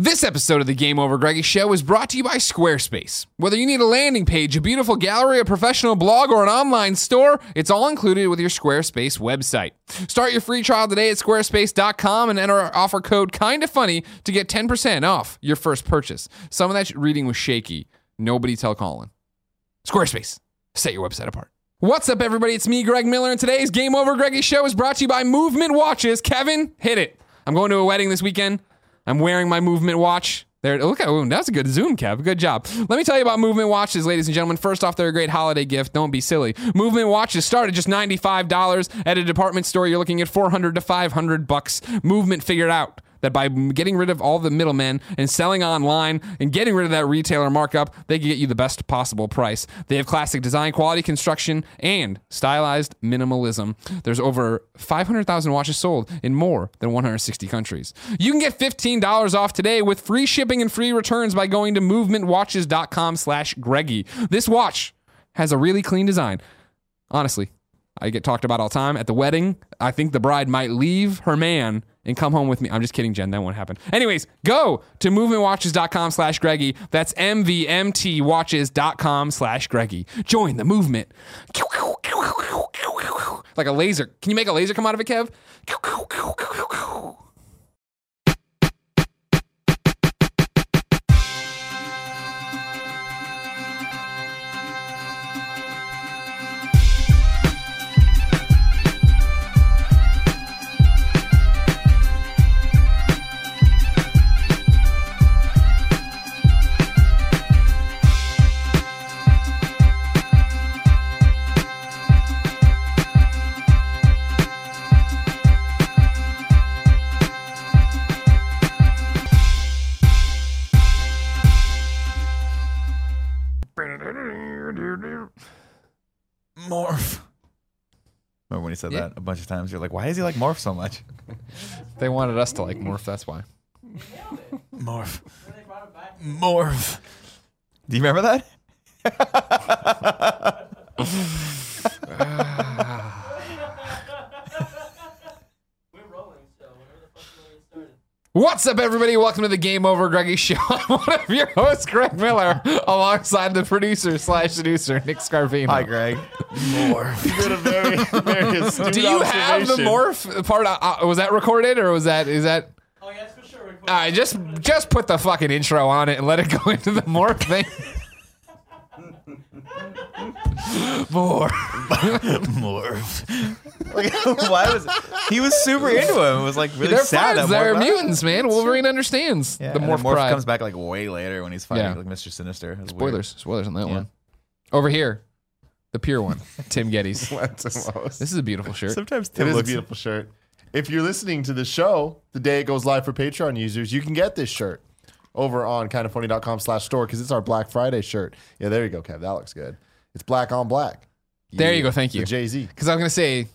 This episode of the Game Over Greggy Show is brought to you by Squarespace. Whether you need a landing page, a beautiful gallery, a professional blog, or an online store, it's all included with your Squarespace website. Start your free trial today at squarespace.com and enter our offer code kinda funny to get 10% off your first purchase. Some of that reading was shaky. Nobody tell Colin. Squarespace. Set your website apart. What's up, everybody? It's me, Greg Miller, and today's Game Over Greggy Show is brought to you by Movement Watches. Kevin, hit it. I'm going to a wedding this weekend. I'm wearing my movement watch. There, look at that's a good zoom, Kev. Good job. Let me tell you about Movement Watches, ladies and gentlemen. First off, they're a great holiday gift. Don't be silly. Movement Watches start at just $95 at a department store. You're looking at 400 to 500 bucks. Movement figured out that by getting rid of all the middlemen and selling online and getting rid of that retailer markup, they can get you the best possible price. They have classic design, quality construction, and stylized minimalism. There's over 500,000 watches sold in more than 160 countries. You can get $15 off today with free shipping and free returns by going to movementwatches.com slash Greggy. This watch has a really clean design. Honestly, I get talked about all the time. At the wedding, I think the bride might leave her man and come home with me. I'm just kidding, Jen. That won't happen. Anyways, go to movementwatches.com slash Greggy. That's MVMTwatches.com slash Greggy. Join the movement. Like a laser. Can you make a laser come out of it, Kev? Morph. Remember when he said that a bunch of times? You're like, why does he like Morph so much? They wanted us to like morph, that's why. Morph. Morph. Do you remember that? What's up, everybody? Welcome to the Game Over Greggy Show. I'm one of your hosts, Greg Miller, alongside the producer slash seducer, Nick Scarpino. Hi, Greg. Morph. You did a very, very astute Do you have the observation. morph part? Uh, was that recorded or was that is that? Oh, yes, for sure. All right, just just put the fucking intro on it and let it go into the morph thing. More. Morph. Like, why was he was super into him? It was like really They're sad. friends. that They're Morph- mutants, man. Wolverine understands Yeah, the and then morph, Morph pride. comes back like way later when he's fighting Yeah. like Mr. Sinister. It was weird. Spoilers. Spoilers on that Yeah. one. Over here, the pure one, Tim Gettys. That's the most. This is a beautiful shirt. Sometimes It Tim is a looks beautiful shirt. If you're listening to the show the day it goes live for Patreon users, you can get this shirt over on kindafunny.com slash store because it's our Black Friday shirt. Yeah, there you go, Kev. That looks good. It's black on black. There you go. Thank you. Jay Z. Because I was gonna say,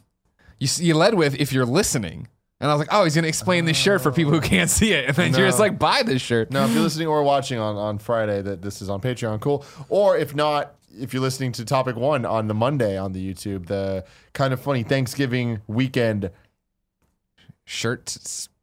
you you led with if you're listening, and I was like, oh, he's gonna explain this shirt for people who oh. can't see it, and then you're just like, buy this shirt. Now, if you're listening or watching on, on Friday, that this is on Patreon, cool. Or if not, if you're listening to topic one on the Monday on the YouTube, the kind of funny Thanksgiving weekend Shirt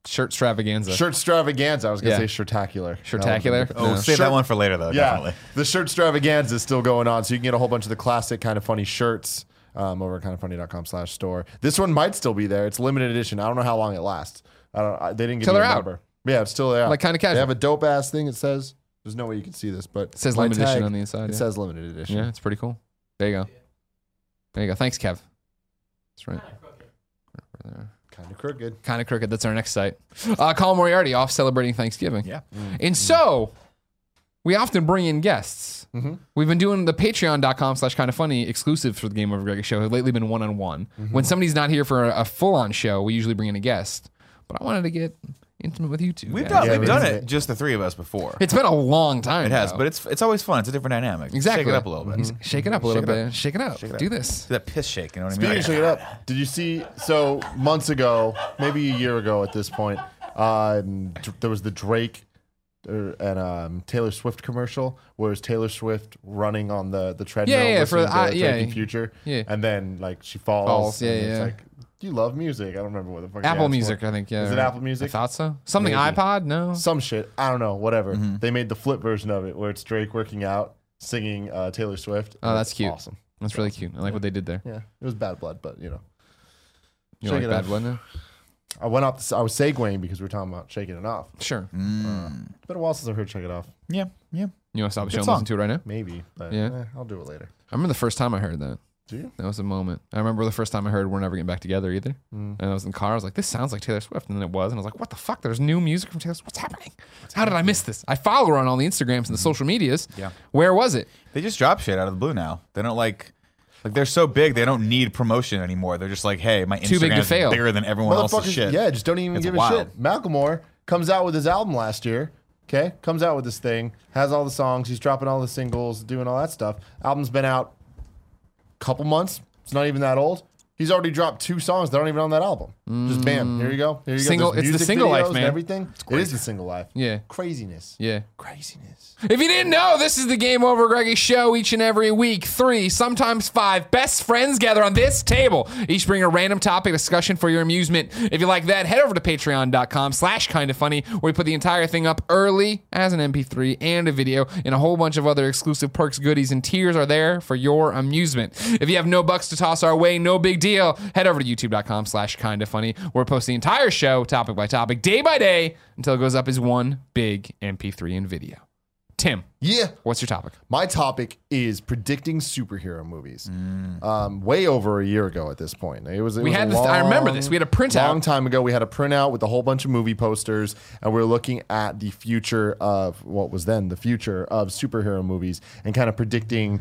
shirt extravaganza. shirt extravaganza. I was gonna Yeah. say shirtacular. Shirtacular? That would've Oh, been- save Shirt- that one for later though. Yeah, Definitely. the shirt extravaganza is still going on, so you can get a whole bunch of the classic kind of funny shirts um, over at kindafunny.com slash store. This one might still be there. It's limited edition. I don't know how long it lasts. I don't. I, they didn't give Till me a they're out. number. Yeah, it's still there. Like kinda casual. They have a dope ass thing. It says. There's no way you can see this, but It says my limited edition tag, on the inside. It yeah. says limited edition. yeah, it's pretty cool. There you go. There you go. Thanks, Kev. That's right. Kind of crooked. Kind of crooked. That's our next site. Uh, Colin Moriarty off celebrating Thanksgiving. Yeah. And so we often bring in guests. Mm-hmm. We've been doing the patreon.com slash kind of funny exclusive for the Game Over Greg show. Have lately been one on one. When somebody's not here for a, a full on show, we usually bring in a guest. But I wanted to get intimate with you two. We've guys. done Yeah, we've we done did it it. just the three of us before. It's been a long time. It has, though. but it's it's always fun. It's a different dynamic. exactly Shake it up a little bit. Shake it up a little Shake it bit. Shake it up. Shake it up. Do this. Do that piss shake. You know what I Speaking mean? of shake it up, did you see? So months ago, maybe a year ago at this point, um, d- there was the Drake er, and um, Taylor Swift commercial, where it's Taylor Swift running on the the treadmill, Yeah, yeah, for listening the- to uh, yeah. Drake Future, Yeah. and then like she falls, Falls, yeah, and it's yeah. like Do you love music? I don't remember what the fuck. Apple Music, for. I think. Yeah. Is it right? Apple Music? I thought so. Something Maybe. iPod? No. Some shit. I don't know. Whatever. Mm-hmm. They made the flip version of it where it's Drake working out, singing uh, Taylor Swift. Oh, that's cute. Awesome. That's really cute. I like what they did there. Yeah, it was bad blood, but you know, You Shake like it bad off. blood now? I went up. I was segueing because we were talking about shaking it off. Sure. Mm. It's been a while since I've heard "Shake It Off." Yeah, yeah. You want to stop the Good show and listen to it right now? Maybe, but Yeah. eh, I'll do it later. I remember the first time I heard that. Do you? That was a moment. I remember the first time I heard "We're Never Getting Back Together" either. Mm. And I was in the car. I was like, "This sounds like Taylor Swift," and then it was, and I was like, "What the fuck? There's new music from Taylor Swift. What's happening? How did I miss this?" I follow her on all the Instagrams and the social medias. Yeah. Where was it? They just drop shit out of the blue now. They don't like like they're so big they don't need promotion anymore. They're just like, hey, my Too big to Instagram is fail. bigger than everyone else's Motherfuckers, shit. yeah, just don't even It's give wild. a shit. Macklemore comes out with his album last year. Okay, comes out with this thing, has all the songs, he's dropping all the singles, doing all that stuff. Album's been out a couple months. It's not even that old. He's already dropped two songs that aren't even on that album. Just bam, mm. here you go. Here you Single- go. There's it's the music single life, videos and man. Everything. It is the single life. Yeah. Craziness. Yeah. Craziness. If you didn't know, this is the Game Over Greggy show each and every week. Three, sometimes five best friends gather on this table. Each bring a random topic discussion for your amusement. If you like that, head over to patreon.com slash kind of funny, where we put the entire thing up early as an MP3 and a video, and a whole bunch of other exclusive perks, goodies, and tiers are there for your amusement. If you have no bucks to toss our way, no big deal. Head over to youtube.com slash kind of funny, where we post the entire show, topic by topic, day by day, until it goes up as one big MP3 and video. Tim, Yeah. what's your topic? My topic is predicting superhero movies. Um, way over a year ago at this point. It was. It We was had a this- I remember this. We had a printout. Long time ago, we had a printout with a whole bunch of movie posters, and we are looking at the future of what was then the future of superhero movies, and kind of predicting.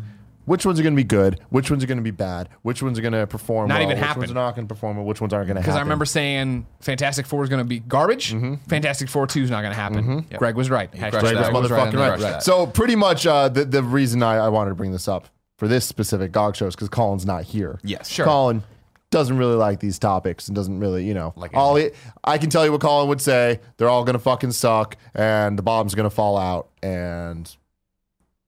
Which ones are going to be good? Which ones are going to be bad? Which ones are going to perform? Not well, even which happen. ones are not going to perform? And which ones aren't going to happen? Because I remember saying Fantastic Four is going to be garbage. Mm-hmm. Fantastic Four 2 is not going to happen. Greg was right. Hashtag Greg was that. Greg was motherfucking the- right. So pretty much uh, the the reason I, I wanted to bring this up for this specific dog show is because Colin's not here. Yes. Sure. Colin doesn't really like these topics and doesn't really, you know, Like all it, I can tell you what Colin would say. They're all gonna fucking suck, and the bottom's gonna fall out, and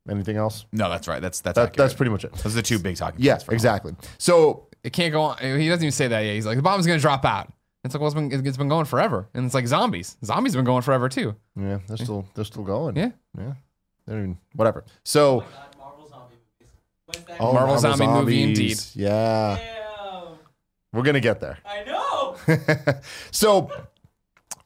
anything else. No, that's right. That's that's That, that's pretty much it. Those are the two big talking Yeah, points for exactly. So It can't go on. He doesn't even say that yet. He's like, the bomb's going to drop out. It's like, well, it's been, it's been going forever. And it's like zombies. Zombies have been going forever too. yeah, they're still they're still going. Yeah. yeah. They're even, whatever. So oh Marvel zombie movies. Oh, Marvel zombie movie indeed. Yeah, Damn. we're gonna get there. I know. so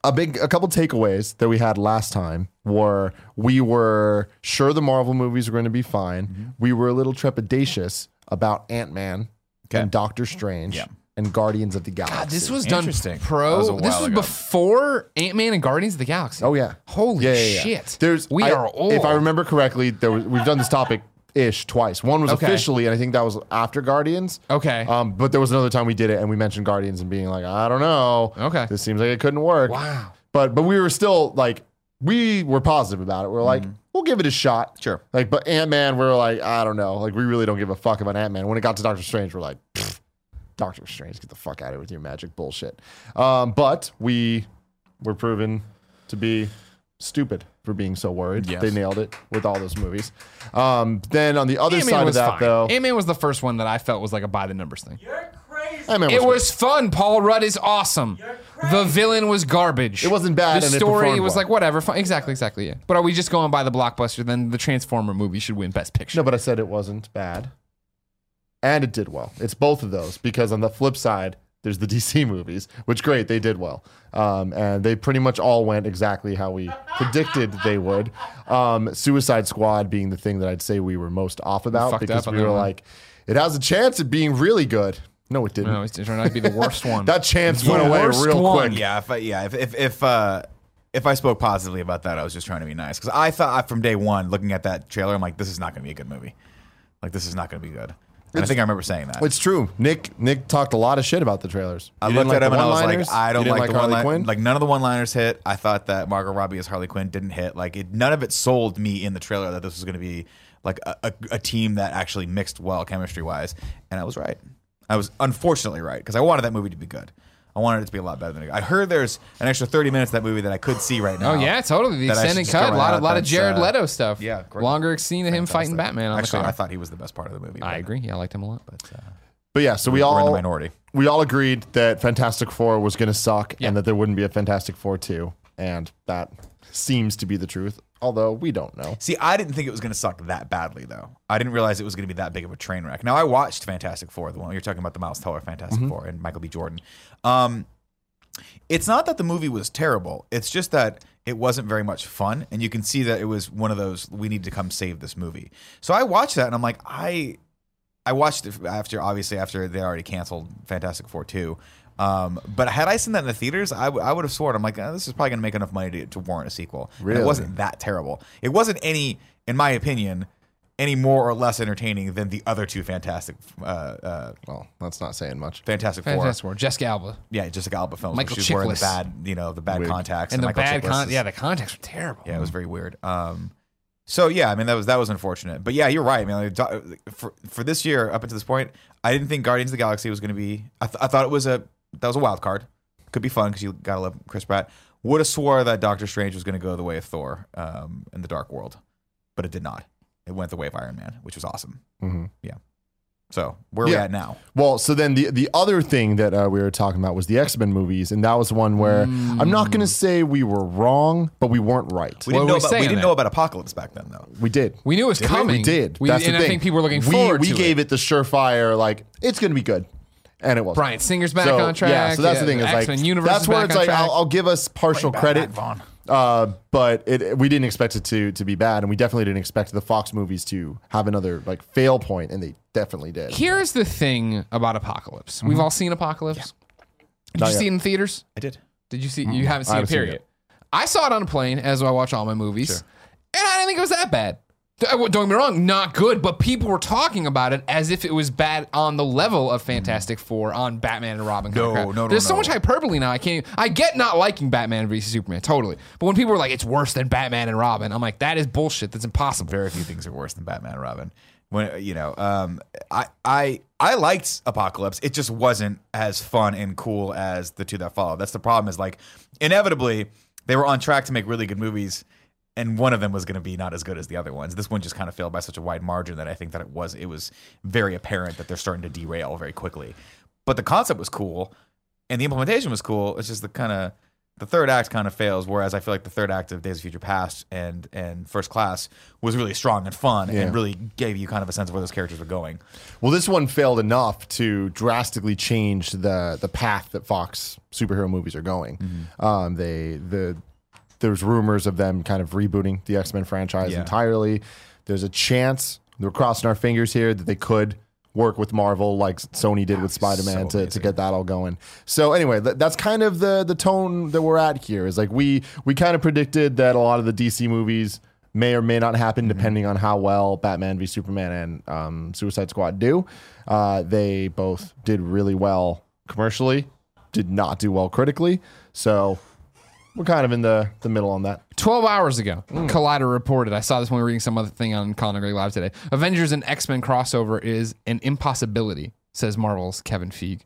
a big a couple takeaways that we had last time were we were sure the Marvel movies were going to be fine. Mm-hmm. We were a little trepidatious about Ant-Man Okay. and Doctor Strange Yeah. and Guardians of the Galaxy. God, this was done pro. Was this was ago. before Ant Man and Guardians of the Galaxy. Oh yeah. Holy Yeah, yeah, yeah. shit. There's we I- are old. If I remember correctly, there was, we've done this topic ish twice. One was Okay. officially, and I think that was after Guardians. Okay. Um, but there was another time we did it, and we mentioned Guardians and being like, I don't know. Okay. This seems like it couldn't work. wow. But but we were still like we were positive about it. We are like, we'll give it a shot. Sure. Like, but Ant Man, we're like, I don't know. Like, we really don't give a fuck about Ant Man. When it got to Doctor Strange, we're like, Doctor Strange, get the fuck out of here with your magic bullshit. Um, but we were proven to be stupid for being so worried. Yes. They nailed it with all those movies. Um, then on the other Ant side of that, fine. though, Ant Man was the first one that I felt was like a by the numbers thing. You're crazy. Ant Man It good. was fun. Paul Rudd is awesome. You're The villain was garbage. It wasn't bad The and it story performed was well. like whatever. Fine. Exactly, exactly. Yeah. But are we just going by the blockbuster? Then the Transformer movie should win Best Picture. No, but I said it wasn't bad. And it did well. It's both of those because on the flip side, there's the DC movies, which great, they did well. Um, and they pretty much all went exactly how we predicted they would. Um, Suicide Squad being the thing that I'd say we were most off about fucked because up on we that were one. like, it has a chance of being really good. No, it didn't. no, it turned out to be the worst one. that chance The went away worst real one. quick. Yeah, if I, yeah, if if if uh, if I spoke positively about that, I was just trying to be nice because I thought from day one, looking at that trailer, I'm like, this is not going to be a good movie. Like this is not going to be good. And I think I remember saying that. It's true. Nick Nick talked a lot of shit about the trailers. I looked didn't at him and I was one-liners? like, I don't You didn't like, the Harley one Quinn? Like none of the one liners hit. I thought that Margot Robbie as Harley Quinn didn't hit. Like it, none of it sold me in the trailer that this was going to be like a, a, a team that actually mixed well chemistry wise. And I was right. I was unfortunately right because I wanted that movie to be good. I wanted it to be a lot better than it. I heard there's an extra 30 minutes of that movie that I could see right now. Oh yeah, totally. The That I should extended cut, a lot out. of lot of Jared uh, Leto stuff. yeah, great. longer scene of him fighting Batman on Actually, the I thought he was the best part of the movie. I agree. Yeah, I liked him a lot. But uh, But yeah, so we we're in the all minority. we all agreed that Fantastic Four was going to suck Yeah. and that there wouldn't be a Fantastic Four 2. And that seems to be the truth, although we don't know. See, I didn't think it was going to suck that badly, though. I didn't realize it was going to be that big of a train wreck. Now, I watched Fantastic Four, the one you're talking about, the Miles Teller Fantastic Four and Michael B. Jordan. Um, it's not that the movie was terrible. It's just that it wasn't very much fun, and you can see that it was one of those we need to come save this movie. So I watched that, and I'm like, I, I watched it after obviously after they already canceled Fantastic Four two. Um, but had I seen that in the theaters, I, w- I would have sworn I'm like, "Ah, this is probably going to make enough money to, to warrant a sequel. And Really? it wasn't that terrible. It wasn't any, in my opinion, any more or less entertaining than the other two Fantastic, uh, uh, Well, that's not saying much. Fantastic Four. Fantastic Four. Jessica Alba. Yeah, Jessica Alba films. Michael where she wearing the Chiklis. bad, you know, the bad Wig. contacts And the Michael bad con- is- yeah, the contacts were terrible. yeah, it was very weird. Um, so yeah, I mean that was that was unfortunate. But yeah, you're right. I mean, like, for for this year up until this point, I didn't think Guardians of the Galaxy was going to be. I, th- I thought it was a that was a wild card. Could be fun because you gotta love Chris Pratt. Would have swore that Doctor Strange was going to go the way of Thor um, in the Dark World, but it did not. It went the way of Iron Man, which was awesome. Mhm. Yeah. So where are we at now? Well, so then the the other thing that uh, we were talking about was the X Men movies, and that was one where I'm not going to say we were wrong, but we weren't right. We What didn't were know we about we didn't know about Apocalypse back then though. We did. We knew it was We? coming. We did. We, That's and the I thing. think people were looking we, forward We to gave it. it. the surefire, like it's going to be good, and it was. Bryan Singer's back so, on track. Yeah, so that's the thing. Is X-Men like universe that's is where back it's like. I'll, I'll give us partial Bring back credit, Matt Vaughn. Uh, but it, we didn't expect it to to be bad, and we definitely didn't expect the Fox movies to have another like fail point, and they definitely did. Here's the thing about Apocalypse. We've all seen Apocalypse. Did Not you yet. see it in theaters? I did. Did you see? You haven't seen haven't it, seen period. I saw it on a plane, as I watch all my movies, and I didn't think it was that bad. Uh, Don't get me wrong, not good, but people were talking about it as if it was bad on the level of Fantastic Four on Batman and Robin. No, no, no, There's so no. much hyperbole now. I can't. I get not liking Batman vs Superman, totally. But when people were like, "It's worse than Batman and Robin," I'm like, "That is bullshit. That's impossible." very few things are worse than Batman and Robin. When you know, um, I I I liked Apocalypse. It just wasn't as fun and cool as the two that followed. That's the problem. Is like inevitably they were on track to make really good movies, and one of them was going to be not as good as the other ones. This one just kind of failed by such a wide margin that I think that it was it was very apparent that they're starting to derail very quickly. But the concept was cool, and the implementation was cool. It's just the kind of the third act kind of fails. Whereas I feel like the third act of Days of Future Past and and First Class was really strong and fun Yeah. and really gave you kind of a sense of where those characters were going. Well, this one failed enough to drastically change the the path that Fox superhero movies are going. Mm-hmm. Um, they the there's rumors of them kind of rebooting the X Men franchise Yeah. entirely. There's a chance we're crossing our fingers here that they could work with Marvel like Sony did with Spider Man so to, to get that all going. So anyway, th- that's kind of the the tone that we're at here. Is like we we kind of predicted that a lot of the DC movies may or may not happen Mm-hmm. depending on how well Batman v Superman and um, Suicide Squad do. Uh, they both did really well commercially, did not do well critically. So we're kind of in the, the middle on that. 12 hours ago, hmm. Collider reported. I saw this when we were reading some other thing on Colin and Greg Live today. Avengers and X Men crossover is an impossibility, says Marvel's Kevin Feige.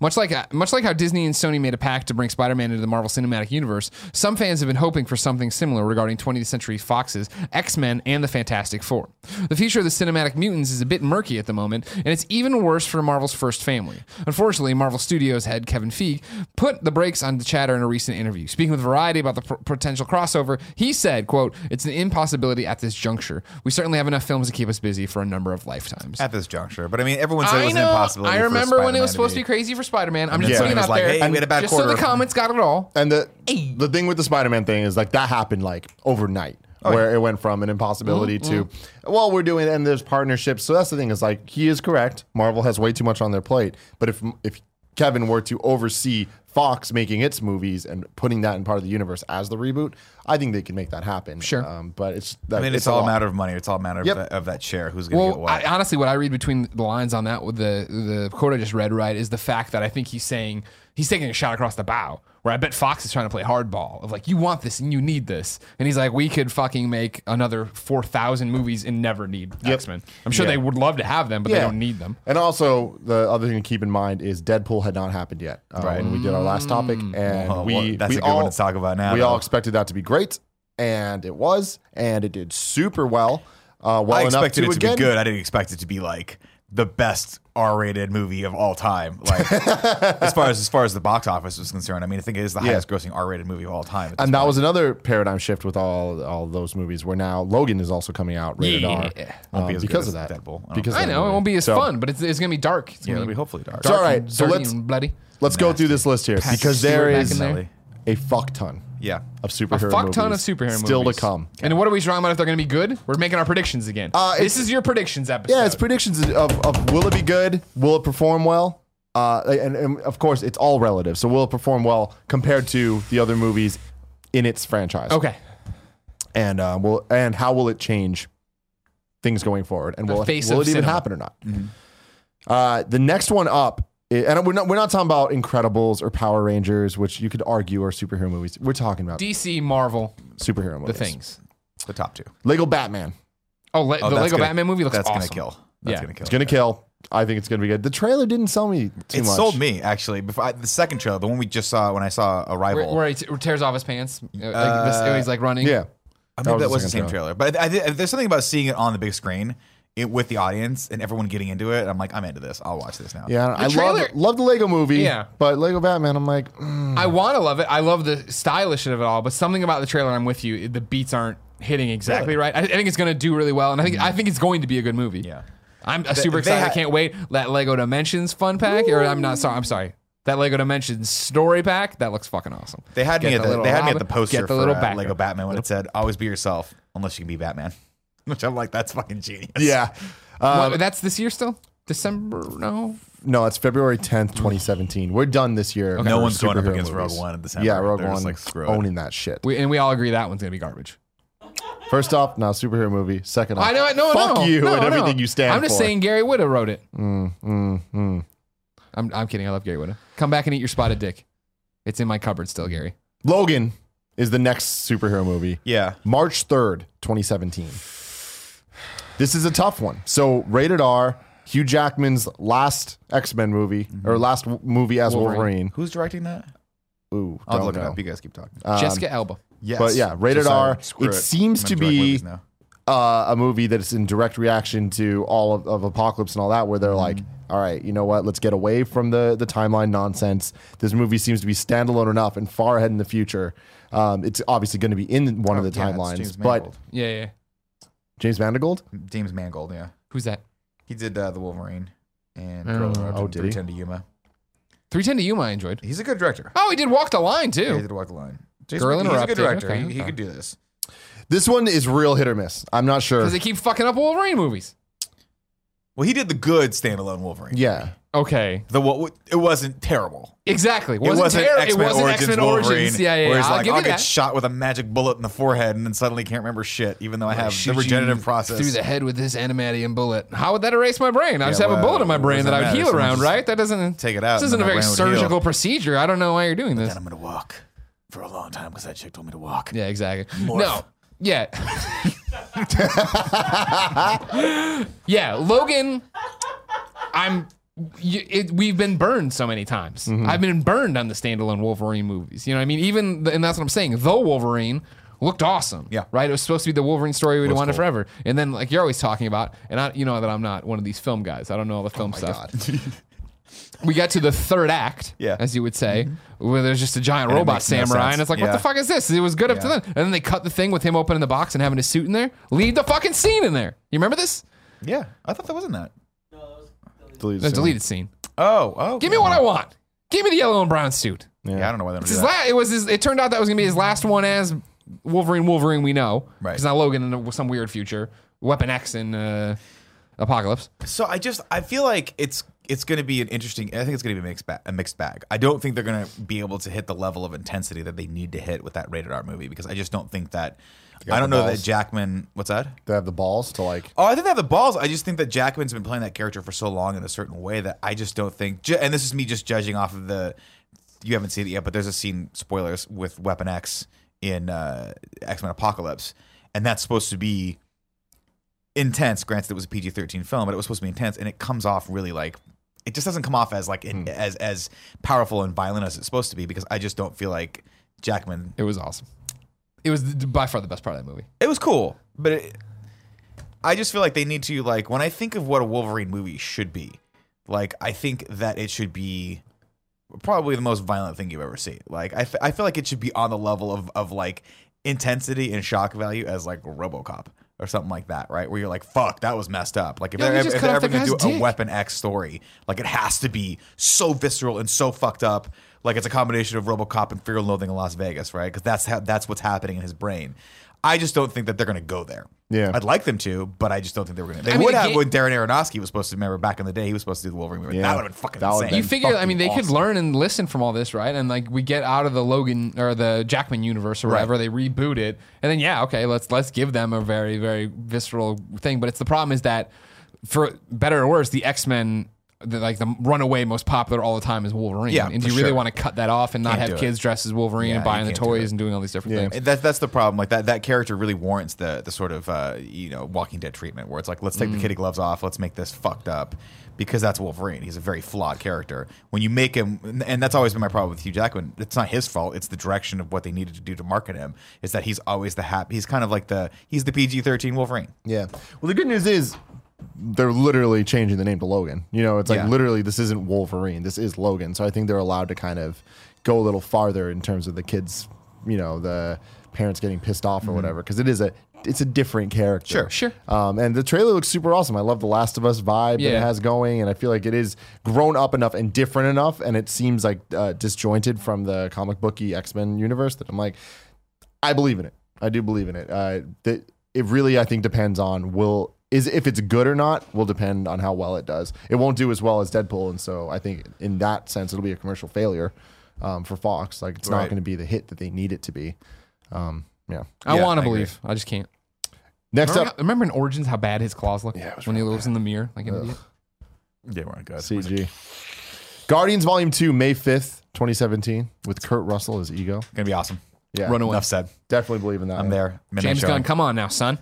Much like much like how Disney and Sony made a pact to bring Spider-Man into the Marvel Cinematic Universe, some fans have been hoping for something similar regarding 20th Century Fox's X-Men and the Fantastic Four. The future of the cinematic mutants is a bit murky at the moment, and it's even worse for Marvel's first family. Unfortunately, Marvel Studios head Kevin Feige put the brakes on the chatter in a recent interview. Speaking with Variety about the p- potential crossover, he said, "quote It's an impossibility at this juncture. We certainly have enough films to keep us busy for a number of lifetimes." At this juncture, but I mean, everyone said it I was know. an impossibility. I remember when it was supposed to be be crazy for Spider-Man. I'm just Sony putting it out like, there. hey, we had a bad just so the quarter. comments got it all. And the the thing with the Spider Man thing is like that happened like overnight. Oh, where it went from an impossibility Mm-hmm, to well we're doing and there's partnerships so that's the thing is like he is correct marvel has way too much on their plate but if if kevin were to oversee fox making its movies and putting that in part of the universe as the reboot i think they can make that happen Sure. um, but it's I mean, it's, a all a matter of money. It's all a matter Yep. of, that, of that share. Who's going to get Well, what? I, honestly, what I read between the lines on that with the the quote I just read, right, is the fact that I think he's saying he's taking a shot across the bow. Where I bet Fox is trying to play hardball of like, you want this and you need this, and he's like, we could fucking make another four thousand movies and never need X Men. I'm sure Yeah. they would love to have them, but they don't need them. And also, the other thing to keep in mind is Deadpool had not happened yet uh, when we did our last topic, and Well, we well, that's we a good all, one to talk about now, We all expected that to be great, and it was, and it did super well. Uh, well I enough expected to it to again, be good. I didn't expect it to be like the best R-rated movie of all time. Like as far as as far as the box office is concerned, I mean, I think it is the Yeah. highest grossing R-rated movie of all time. at this And that point. was another paradigm shift with all all those movies, where now Logan is also coming out rated Yeah. R Won't be um, as good because as of that. Deadpool. I don't Because I that know it movie. won't be as So, fun, but it's, it's gonna be dark. It's yeah, gonna it'll be be hopefully dark. So, all right, and so dirty let's- and bloody. Let's go through this list here Patrick because there Stewart back is in there. A fuck ton Yeah. of superhero A fuck ton of movies superhero still movies to come. And what are we talking about if they're going to be good? We're making our predictions again. Uh, this it's- is your predictions episode. Yeah, it's predictions of, of will it be good? Will it perform well? Uh, and, and of course, it's all relative. So will it perform well compared to the other movies in its franchise? okay. And uh, will and how will it change things going forward? And will, face it, will of it even cinema. happen or not? Uh, the next one up, i- and we're not we're not talking about Incredibles or Power Rangers, which you could argue are superhero movies. We're talking about DC, Marvel, superhero movies. the things. The top two. Lego Batman. Oh, le- Oh, the Lego gonna- Batman movie looks awesome. That's awesome. gonna kill. That's Yeah. gonna kill. It's gonna kill. I think it's gonna be good. The trailer didn't sell me too it much. It sold me actually. Before I, the second trailer, the one we just saw when I saw Where, Arrival. where he t- tears off his pants. Uh, like this, Uh, he's like running. Yeah. I That mean, was that the was the second same trailer, but I, I did, there's something about seeing it on the big screen, it with the audience and everyone getting into it. I'm like, I'm into this. I'll watch this now. Yeah, I trailer- love love the Lego movie. Yeah. but Lego Batman, I'm like, mm, I want to love it. I love the stylish of it all, but something about the trailer, I'm with you. The beats aren't hitting exactly right. I, I think it's going to do really well, and I think I think it's going to be a good movie. Yeah. I'm uh, super excited. ha- I can't wait. That Lego Dimensions fun pack, or I'm not sorry. I'm sorry. That Lego Dimensions story pack that looks fucking awesome. They had me at the, little they had me at the poster get the for little uh, back- Lego Batman when it said "Always be yourself, unless you can be Batman," which I'm like, that's fucking genius. yeah. Uh, What, that's this year still. December? No. no, it's February 10th, 2017. We're done this year. No one's going up against movies. Rogue One in December. Yeah, Rogue They're One like, screw owning that shit. We, and we all agree that one's gonna be garbage. First off, now superhero movie. Second off, I know. No. fuck no, you no, and no. everything you stand I'm just for. saying Gary Whitta wrote it. Mm, mm, mm. I'm, I'm kidding. I love Gary Whitta. Come back and eat your spotted dick. It's in my cupboard still, Gary. Logan is the next superhero movie. Yeah, March 3rd, 2017. This is a tough one. So, rated R, Hugh Jackman's last X Men movie, or last w- movie as Wolverine. Wolverine. who's directing that? Ooh, I'll don't look it up. You guys keep talking. Um, Jessica Alba. Yes, but yeah, rated Just, uh, R. screw It seems to be- uh, a movie that's in direct reaction to all of, of Apocalypse and all that, where they're like, all right, you know what? Let's get away from the the timeline nonsense. This movie seems to be standalone enough and far ahead in the future. Um, it's obviously going to be in one of Oh, the yeah, timelines, but Yeah, yeah. James Mangold. James Mangold. Yeah, Who's that? he did uh, the Wolverine and Oh. Girl Interrupted Oh, and did he? 310 to Yuma. 310 to Yuma I enjoyed. He's a good director. Oh, he did Walk the Line, too. Yeah, he did Walk the Line. James Girl Mangold- he's a Interrupted. good director. Okay, he, he okay. could do this. This one is real hit or miss. I'm not sure. Because they keep fucking up Wolverine movies. Well, he did the good standalone Wolverine. Yeah, Okay. The what? It wasn't terrible. Exactly. It Wasn't wasn't ter- X it Men wasn't Origins X-Men Wolverine, Origins. Yeah, yeah, where he's I'll like, I'll get that. shot with a magic bullet in the forehead and then suddenly can't remember shit, even though I have the regenerative process. Through the head with this adamantium bullet. How would that erase my brain? I just have a bullet in my brain that I would heal around, right? That doesn't take it out This isn't a very brain heal. surgical procedure. I don't know why you're doing this. Then I'm gonna walk for a long time because that chick told me to walk. Yeah, exactly. Morph. No. Yeah. yeah, Logan. I'm. y- It, we've been burned so many times. Mm-hmm. I've been burned on the standalone Wolverine movies. You know what I mean? Even the, and that's what I'm saying. The Wolverine looked awesome. Yeah. Right. It was supposed to be the Wolverine story we'd wanted cool. forever. And then like you're always talking about, and I, you know that I'm not one of these film guys. I don't know all the film stuff. we got to the third act, Yeah. Mm-hmm. as you would say, where there's just a giant And robot makes no samurai, and it's like, what the fuck is this? It was good up to then, and then they cut the thing with him opening the box and having his suit in there. Leave the fucking scene in there. You remember this? Yeah, I thought that wasn't that. No, that was deleted. deleted The scene. deleted scene. Oh, oh. Give me what I want. Give me the yellow and brown suit. Yeah, I don't know why they don't It's do his that. la- it was. His, it turned out that was gonna be his last one as Wolverine. Wolverine, we know. Right. Because now Logan in some weird future. Weapon X in uh, Apocalypse. So I just I feel like it's it's going to be an interesting. I think it's going to be a mixed bag. A mixed bag. I don't think they're going to be able to hit the level of intensity that they need to hit with that rated R movie because I just don't think that. I don't know balls. that Jackman. What's that? They have the balls to like. Oh, I think they have the balls. I just think that Jackman's been playing that character for so long in a certain way that I just don't think. And this is me just judging off of the. You haven't seen it yet, but there's a scene spoilers with Weapon X in uh, X Men Apocalypse, and that's supposed to be intense. Granted, it was a PG-13 film, but it was supposed to be intense, and it comes off really like it just doesn't come off as like Hmm. as as powerful and violent as it's supposed to be because I just don't feel like Jackman. It was awesome. It was th- by far the best part of that movie. It was cool, but it, I just feel like they need to like when I think of what a Wolverine movie should be, like I think that it should be probably the most violent thing you've ever seen. Like I, f- I feel like it should be on the level of of like intensity and shock value as like RoboCop or something like that, right? Where you're like, "Fuck, that was messed up." Like if Yeah, they're, they ever, just if cut they're off ever the gonna do guy's a dick. Weapon X story, like it has to be so visceral and so fucked up. Like it's a combination of RoboCop and Fear and Loathing in Las Vegas, right? Because that's how that's what's happening in his brain. I just don't think that they're going to go there. Yeah. I'd like them to, but I just don't think they were going to. They I mean, would it have ga- when Darren Aronofsky was supposed to remember back in the day. He was supposed to do the Wolverine movie. Yeah. That would have been fucking That would've insane. You been figure, I fucking mean, they could awesome. learn and listen from all this, right? And like we get out of the Logan or the Jackman universe or whatever, they reboot it, and then yeah, okay, let's let's give them a very very visceral thing. But it's the problem is that for better or worse, the X Men. The, like the runaway most popular all the time is Wolverine. Yeah, and do you really sure. want to cut that off and not Can't have kids dressed as Wolverine Yeah, and buying the can't do toys and doing all these different Yeah. things? And that, that's the problem. Like that, that character really warrants the the sort of uh, you know Walking Dead treatment, where it's like, let's take Mm. the kitty gloves off, let's make this fucked up, because that's Wolverine. He's a very flawed character. When you make him, and that's always been my problem with Hugh Jackman. It's not his fault. It's the direction of what they needed to do to market him. Is that he's always the happy. He's kind of like the he's the PG thirteen Wolverine. Yeah. Well, the good news is they're literally changing the name to Logan. You know, it's like Yeah. literally this isn't Wolverine. This is Logan. So I think they're allowed to kind of go a little farther in terms of the kids, you know, the parents getting pissed off or whatever because it is a it's a different character. Sure. Sure. Um, and the trailer looks super awesome. I love the Last of Us vibe that it has going, and I feel like it is grown up enough and different enough, and it seems like uh, disjointed from the comic booky X Men universe that I'm like, I believe in it. I do believe in it. Uh, that it really, I think, depends on will is if it's good or not will depend on how well it does. It won't do as well as Deadpool, and so I think in that sense it'll be a commercial failure um, for Fox. Like it's not going to be the hit that they need it to be. Um, yeah. I Yeah, want I to agree. believe. I just can't. Next Remember, up, how- remember in Origins how bad his claws look Yeah, it was when he lives in the mirror like an idiot. They weren't good. CG. Guardians Volume Two, May fifth, twenty seventeen, with Kurt Russell as Ego. Gonna be awesome. Yeah, Run away. Enough said. definitely believe in that. I'm one. there. Midnight James showing. Gunn, come on now, son.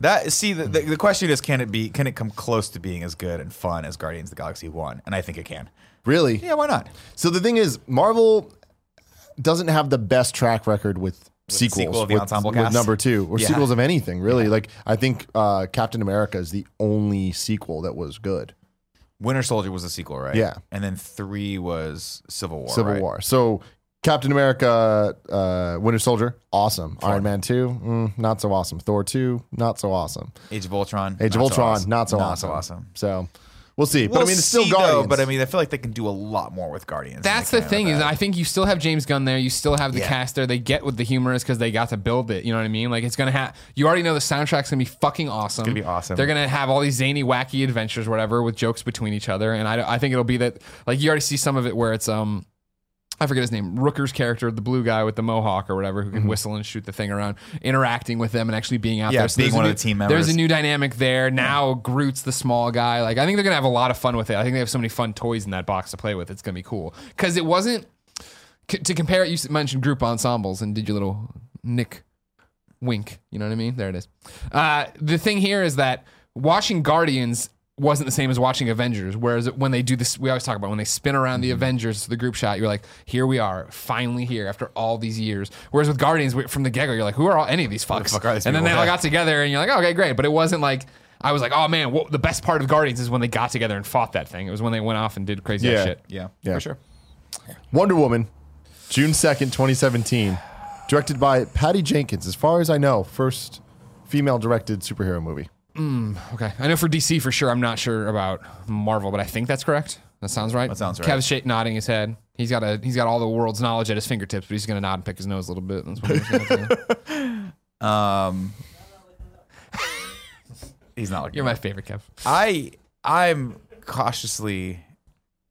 That see the, the the question is can it be can it come close to being as good and fun as Guardians of the Galaxy One? And I think it can. Really? Yeah, why not? So the thing is, Marvel doesn't have the best track record with, the sequels. sequel of the with, ensemble with cast? number two or Yeah. sequels of anything really. Like I think uh, Captain America is the only sequel that was good. Winter Soldier was a sequel, right? Yeah. And then three was Civil War. Civil right? War. So Captain America, uh, Winter Soldier, awesome. Iron Man two, mm, not so awesome. Thor two, not so awesome. Age of Ultron. Age of not so Ultron, awesome. not so Not awesome. so awesome. So we'll see. but I mean, it's still see, Guardians. Though, but I mean, I feel like they can do a lot more with Guardians. That's the thing is. I think you still have James Gunn there. You still have the Yeah. cast there. They get what the humor is because they got to build it. You know what I mean? Like it's gonna have. You already know the soundtrack's gonna be fucking awesome. gonna be awesome. They're gonna have all these zany, wacky adventures, whatever, with jokes between each other. And I, I think it'll be that. Like you already see some of it where it's um. I forget his name. Rooker's character, the blue guy with the mohawk or whatever, who can whistle and shoot the thing around, interacting with them and actually being out Yeah, there. So being one of the team members. There's a new dynamic there. Now Groot's the small guy. Like I think they're gonna have a lot of fun with it. I think they have so many fun toys in that box to play with. It's gonna be cool because it wasn't c- to compare it. You mentioned group ensembles and did your little Nick wink. You know what I mean? There it is. Uh, the thing here is that watching Guardians wasn't the same as watching Avengers. Whereas when they do this, we always talk about when they spin around Mm-hmm. the Avengers to the group shot, you're like, here we are, finally here after all these years. Whereas with Guardians, from the get go, you're like, who are all, any of these fucks? fuck are these and then they people? all got together, and you're like, okay, great. But it wasn't like. I was like, oh man, what, the best part of Guardians is when they got together and fought that thing. It was when they went off and did crazy ass Yeah. shit. yeah, Yeah. for sure. Wonder Woman, June 2nd, 2017. Directed by Patty Jenkins. As far as I know, first female directed superhero movie. Okay, I know for DC for sure. I'm not sure about Marvel, but I think that's correct. That sounds right. That sounds right. Kev's shake nodding his head. He's got a he's got all the world's knowledge at his fingertips, but he's gonna nod and pick his nose a little bit. That's what he's. Um, he's not looking. You're my favorite, Kev. I I'm cautiously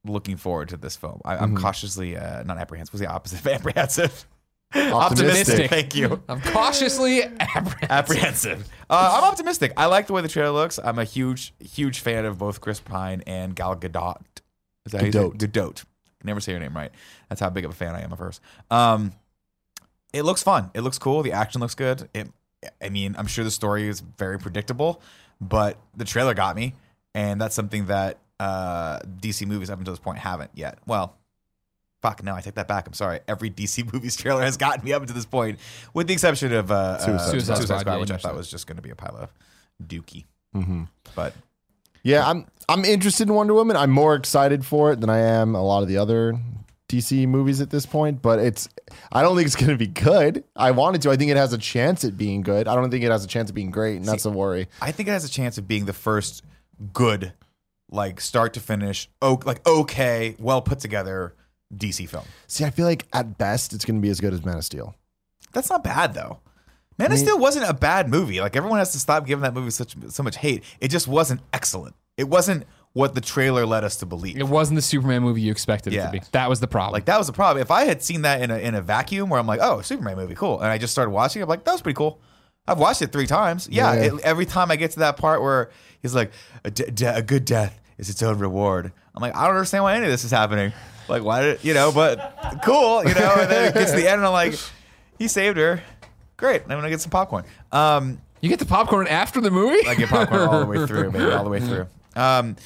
looking forward to this film. I, Mm-hmm. I'm cautiously uh, not apprehensive. What's the opposite of apprehensive? Optimistic. Thank you. I'm cautiously apprehensive. Apprehensive. Uh, I'm optimistic. I like the way the trailer looks. I'm a huge, huge fan of both Chris Pine and Gal Gadot. Is that how you say it? Gadot. Gadot. I never say her name right. That's how big of a fan I am of hers. Um, it looks fun. It looks cool. The action looks good. It, I mean, I'm sure the story is very predictable, but the trailer got me, and that's something that uh, DC movies up until this point haven't yet. Well, fuck, no, I take that back. I'm sorry. Every DC movies trailer has gotten me up to this point, with the exception of uh, Suicide uh, Squad. Suicide, Suicide Squad, Squad, which I thought was just going to be a pile of dookie. But Yeah, I'm I'm interested in Wonder Woman. I'm more excited for it than I am a lot of the other DC movies at this point, but it's I don't think it's going to be good. I wanted to. I think it has a chance at being good. I don't think it has a chance of being great, and that's a worry. I think it has a chance of being the first good, like start to finish, o- like okay, well put together DC film. See, I feel like at best it's going to be as good as Man of Steel. That's not bad though. Man of Steel wasn't a bad movie. Like everyone has to stop giving that movie such so much hate. It just wasn't excellent. It wasn't what the trailer led us to believe. It wasn't the Superman movie you expected it to be. That was the problem. Like that was the problem. If I had seen that in a in a vacuum where I'm like, oh, Superman movie, cool, and I just started watching, it, I'm like, that was pretty cool. I've watched it three times. Yeah, Yeah. It, every time I get to that part where he's like, a, de- de- a good death is its own reward. I'm like, I don't understand why any of this is happening. Like, why did you know? But cool, you know. And then it gets to the end, and I'm like, he saved her. Great. I'm gonna get some popcorn. Um, you get the popcorn after the movie? I get popcorn all the way through, baby, all the way through. Um,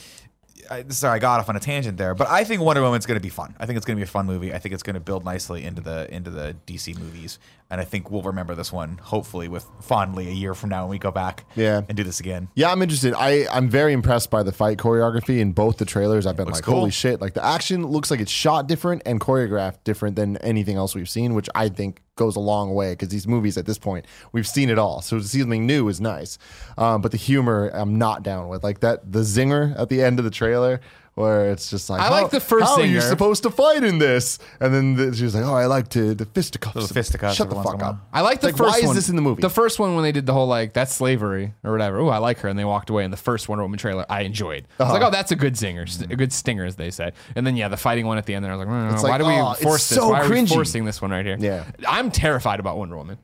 I, sorry, I got off on a tangent there, but I think Wonder Woman's going to be fun. I think it's going to be a fun movie. I think it's going to build nicely into the into the DC movies, and I think we'll remember this one hopefully with fondly a year from now when we go back, Yeah. and do this again. Yeah, I'm interested. I I'm very impressed by the fight choreography in both the trailers. I've been like, cool. holy shit! Like the action looks like it's shot different and choreographed different than anything else we've seen, which I think goes a long way because these movies at this point we've seen it all. So to see something new is nice. Um, but the humor I'm not down with. Like that the zinger at the end of the trailer. Where it's just like I like the first How are you supposed to fight in this? And then the, she's like, "Oh, I like to the fisticuffs." Little fisticuffs Shut the every once fuck in a up. while. I like the Like, first why is one. this in the movie? The first one when they did the whole like that's slavery or whatever. Oh, I like her, and they walked away. In the first Wonder Woman trailer, I enjoyed. I was like, Uh-huh. oh, that's a good zinger, st- a good stinger, as they say. And then yeah, the fighting one at the end. There, I was like, mm, It's why like, do we oh, it's force this? so Why are we cringy. forcing this one right here? Yeah. I'm terrified about Wonder Woman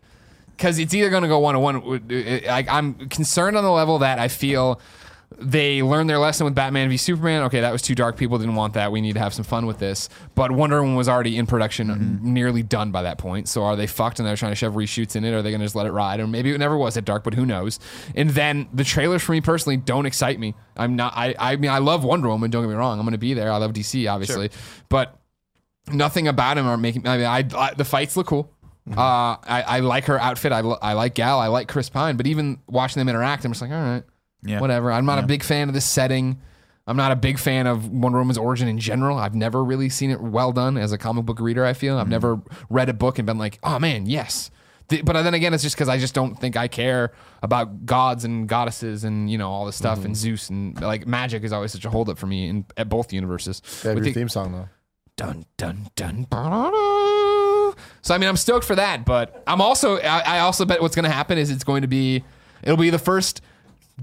because it's either going to go one to one. Like I'm concerned on the level that I feel. They learned their lesson with Batman v Superman. Okay, that was too dark. People didn't want that. We need to have some fun with this. But Wonder Woman was already in production, Mm-hmm. nearly done by that point. So are they fucked and they're trying to shove reshoots in it? Or are they going to just let it ride? Or maybe it never was that dark, but who knows? And then the trailers for me personally don't excite me. I'm not. I. I mean, I love Wonder Woman. Don't get me wrong. I'm going to be there. I love DC, obviously, Sure. but nothing about him are making. I mean, I, I the fights look cool. Mm-hmm. Uh, I, I like her outfit. I, I like Gal. I like Chris Pine. But even watching them interact, I'm just like, all right, Yeah. whatever. I'm not a big fan of this setting. I'm not a big fan of Wonder Woman's origin in general. I've never really seen it well done as a comic book reader. I feel I've mm. never read a book and been like, oh man, yes. But then again, it's just because I just don't think I care about gods and goddesses and you know all this stuff and mm-hmm. Zeus and like magic is always such a holdup for me in at both universes. With your the- theme song though. dun dun dun. So I mean, I'm stoked for that, but I'm also I, I also bet what's going to happen is it's going to be it'll be the first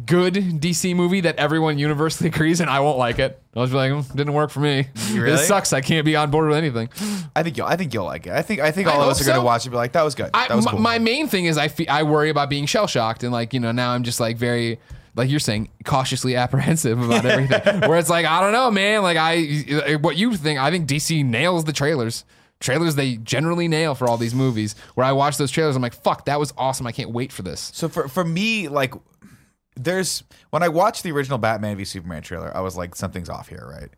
good DC movie that everyone universally agrees, and I won't like it. I'll just be like, "Mm, didn't work for me. really? This sucks. I can't be on board with anything. I think you'll. I think you'll like it. I think. I think I all of us are going to watch it. and Be like, that was good. I, That was my, cool. my main thing is I fe- I worry about being shell shocked and like you know now I'm just like very like you're saying cautiously apprehensive about everything. Where it's like I don't know, man. Like I what you think? I think DC nails the trailers. Trailers they generally nail for all these movies. Where I watch those trailers, I'm like, fuck, that was awesome. I can't wait for this. So for for me, like, there's when I watched the original Batman v Superman trailer, I was like, something's off here, right?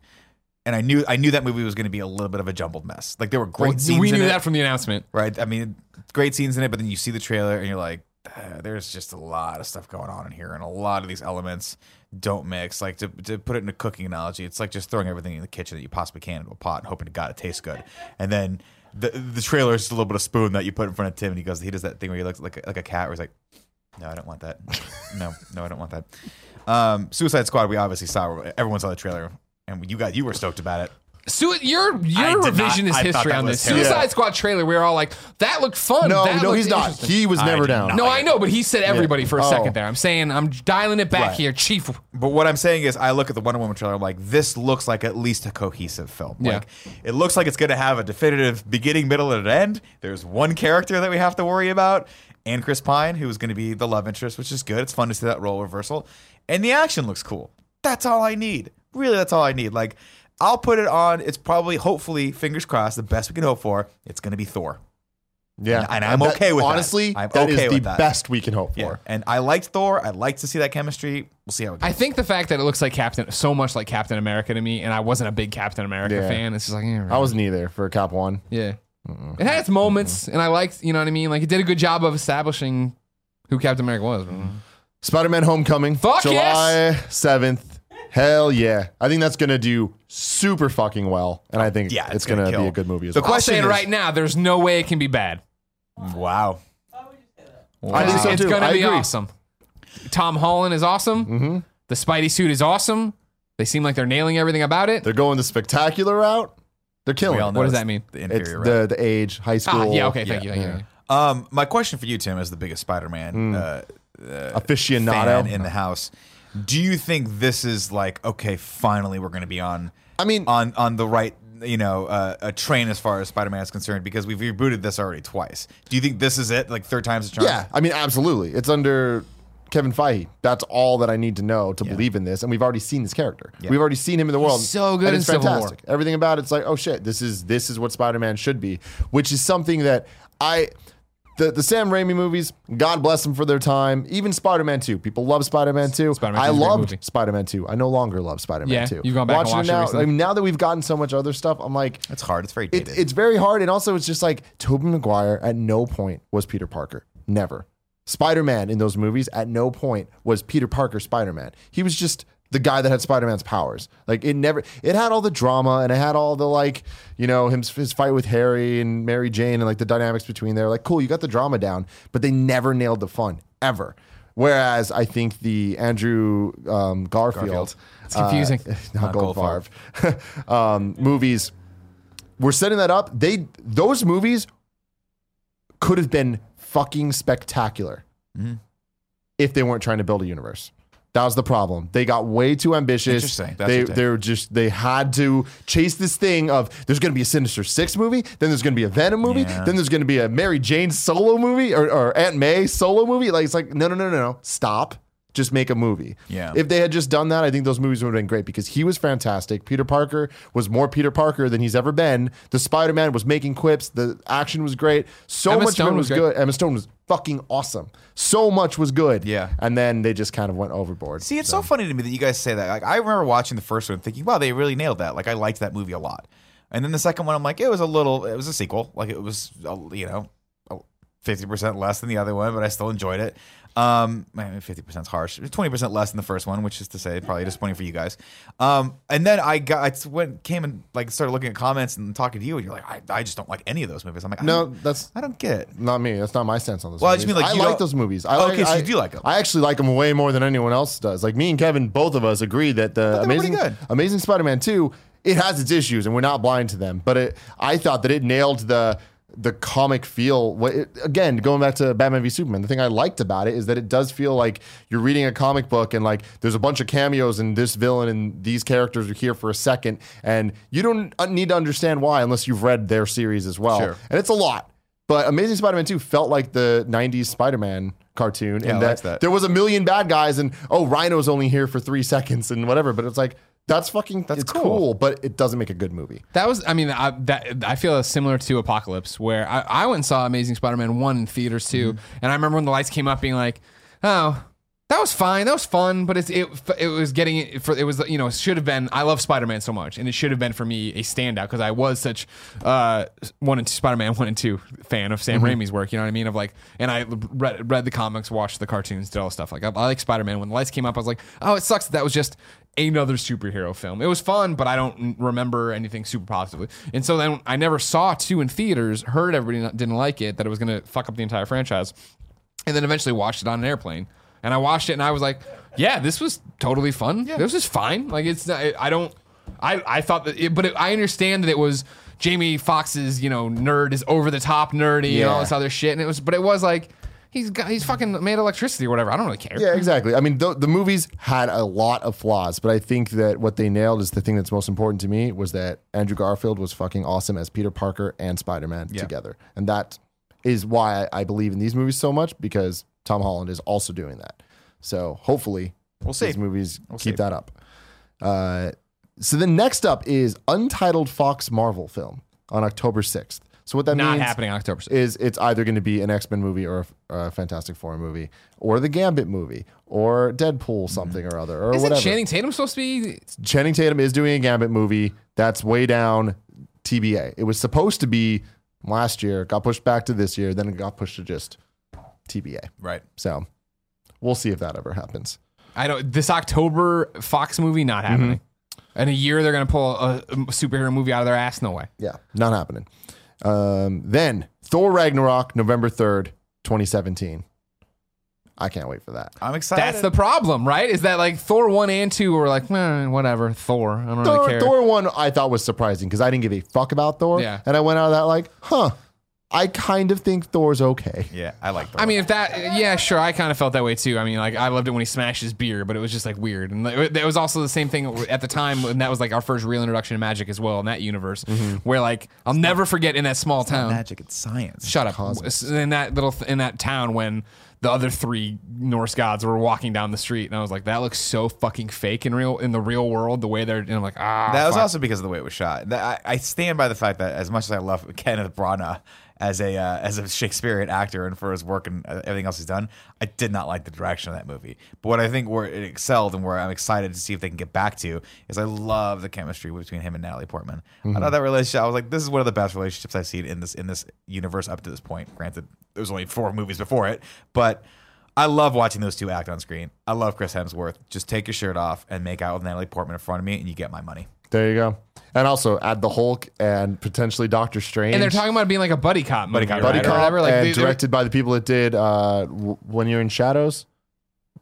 And I knew I knew that movie was going to be a little bit of a jumbled mess. Like there were great scenes. we knew it, that from the announcement. right? I mean, great scenes in it, but then you see the trailer and you're like, "Ah, there's just a lot of stuff going on in here, and a lot of these elements don't mix. Like to, to put it in a cooking analogy, it's like just throwing everything in the kitchen that you possibly can into a pot and hoping to God it tastes good. And then the the trailer is just a little bit of spoon that you put in front of Tim, and he goes, he does that thing where he looks like a, like a cat, where he's like, no, I don't want that. no, no, I don't want that. Um, Suicide Squad, we obviously saw. Everyone saw the trailer, and you got you were stoked about it. Su- your I your did not- revisionist I thought history that on was this terrible. Suicide Yeah. Squad trailer, we were all like, that looked fun. No, That no, looked he's not. interesting." He was I never did down. not. No, I know, but he said everybody for a Oh. second there. I'm saying I'm dialing it back Right. here, Chief. But what I'm saying is, I look at the Wonder Woman trailer, I'm like, this looks like at least a cohesive film. Yeah. Like, it looks like it's going to have a definitive beginning, middle, and an end. There's one character that we have to worry about, and Chris Pine, who is going to be the love interest, which is good. It's fun to see that role reversal, and the action looks cool. That's all I need. Really, that's all I need. Like, I'll put it on. It's probably, hopefully, fingers crossed, the best we can hope for. It's going to be Thor. Yeah, And I'm okay with that. honestly, I'm that is okay the with that. best we can hope for. Yeah. And I liked Thor. I'd like to see that chemistry. We'll see how it goes. I think the fact that it looks like Captain, so much like Captain America to me, and I wasn't a big Captain America Yeah. fan. It's just like, yeah, right. I wasn't either for Cap One. yeah. It had its moments, and I liked, you know what I mean. Like it did a good job of establishing who Captain America was. Spider-Man: Homecoming, Fuck July seventh. Hell yeah! I think that's gonna do super fucking well, and I think Yeah, it's, it's gonna, gonna be kill. a good movie as The well. I'll say question it is- right now. There's no way it can be bad. Wow. Why would you say that? I think so it's too. gonna I be agree. awesome. Tom Holland is awesome. Mm-hmm. The Spidey suit is awesome. They seem like they're nailing everything about it. They're going the spectacular route. They're killing. We all it. know What does that mean? The It's inferior the the age, high school. Ah, yeah. Okay. Thank you. Thank you. Um, my question for you, Tim, as the biggest Spider-Man uh, aficionado fan in the house, do you think this is like okay? Finally, we're going to be on. I mean- on on the right, you know, uh, a train as far as Spider-Man is concerned because we've rebooted this already twice. Do you think this is it? Like third time's a charm? Yeah, I mean, absolutely. It's under Kevin Feige. That's all that I need to know to believe in this. And we've already seen this character. We've already seen him in the world. so good and it's Civil War. fantastic. Everything about it's like, oh shit, this is this is what Spider-Man should be, which is something that I. The, the Sam Raimi movies, God bless them for their time. Even Spider Man 2. People love Spider Man 2. Spider-Man I 2 is a great loved. Spider Man 2. I no longer love Spider Man Yeah, 2. you've gone back and Watching watched it now, recently? I mean, now that we've gotten so much other stuff, I'm like, it's hard. It's very it, it's very hard. And also, it's just like Tobey Maguire at no point was Peter Parker. Never. Spider Man in those movies at no point was Peter Parker Spider Man. He was just the guy that had Spider Man's powers. Like it never, it had all the drama and it had all the like, you know, him his fight with Harry and Mary Jane and like the dynamics between there. Like, cool, you got the drama down, but they never nailed the fun ever. Whereas I think the Andrew um, Garfield, Garfield. It's confusing. uh, not Not Goldfarb, um, movies we're setting that up. They those movies could have been fucking spectacular mm-hmm. if they weren't trying to build a universe. That was the problem. They got way too ambitious. Interesting. That's They—they're just they had to chase this thing of there's going to be a Sinister Six movie, then there's going to be a Venom movie, Yeah. then there's going to be a Mary Jane solo movie or, or Aunt May solo movie. Like it's like no no no no no stop. Just make a movie. Yeah. If they had just done that, I think those movies would have been great because he was fantastic. Peter Parker was more Peter Parker than he's ever been. The Spider Man was making quips. The action was great. So Emma much Stone of it was was good. Emma Stone was fucking awesome. So much was good. Yeah. And then they just kind of went overboard. See, it's so funny to me that you guys say that. Like, I remember watching the first one, thinking, "Wow, they really nailed that." Like, I liked that movie a lot. And then the second one, I'm like, it was a little, it was a sequel. Like, it was, uh, you know, fifty percent less than the other one, but I still enjoyed it. Um, fifty percent is harsh. Twenty percent less than the first one, which is to say, probably disappointing for you guys. Um, and then I got, I went, came and like started looking at comments and talking to you, and you're like, I, I just don't like any of those movies. I'm like, No, that's I don't get it. not me. That's not my stance on those. Well, I just mean, like, I you like those movies. I Oh, like, okay, so I, you do like 'em. I actually like them way more than anyone else does. Like me and Kevin, both of us agree that the amazing. Amazing Spider-Man Two, it has its issues, and we're not blind to them. But it, I thought that it nailed the the comic feel. What again, going back to Batman v Superman, the thing I liked about it is that it does feel like you're reading a comic book, and like there's a bunch of cameos, and this villain and these characters are here for a second, and you don't uh, need to understand why unless you've read their series as well. Sure. And it's a lot. But Amazing Spider-Man 2 felt like the 90s Spider-Man cartoon Yeah, in that, that. there was a million bad guys and oh Rhino's only here for 3 seconds and whatever, but it's like that's fucking That's cool. cool. but it doesn't make a good movie. That was, I mean, I, that I feel similar to Apocalypse, where I, I went and saw Amazing Spider-Man one in theaters too, Mm-hmm. and I remember when the lights came up, being like, "Oh, that was fine, that was fun," but it's, it it was getting it for it was you know it should have been. I love Spider-Man so much, and it should have been for me a standout because I was such uh one and two, Spider-Man one and two fan of Sam Raimi's work. You know what I mean? Of like, and I read read the comics, watched the cartoons, did all the stuff. Like I, I like Spider-Man. When the lights came up, I was like, "Oh, it sucks that that was just." Another superhero film. It was fun, but I don't remember anything super positively. And so then I never saw two in theaters, heard everybody didn't like it, that it was going to fuck up the entire franchise, and then eventually watched it on an airplane. And I watched it and I was like, yeah, this was totally fun. This was fine. Like it's not, I don't, I, I thought that, it, but it, I understand that it was Jamie Foxx's, you know, nerd is over the top nerdy and all this other shit. And it was, but it was like, he's got, he's fucking made electricity or whatever. I don't really care. Yeah, exactly. I mean, the, the movies had a lot of flaws, but I think that what they nailed is the thing that's most important to me was that Andrew Garfield was fucking awesome as Peter Parker and Spider Man together, and that is why I, I believe in these movies so much because Tom Holland is also doing that. So hopefully, We'll see. these movies We'll keep see. that up. Uh, so the next up is untitled Fox Marvel film on October sixth. So what that Not means happening October 6th. is it's either going to be an X Men movie or a, a Fantastic Four movie or the Gambit movie or Deadpool mm-hmm. something or other or Isn't whatever. Channing Tatum supposed to be Channing Tatum is doing a Gambit movie. That's way down TBA. It was supposed to be last year, got pushed back to this year, then it got pushed to just TBA. Right. So we'll see if that ever happens. I don't. This October Fox movie not happening. Mm-hmm. In a year, they're gonna pull a, a superhero movie out of their ass. No way. Yeah, not happening. Um, then Thor Ragnarok, November 3rd, 2017. I can't wait for that. I'm excited. That's the problem, right? Is that like Thor one and two were like, eh, whatever. Thor. I don't really care. Thor 1 I thought was surprising because I didn't give a fuck about Thor. Yeah. And I went out of that like, huh, I kind of think Thor's okay. yeah, I like. Thor. I mean, if that, yeah, sure. I kind of felt that way too. I mean, like I loved it when he smashed his beer, but it was just like weird. And it it was also the same thing at the time, and that was like our first real introduction to magic as well in that universe, where like I'll never forget in that small town. magic, it's science. Shut up. In that little in that town when the other three Norse gods were walking down the street, and I was like, that looks so fucking fake in real in the real world. The way they're, and I'm like, ah, That was fuck. also because of the way it was shot. I, I stand by the fact that as much as I love Kenneth Branagh as a uh, as a Shakespearean actor and for his work and uh, everything else he's done, I did not like the direction of that movie. But what I think where it excelled and where I'm excited to see if they can get back to is I love the chemistry between him and Natalie Portman. I thought that relationship. I was like, this is one of the best relationships I've seen in this in this universe up to this point. Granted, there was only four movies before it, but. I love watching those two act on screen. I love Chris Hemsworth. Just take your shirt off and make out with Natalie Portman in front of me, and you get my money. There you go. And also add the Hulk and potentially Doctor Strange. And they're talking about it being like a buddy cop movie, cop, Buddy right? Or Cop whatever. Like, and they- they- directed by the people that did uh, w- When You're in Shadows.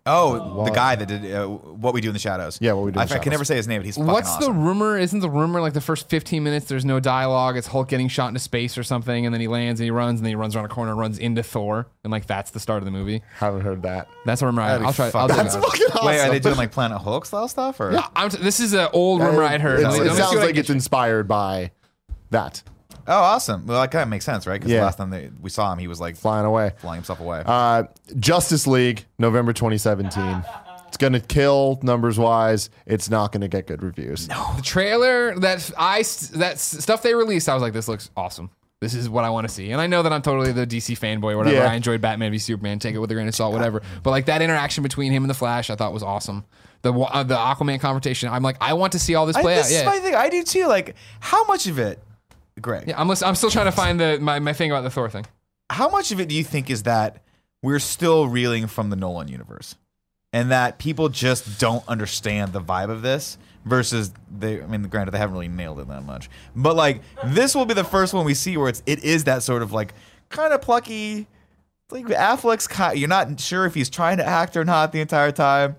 Oh, the guy that did uh, what we do in the shadows. Yeah, What We Do in I, the I can Shadows. never say his name, but he's fucking What's the awesome. rumor? Isn't the rumor like the first 15 minutes there's no dialogue? It's Hulk getting shot into space or something, and then he lands and he runs and then he runs around a corner and runs into Thor, and like that's the start of the movie. Haven't heard that. That's a rumor. I, That'd be I'll try. I'll fucking do That's that. fucking awesome. Wait, are they doing like Planet Hulk style stuff or? I'm t- this is an old rumor I'd heard. It's- Let me- it let me see sounds what I like can it's inspired by that Oh, awesome. Well, that kind of makes sense, right? Because Yeah. the last time they, we saw him, he was like flying away. flying himself away. Uh, Justice League, November 2017. It's gonna kill numbers wise. It's not gonna get good reviews. No. The trailer that I that stuff they released, I was like, this looks awesome. This is what I want to see. And I know that I'm totally the DC fanboy, or whatever. Yeah. I enjoyed Batman v Superman. Take it with a grain of salt, whatever. But like that interaction between him and the Flash, I thought was awesome. The wa- uh, the Aquaman confrontation, I'm like, I want to see all this I, play this out. is Yeah. my thing. I do too. Like, how much of it, Greg? Yeah, I'm, lis- I'm still trying to find the my, my thing about the Thor thing. How much of it do you think is that we're still reeling from the Nolan universe, and that people just don't understand the vibe of this? Versus they, I mean, granted, they haven't really nailed it that much, but like this will be the first one we see where it's it is that sort of like kind of plucky, like Affleck's. Kind, you're not sure if he's trying to act or not the entire time,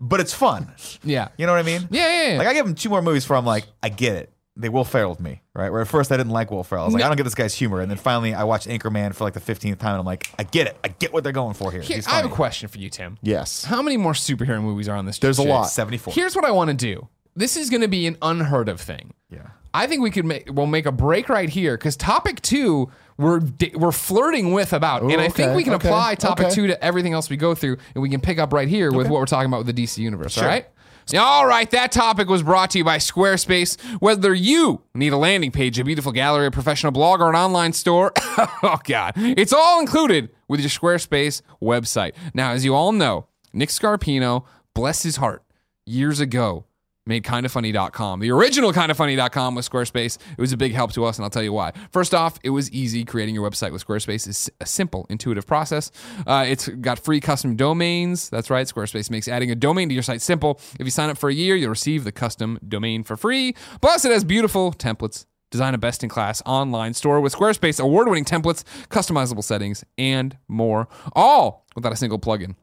but it's fun. Yeah. You know what I mean? Yeah, yeah, yeah. Like I give him two more movies where I'm like, I get it. They Will Ferrell with me, right? Where at first I didn't like Will Ferrell. I was like, No. I don't get this guy's humor. And then finally I watched Anchorman for like the 15th time and I'm like, I get it. I get what they're going for here. Here- He's I have a funny. question for you, Tim. Yes. How many more superhero movies are on this? There's a lot. 74. Here's what I want to do. This is going to be an unheard of thing. Yeah. I think we could make we'll make a break right here because topic two we're di- we're flirting with about, and I think okay, we can okay, apply topic okay. two to everything else we go through, and we can pick up right here with what we're talking about with the DC universe. All right. All right, that topic was brought to you by Squarespace. Whether you need a landing page, a beautiful gallery, a professional blog, or an online store, oh God, it's all included with your Squarespace website. Now, as you all know, Nick Scarpino, bless his heart, years ago made kindafunny.com. The original kindafunny.com with Squarespace. It was a big help to us, and I'll tell you why. First off, it was easy. Creating your website with Squarespace is a simple, intuitive process. Uh, it's got free custom domains. That's right. Squarespace makes adding a domain to your site simple. If you sign up for a year, you'll receive the custom domain for free. Plus, it has beautiful templates. Design a best in class online store with Squarespace award winning templates, customizable settings, and more, all without a single plugin.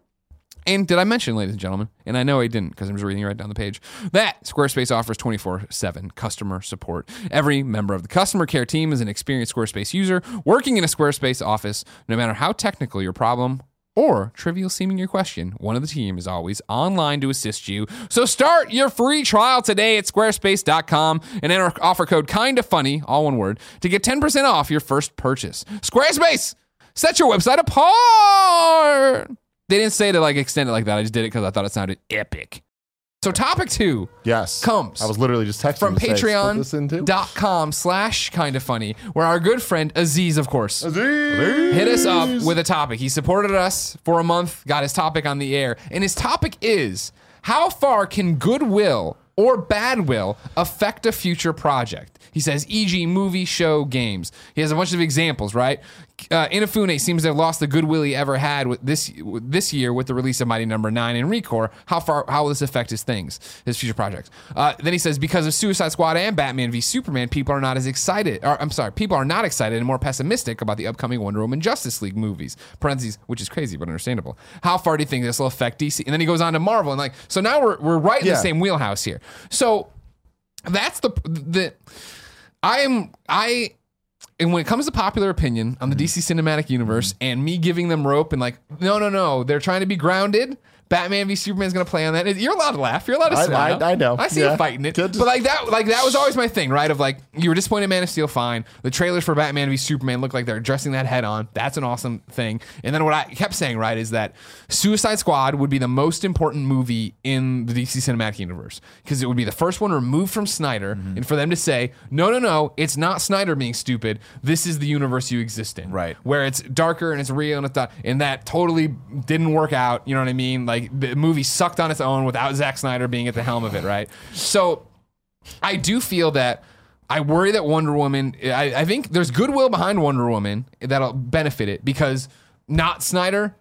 And did I mention, ladies and gentlemen, and I know I didn't because I'm just reading right down the page, that Squarespace offers 24 7 customer support. Every member of the customer care team is an experienced Squarespace user working in a Squarespace office. No matter how technical your problem or trivial seeming your question, one of the team is always online to assist you. So start your free trial today at squarespace.com and enter offer code kinda funny, all one word, to get 10% off your first purchase. Squarespace! Set your website apart! They didn't say to like extend it like that. I just did it because I thought it sounded epic. So topic two Yes. Comes I was literally just texting from to say, split this in two. patreon.com slash kind of funny, where our good friend Aziz, of course, hit us up with a topic. He supported us for a month, got his topic on the air, and his topic is how far can goodwill or bad will affect a future project? He says, e.g., movie, show, games. He has a bunch of examples, right? Uh, Inafune seems to have lost the goodwill he ever had with this this year with the release of Mighty Number Nine and Recore. How far? How will this affect his things, his future projects? Uh, then he says because of Suicide Squad and Batman v Superman, people are not as excited. Or, I'm sorry, people are not excited and more pessimistic about the upcoming Wonder Woman Justice League movies. Parentheses, which is crazy but understandable. How far do you think this will affect DC? And then he goes on to Marvel and like so now we're we're right in Yeah. the same wheelhouse here. So that's the the I am I and when it comes to popular opinion on the mm-hmm. DC cinematic universe and me giving them rope and like no no no they're trying to be grounded Batman v Superman's gonna play on that. You're allowed to laugh. You're allowed to I- smile. I- I know. I see Yeah. you fighting it. But like that, like that was always my thing, right? Of like you were disappointed in Man of Steel, fine. The trailers for Batman v Superman look like they're addressing that head on. That's an awesome thing. And then what I kept saying, right, is that Suicide Squad would be the most important movie in the DC cinematic universe because it would be the first one removed from Snyder, Mm-hmm. and for them to say, no, no, no, it's not Snyder being stupid. This is the universe you exist in, Right. Where it's darker and it's real and it's not, and that totally didn't work out. You know what I mean? Like the movie sucked on its own without Zack Snyder being at the helm of it, right? So I do feel that I worry that Wonder Woman. I, I think there's goodwill behind Wonder Woman that'll benefit it because not Snyder.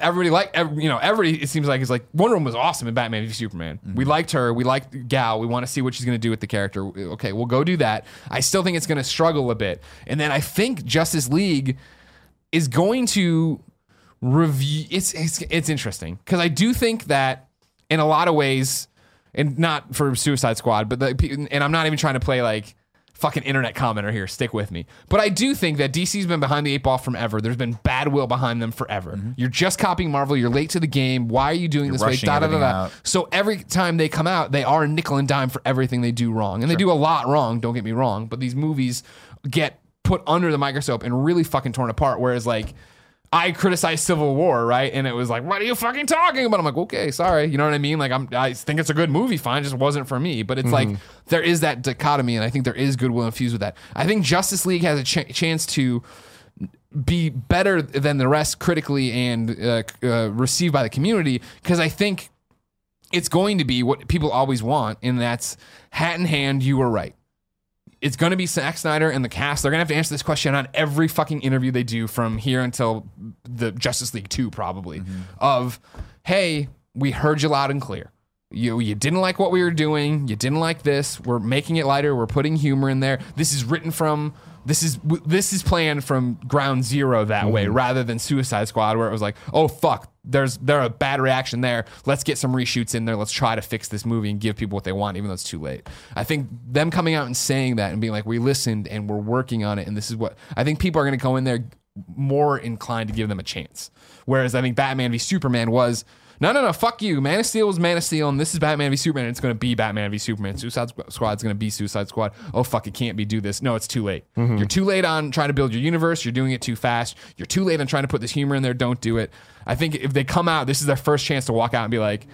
Everybody like ev- you know everybody. It seems like is like Wonder Woman was awesome in Batman v Superman. Mm-hmm. We liked her. We liked Gal. We want to see what she's going to do with the character. Okay, we'll go do that. I still think it's going to struggle a bit, and then I think Justice League is going to review. It's it's it's interesting because I do think that in a lot of ways, and not for Suicide Squad, but the, and I'm not even trying to play like fucking internet commenter here. Stick with me, but I do think that DC's been behind the eight ball from ever. There's been bad will behind them forever. You're just copying Marvel. You're late to the game. Why are you doing this way? Da, da, da, da. So every time they come out, they are nickel and dime for everything they do wrong, and they do a lot wrong. Don't get me wrong, but these movies get put under the microscope and really fucking torn apart. Whereas like. I criticized Civil War, right? And it was like, what are you fucking talking about? I'm like, okay, sorry. You know what I mean? Like, I'm, I think it's a good movie, fine. It just wasn't for me. But it's like, there is that dichotomy, and I think there is goodwill infused with that. I think Justice League has a ch- chance to be better than the rest critically and uh, uh, received by the community because I think it's going to be what people always want, and that's hat in hand, you were right. It's going to be Zack Snyder and the cast. They're going to have to answer this question on every fucking interview they do from here until the Justice League 2, probably. Mm-hmm. Of, hey, we heard you loud and clear. You, you didn't like what we were doing. You didn't like this. We're making it lighter. We're putting humor in there. This is written from this is this is planned from ground zero that way, mm-hmm. rather than Suicide Squad, where it was like, oh fuck, there's there a bad reaction there. Let's get some reshoots in there. Let's try to fix this movie and give people what they want, even though it's too late. I think them coming out and saying that and being like, we listened and we're working on it, and this is what I think people are going to go in there more inclined to give them a chance. Whereas I think Batman v Superman was. No, no, no, fuck you. Man of Steel was Man of Steel, and this is Batman v Superman. It's going to be Batman v Superman. Suicide Squ- Squad's going to be Suicide Squad. Oh, fuck, it can't be do this. No, it's too late. Mm-hmm. You're too late on trying to build your universe. You're doing it too fast. You're too late on trying to put this humor in there. Don't do it. I think if they come out, this is their first chance to walk out and be like,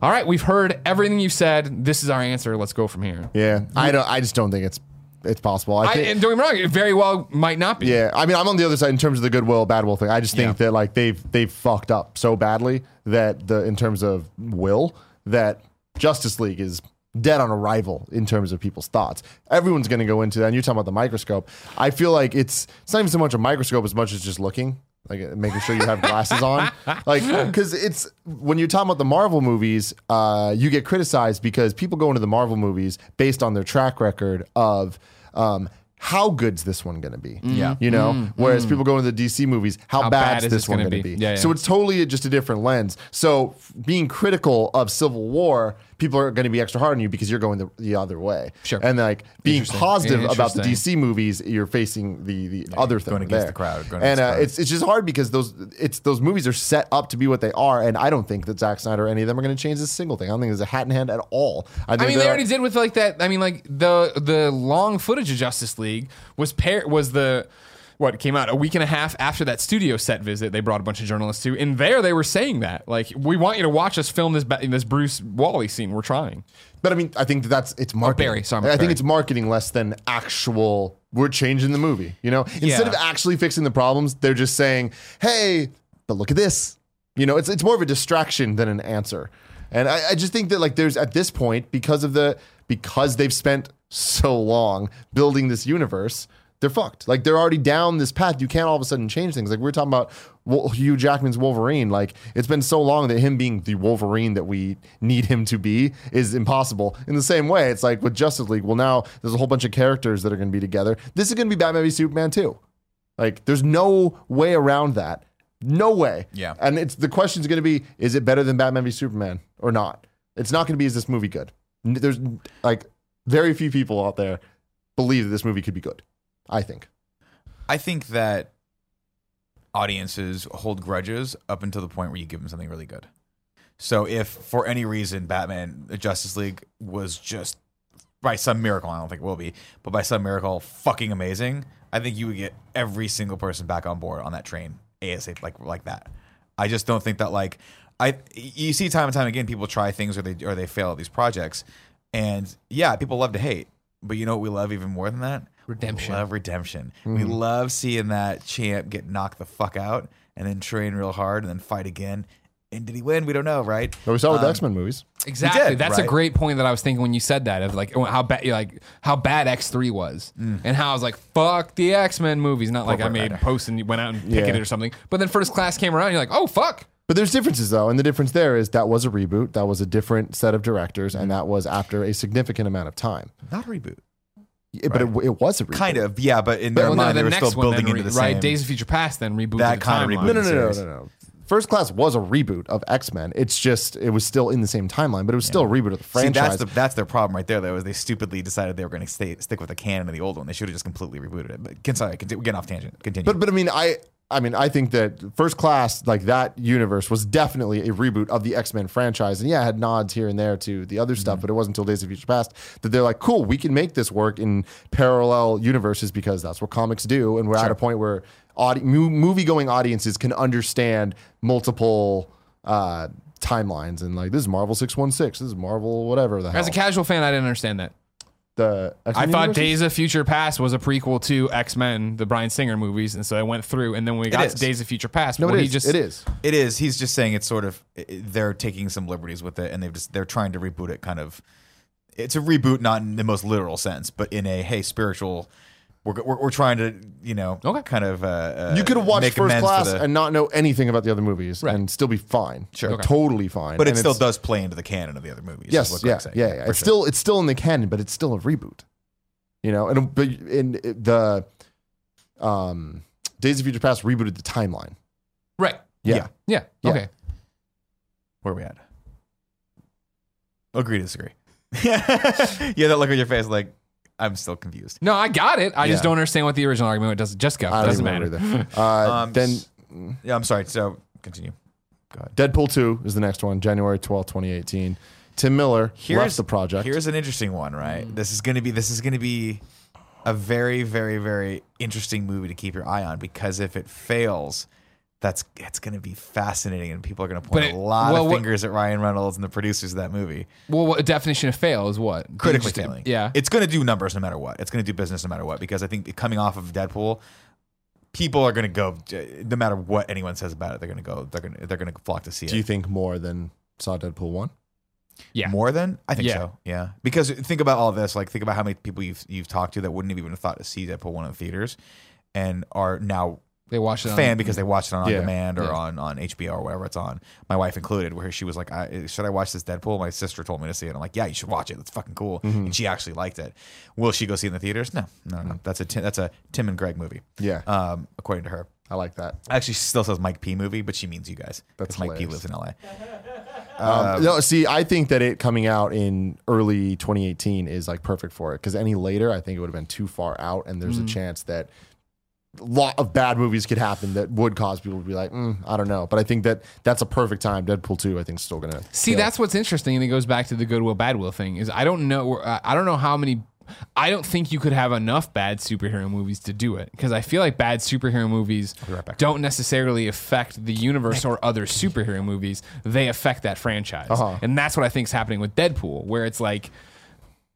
all right, we've heard everything you said. This is our answer. Let's go from here. Yeah, I don't. I just don't think it's it's possible. I I, think. and don't get me wrong, it very well might not be. yeah, I mean, I'm on the other side in terms of the goodwill, bad will thing. I just think Yeah. that like they've they've fucked up so badly that the in terms of will that Justice League is dead on arrival in terms of people's thoughts. Everyone's going to go into that. And you're talking about the microscope. I feel like it's it's not even so much a microscope as much as just looking. Like making sure you have glasses on, like because it's when you're talking about the Marvel movies, uh, you get criticized because people go into the Marvel movies based on their track record of um, how good's this one going to be? Yeah. you know. Whereas people go into the DC movies, how, Mm. How bad's bad is this this one gonna going to be? be? Yeah, yeah. So it's totally just a different lens. So being critical of Civil War, people are going to be extra hard on you because you're going the, the other way. Sure. And like being positive about the DC movies, you're facing the the other thing going against there. the crowd, going and against the uh, crowd. it's it's just hard because those it's those movies are set up to be what they are, and I don't think that Zack Snyder or any of them are going to change this single thing. I don't think there's a hat in hand at all. I, think I mean, they already did with like that. I mean, like the the long footage of Justice League was pair was the what came out a week and a half after that studio set visit. They brought a bunch of journalists to, and there they were saying that like we want you to watch us film this this Bruce Wally scene. We're trying. But I mean, I think that that's it's marketing. Barry, sorry, I think it's marketing less than actual. We're changing the movie. You know, instead Yeah. of actually fixing the problems, they're just saying, "Hey, but look at this." You know, it's it's more of a distraction than an answer. And I, I just think that like there's at this point because of the because they've spent so long building this universe they're fucked. Like they're already down this path. You can't all of a sudden change things. Like we are talking about Hugh Jackman's Wolverine. Like it's been so long that him being the Wolverine that we need him to be is impossible. In the same way, it's like with Justice League. Well, now there's a whole bunch of characters that are going to be together. This is going to be Batman v Superman too. Like there's no way around that. No way. Yeah. And it's the question's going to be: Is it better than Batman v Superman or not? It's not going to be: Is this movie good? There's like very few people out there believe that this movie could be good. I think. I think that audiences hold grudges up until the point where you give them something really good. So if for any reason Batman the Justice League was just by some miracle, I don't think it will be, but by some miracle fucking amazing, I think you would get every single person back on board on that train ASAP like like that. I just don't think that like I you see time and time again people try things or they or they fail at these projects and yeah, people love to hate. But you know what we love even more than that? Redemption. We love redemption. We love seeing that champ get knocked the fuck out and then train real hard and then fight again. And did he win? We don't know, right? But we saw with the Um, X Men movies. Exactly. did, That's a great point that I was thinking when you said that of like how bad like how bad X three was Mm. and how I was like fuck the X Men movies. Not like I made writer. posts and went out and Yeah. picketed or something. But then first class came around. You're like oh fuck. But there's differences though, and the difference there is that was a reboot, that was a different set of directors, and mm-hmm. that was after a significant amount of time. Not a reboot. Yeah, But it, it was a reboot. Kind of, yeah, but in their Well, no, mind, the they were next still one building then into re- the right same. Days of Future Past then rebooted That the kind of timeline. reboot. No, no, no, no, series. no, no. First Class was a reboot of X Men. It's just it was still in the same timeline, but it was still a reboot of the See, franchise. that's the that's their problem right there. Though, is they stupidly decided they were going to stay stick with the canon of the old one. They should have just completely rebooted it. But can sorry, continue, we're getting off tangent. Continue. But but I mean I I mean I think that First Class like that universe was definitely a reboot of the X Men franchise, and yeah, it had nods here and there to the other Mm-hmm. stuff, but it wasn't until Days of Future Past that they're like, cool, we can make this work in parallel universes because that's what comics do, and we're at a point where audi- movie going audiences can understand multiple uh, timelines and like this is Marvel six one six, this is Marvel whatever the hell. As a casual fan, I didn't understand that. The I X-Men thought universes? Days of Future Past was a prequel to X Men, the Bryan Singer movies, and so I went through. And then when we got is. to Days of Future Past, No, well, it he is. just it is. It is. He's just saying it's sort of they're taking some liberties with it, and they've just they're trying to reboot it. Kind of, it's a reboot, not in the most literal sense, but in a hey spiritual. We're, we're, we're trying to you know Okay. kind of uh, uh, You could have watched make First Class the- and not know anything about the other movies Right. and still be fine. Sure. Like, Okay. totally fine. but it And still does play into the canon of the other movies. Yes, what yeah, Greg's yeah, yeah. It's sure. still it's still in the canon, but it's still a reboot. You know, and but in the um, Days of Future Past rebooted the timeline. right. Yeah, Yeah. Yeah. Okay. where are we at? Agree to disagree. yeah, that look on your face, like I'm still confused. No, I got it. I just Yeah. don't understand what the original argument was. It doesn't just go. I It don't doesn't matter. remember either. Uh, Um, then Yeah, I'm sorry. So continue. Go ahead. Deadpool two is the next one, January twelfth, twenty eighteen. Tim Miller left the project. Here's an interesting one, right? This is gonna be this is gonna be a very, very, very interesting movie to keep your eye on because if it fails, that's it's gonna be fascinating and people are gonna point But a lot well, of what- fingers at Ryan Reynolds and the producers of that movie. Well, what definition of fail is what? Critically failing. Yeah. It's gonna do numbers no matter what. It's gonna do business no matter what because I think coming off of Deadpool. People are gonna go, no matter what anyone says about it. They're gonna go. They're gonna. They're gonna flock to see it. Do you think more than saw Deadpool one? yeah. More than I think Yeah. so. Yeah, because think about all this. Like think about how many people you've you've talked to that wouldn't have even thought to see Deadpool one in the theaters, and are now They watch it. On, fan because they watch it on Yeah. demand or Yeah. on on HBO or whatever it's on. My wife included, where she was like, I, "Should I watch this Deadpool?" My sister told me to see it. I'm like, "Yeah, you should watch it. It's fucking cool." Mm-hmm. And she actually liked it. Will she go see it in the theaters? No, no, no. That's a Tim, that's a Tim and Greg movie. Yeah, Um, according to her. I like that. Actually, she still says Mike P movie, but she means you guys. That's Mike P hilarious. lives in LA. Um, no, see, I think that it coming out in early 2018 is like perfect for it because any later, I think it would have been too far out, and there's a chance that lot of bad movies could happen that would cause people to be like, mm, I don't know. But I think that that's a perfect time. Deadpool 2, I think, is still gonna See, kill. that's what's interesting, and it goes back to the goodwill badwill thing. Is I don't know, uh, I don't know how many. I don't think you could have enough bad superhero movies to do it because I feel like bad superhero movies don't necessarily affect the universe or other superhero movies. They affect that franchise, Uh-huh. and that's what I think is happening with Deadpool, where it's like.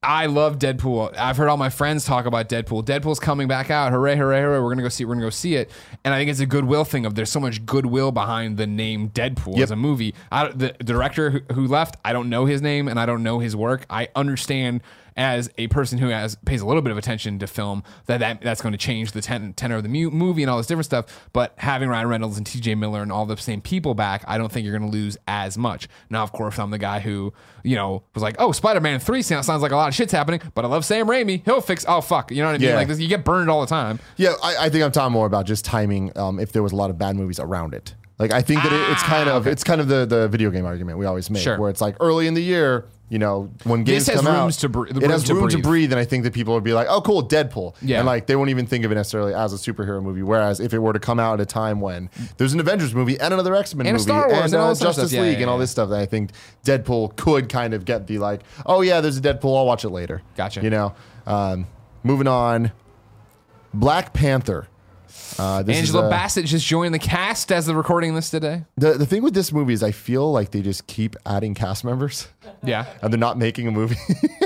I love Deadpool. I've heard all my friends talk about Deadpool. Deadpool's coming back out. Hooray, hooray, hooray. We're going to go see it. We're going to go see it. And I think it's a goodwill thing of there's so much goodwill behind the name Deadpool Yep. as a movie. I, the director who, who left, I don't know his name and I don't know his work. I understand as a person who has pays a little bit of attention to film that, that that's going to change the ten, tenor of the mu- movie and all this different stuff. But having Ryan Reynolds and T.J. Miller and all the same people back, I don't think you're going to lose as much. Now, of course, I'm the guy who you know was like, oh, Spider-Man three sounds sounds like a lot of shit's happening, but I love Sam Raimi. He'll fix. Oh fuck, you know what I mean? Yeah. Like this, you get burned all the time. Yeah, I, I think I'm talking more about just timing. Um, if there was a lot of bad movies around it, like I think that it, it's kind of it's kind of the the video game argument we always make, Ah, Sure. where it's like early in the year, you know, when games has come rooms out, to br- it room has to room to breathe. breathe, and I think that people would be like, "Oh, cool, Deadpool," Yeah. and like they won't even think of it necessarily as a superhero movie. Whereas if it were to come out at a time when there's an Avengers movie and another X Men And a movie Star Wars and, all uh, this other Justice stuff. Yeah, League yeah, and all yeah. this stuff, then I think Deadpool could kind of get the like, "Oh yeah, there's a Deadpool, I'll watch it later." Gotcha. You know, um, moving on, Black Panther. Uh, this is Angela a- Bassett just joined the cast as the recording this today. The the thing with this movie is I feel like they just keep adding cast members Yeah, and they're not making a movie.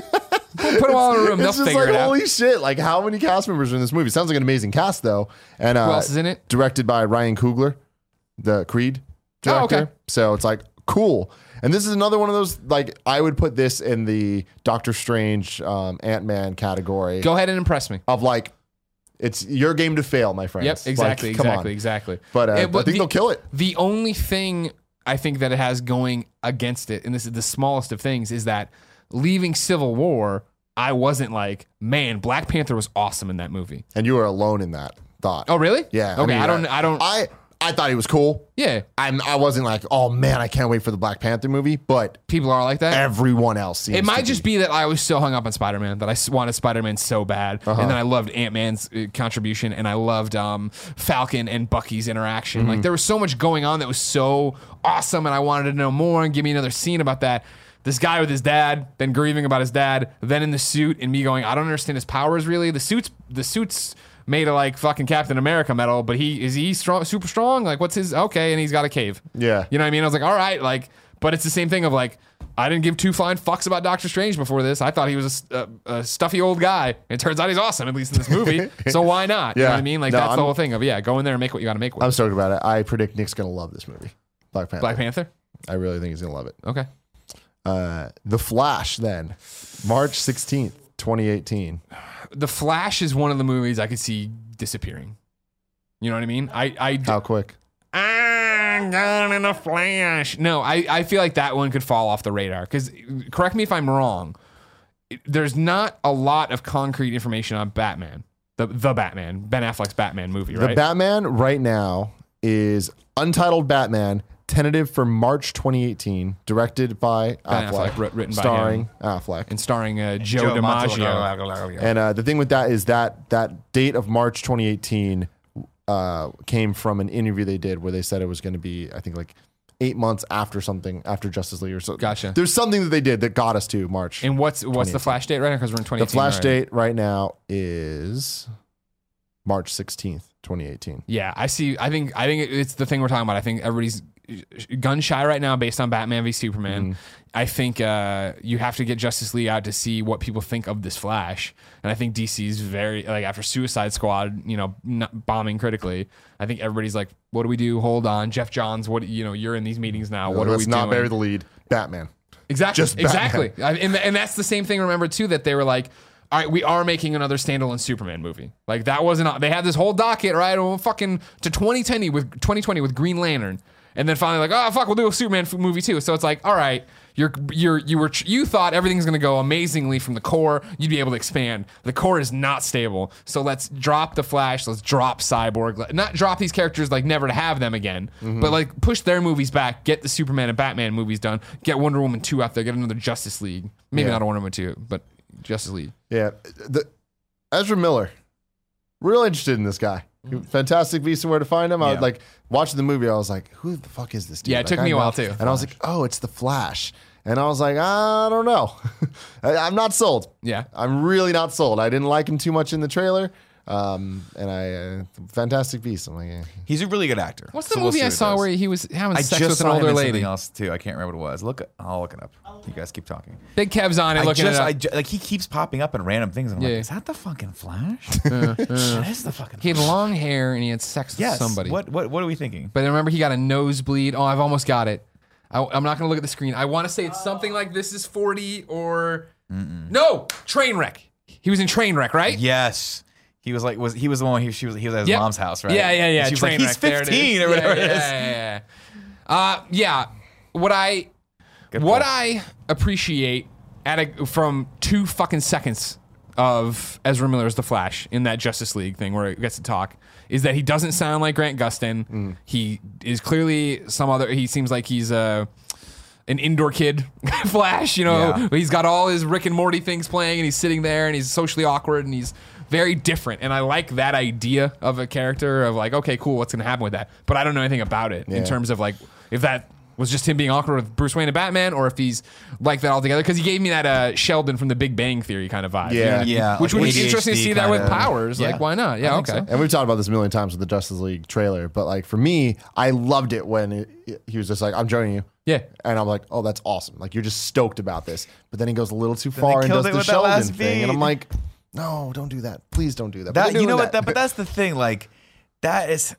put them all in a room. They'll it's just like it out. holy shit! Like how many cast members are in this movie? Sounds like an amazing cast though. And uh, Who else is in it? Directed by Ryan Coogler, the Creed director. Oh, okay. So it's like cool. And this is another one of those like I would put this in the Doctor Strange, um, Ant Man category Go ahead and impress me. of like it's your game to fail, my friends. Yep, Like, exactly, on. exactly, exactly. But, uh, I It- think they'll kill it. The only thing I think that it has going against it, and this is the smallest of things, is that leaving Civil War, I wasn't like, man, Black Panther was awesome in that movie. And you were alone in that thought. Oh, really? Yeah. Okay, I, mean, don't, I don't. I I thought he was cool. yeah, I'm, I wasn't like, oh man, I can't wait for the Black Panther movie. But people are like that. everyone else seems It might to just be that I was so hung up on Spider Man that I s- wanted Spider Man so bad, Uh-huh. and then I loved Ant Man's uh, contribution, and I loved um, Falcon and Bucky's interaction. Like there was so much going on that was so awesome, and I wanted to know more and give me another scene about that. This guy with his dad, then grieving about his dad, then in the suit, and me going, I don't understand his powers really. The suits, the suits made of like fucking Captain America metal, but he is he strong, super strong? Like what's his? Okay, and he's got a cave. Yeah. You know what I mean? I was like, all right, like, but it's the same thing of like, I didn't give two flying fucks about Doctor Strange before this. I thought he was a stuffy old guy. It turns out he's awesome, at least in this movie. so why not? You know Yeah. what I mean? Like, No, that's I'm- the whole thing of, yeah, go in there and make what you got to make with I'm stoked about it. I predict Nick's gonna love this movie, Black Panther. Black Panther? I really think he's gonna love it. Okay. Uh, the Flash, then, March 16th, 2018. The Flash is one of the movies I could see disappearing. You know what I mean? I, I, How quick? I'm gone in a flash. No, I, I feel like that one could fall off the radar. Because, correct me if I'm wrong, there's not a lot of concrete information on Batman, the the Batman, Ben Affleck's Batman movie, right? The? Batman right now is Untitled Batman, tentative for March 2018, directed by Ben Affleck, Affleck, writ- written by starring him. Affleck. and starring uh, Joe, DiMaggio. And uh, the thing with that is that that date of March 2018 uh, came from an interview they did where they said it was going to be, I think, like eight months after something after Justice League or so. Gotcha. There's something that they did that got us to March. And what's what's the Flash date right now? Because we're in 2018. the Flash already. date right now is March 16th, 2018. Yeah, I see. I think I think it- it's the thing we're talking about. I think everybody's gun shy right now based on Batman v Superman. Mm-hmm. I think uh, you have to get Justice League out to see what people think of this Flash. And I think DC's very like after Suicide Squad, you know, not bombing critically. I think everybody's like, "What do we do? Hold on, Geoff Johns. What you know? You're in these meetings now. What are we not doing?" bury the lead. Batman. Exactly. Just Batman. exactly. I- And, and that's the same thing. Remember too that they were like, all right, we are making another standalone Superman movie. Like that wasn't. They had this whole docket right, fucking to 2020 with 2020 with Green Lantern, and then finally like, oh fuck, we'll do a Superman f- movie too. So it's like, all right, you're you're you were you thought everything's gonna go amazingly from the core. You'd be able to expand. The core is not stable. So let's drop the Flash. Let's drop Cyborg. Let- Not drop these characters like never to have them again, mm-hmm. but like push their movies back. Get the Superman and Batman movies done. Get Wonder Woman two out there. Get another Justice League. Maybe Yeah. not a Wonder Woman two, but Justice League. Yeah. The, Ezra Miller. Real interested in this guy. Fantastic Beast and Where to Find Him. I Yeah. was like watching the movie. I was like, "Who the fuck is this dude?" Yeah, it Like, took I me a know- while, too. And I was like, "Oh, it's the Flash." And I was like, "I don't know. I, I'm not sold. Yeah. I'm really not sold. I didn't like him too much in the trailer. Um, and I, uh, Fantastic Beast. I'm like, eh. He's a really good actor. What's the So we'll movie see I what it saw does. where he was having I sex just with an saw him older in lady? something else too. I can't remember what it was. Look, I'll look it up. You guys keep talking. Big Kev's on it, I looking just, it up. I ju- like he keeps popping up in random things. And I'm Yeah. like, is that the fucking Flash? that is the fucking. he had long hair and he had sex with somebody. What what what are we thinking? But I remember he got a nosebleed. Oh, I've almost got it. I, I'm not going to look at the screen. I want to say it's something like this is 40 or No, train wreck. He was in train wreck, right? Yes. He was like was he was the one he, she was he was at his Yep. mom's house, right? Yeah, yeah, yeah. And she was like, Trainwreck, he's there it is. 15 or Yeah, whatever yeah, it is. Yeah, yeah, yeah. Uh, yeah. What I Good what call. I appreciate at a, from two fucking seconds of Ezra Miller's The Flash in that Justice League thing where he gets to talk is that he doesn't sound like Grant Gustin. Mm. He is clearly some other. He seems like he's a. An indoor kid, Flash. You know, Yeah. he's got all his Rick and Morty things playing, and he's sitting there, and he's socially awkward, and he's very different. And I like that idea of a character of like, okay, cool, what's going to happen with that? But I don't know anything about it in terms of like if that was just him being awkward with Bruce Wayne and Batman, or if he's like that altogether. Because he gave me that uh, Sheldon from The Big Bang Theory kind of vibe. you know Yeah. I mean? Yeah, which like would be interesting to see that with kinda- powers. Yeah. Like, why not? Yeah, okay. so. And we've talked about this a million times with the Justice League trailer, but like for me, I loved it when it, he was just like, "I'm joining you." Yeah. And I'm like, "Oh, that's awesome!" Like you're just stoked about this. But then he goes a little too they far and does the with Sheldon last thing, and I'm like, "No, don't do that. Please don't do that." That they're you know doing what? That, but that's the thing. Like that is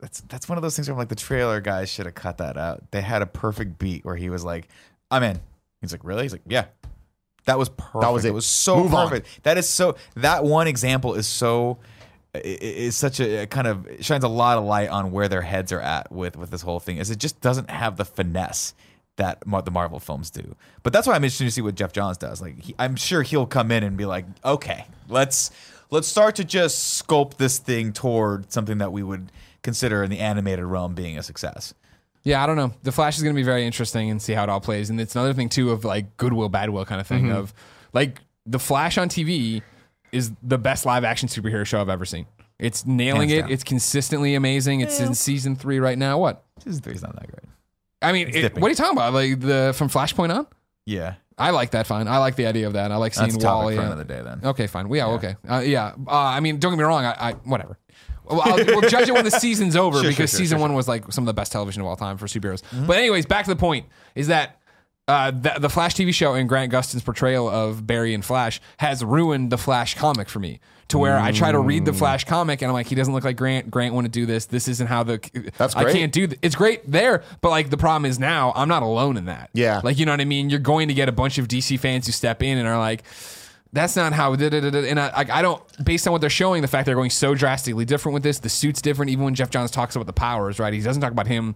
that's that's one of those things where I'm like the trailer guys should have cut that out. They had a perfect beat where he was like, "I'm in." He's like, "Really?" He's like, "Yeah." That was perfect. That was it. It was so Move on. perfect. That is so. That one example is so. Is such a kind of shines a lot of light on where their heads are at with with this whole thing. Is it just doesn't have the finesse that the Marvel films do. But that's why I'm interested to see what Geoff Johns does. Like he, I'm sure he'll come in and be like, okay, let's let's start to just sculpt this thing toward something that we would consider in the animated realm being a success. Yeah, I don't know. The Flash is going to be very interesting and see how it all plays. And it's another thing too of like goodwill, badwill kind of thing. Mm-hmm. Of like the Flash on TV is the best live action superhero show I've ever seen. It's nailing Hands it. down. It's consistently amazing. It's in season three right now. What? Season three's not that great. I mean, it, what are you talking about? Like the from Flashpoint on? Yeah, I like that. Fine. I like the idea of that. I like seeing that's a topic Wally. for another day then. Okay, fine. Yeah, okay. Uh, yeah. Uh, I mean, don't get me wrong. I, I whatever. Well, I'll, we'll judge it when the season's over Sure, because sure, sure, season sure, one was like some of the best television of all time for superheroes. But anyways, back to the point is that uh, the, the Flash TV show and Grant Gustin's portrayal of Barry and Flash has ruined the Flash comic for me. To where I try to read the Flash comic and I'm like, he doesn't look like Grant. Grant want to do this. This isn't how the. That's I great. can't do. Th- it's great there, but like the problem is now I'm not alone in that. Yeah. Like you know what I mean. You're going to get a bunch of DC fans who step in and are like, that's not how. da- da- da- da," And I, like, I don't, based on what they're showing, the fact they're going so drastically different with this, the suit's different. Even when Geoff Johns talks about the powers, right? He doesn't talk about him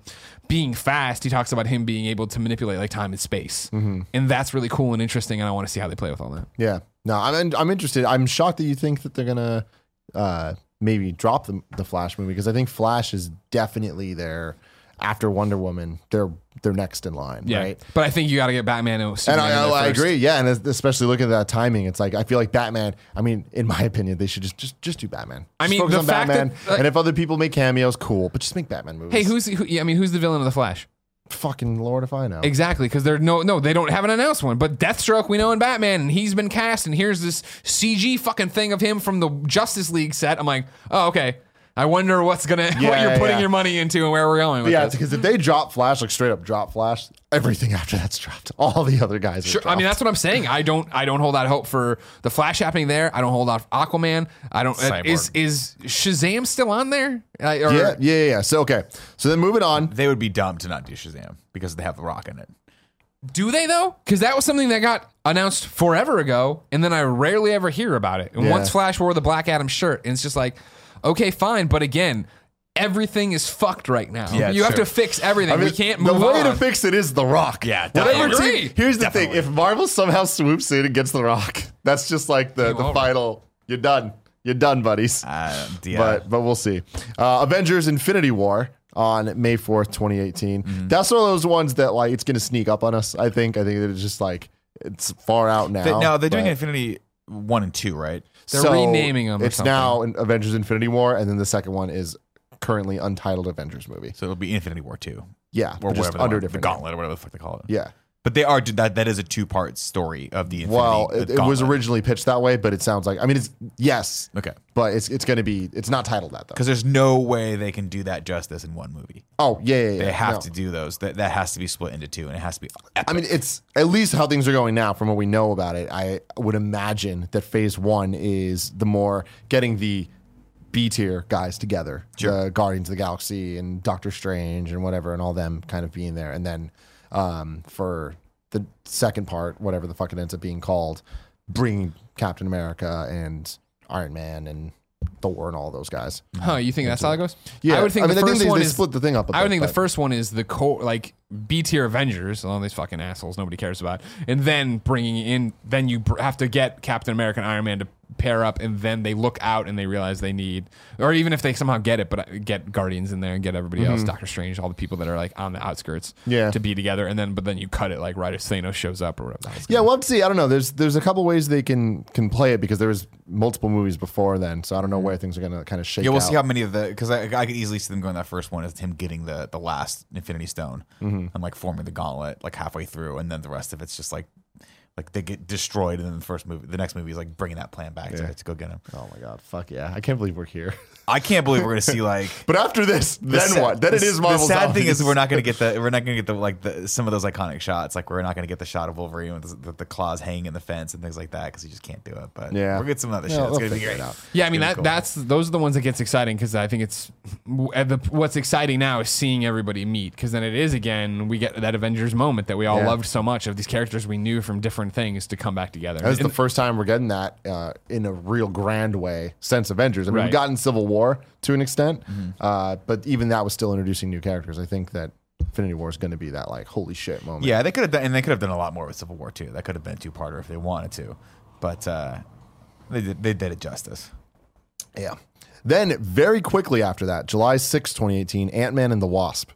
being fast. He talks about him being able to manipulate like time and space, and that's really cool and interesting. And I want to see how they play with all that. Yeah. No, I'm I'm interested. I'm shocked that you think that they're gonna uh, maybe drop the the Flash movie because I think Flash is definitely their after Wonder Woman. They're they're next in line, Yeah, right? but I think you got to get Batman and And I, I, I agree. Yeah, and especially looking at that timing, it's like I feel like Batman. I mean, in my opinion, they should just just just do Batman. I mean, focus the on fact Batman, that, like- and if other people make cameos, cool. But just make Batman movies. Hey, who's who, yeah, I mean, who's the villain of the Flash? fucking Lord if I know? Exactly, because they're no, no, they don't haven't announced one. But Deathstroke, we know in Batman, and he's been cast, and here's this CG fucking thing of him from the Justice League set. I'm like, oh, okay. I wonder what's gonna what you're putting yeah. your money into and where we're going. With yeah, this. because if they drop Flash, like straight up drop Flash, everything after that's dropped. All the other guys. Are Sure, I mean that's what I'm saying. I don't I don't hold out hope for the Flash happening there. I don't hold out for Aquaman. I don't. uh, Cyborg. is is Shazam still on there? Uh, or- Yeah, yeah, yeah, yeah. So okay, so then moving on. They would be dumb to not do Shazam because they have the Rock in it. Do they though? Because that was something that got announced forever ago, and then I rarely ever hear about it. And Yeah. once Flash wore the Black Adam shirt, and it's just like, okay, fine, but again, everything is fucked right now. Yeah, you have sure. to fix everything. I mean, we can't move on. the move way on. to fix it is the Rock. Yeah, whatever. definitely. team- Agree. here's the Definitely. thing: if Marvel somehow swoops in against the Rock, that's just like the Game the over. final. You're done. You're done, buddies. Uh, yeah. But but we'll see. Uh, Avengers: Infinity War on May fourth, 2018. Mm-hmm. That's one of those ones that like it's gonna sneak up on us. I think. I think that it's just like it's far out now. They- no, they're doing Infinity one and two, right? They're renaming 'em or It's something. now in Avengers: Infinity War, and then the second one is currently untitled Avengers movie. So it'll be Infinity War two Yeah, or but just under different the. Gauntlet or whatever the fuck they call it. Yeah. But they are that that is a two part story of the Infinity. Well, it, it was originally pitched that way, but it sounds like I mean it's yes, okay but it's it's going to be it's not titled that though. because there's no way they can do that justice in one movie. Oh yeah, yeah, yeah. They have no. to do those. That that has to be split into two, and it has to be. I mean, it's at least how things are going now from what we know about it. I would imagine that phase one is the more getting the B tier guys together, the Guardians of the Galaxy and Doctor Strange and whatever, and all them kind of being there. And then um, for the second part, whatever the fuck it ends up being called, bringing Captain America and Iron Man and Thor and all those guys. Huh? You think that's how it goes? Yeah, I would think I mean, the I think first they- one they is split the thing up I would bit, think the first one is the core, like B tier Avengers, all these fucking assholes nobody cares about, and then bringing in, then you have to get Captain America and Iron Man to pair up, and then they look out and they realize they need, or even if they somehow get it, but uh, get Guardians in there and get everybody else, Doctor Strange, all the people that are like on the outskirts, Mm-hmm. Yeah. to be together, and then but then you cut it like right as Thanos shows up or whatever. Yeah, we'll have to see. I don't know. There's there's a couple ways they can can play it because there was multiple movies before then, so I don't know where things are gonna kind of shake. Yeah, we'll out. see how many of the because I, I could easily see them going that first one as him getting the the last Infinity Stone Mm-hmm. Mm. and like forming the gauntlet like halfway through, and then the rest of it's just like like they get destroyed, and then the first movie, the next movie is like bringing that plan back Yeah. to, to go get him. Oh my god, fuck yeah! I can't believe we're here. I can't believe we're gonna see like. But after this, the then sad- what? Then the, it is The Marvel. sad thing is we're not gonna get the we're not gonna get the like the some of those iconic shots. Like we're not gonna get the shot of Wolverine with the, the claws hanging in the fence and things like that because you just can't do it. But Yeah. we'll get some other Yeah, shit. It's they'll gonna be great. it out. Yeah, I mean that cool. that's those are the ones that gets exciting because I think it's the, what's exciting now is seeing everybody meet because then it is again we get that Avengers moment that we all Yeah. loved so much of these characters we knew from different things to come back together. That was the first time we're getting that uh, in a real grand way since Avengers. I mean, Right. we've gotten Civil War to an extent, Mm-hmm. uh, but even that was still introducing new characters. I think that Infinity War is going to be that like holy shit moment. Yeah, they could have done, and they could have done a lot more with Civil War too. That could have been a two-parter if they wanted to, but uh, they did, they did it justice. Yeah. Then very quickly after that, July sixth, 2018, Ant Man and the Wasp.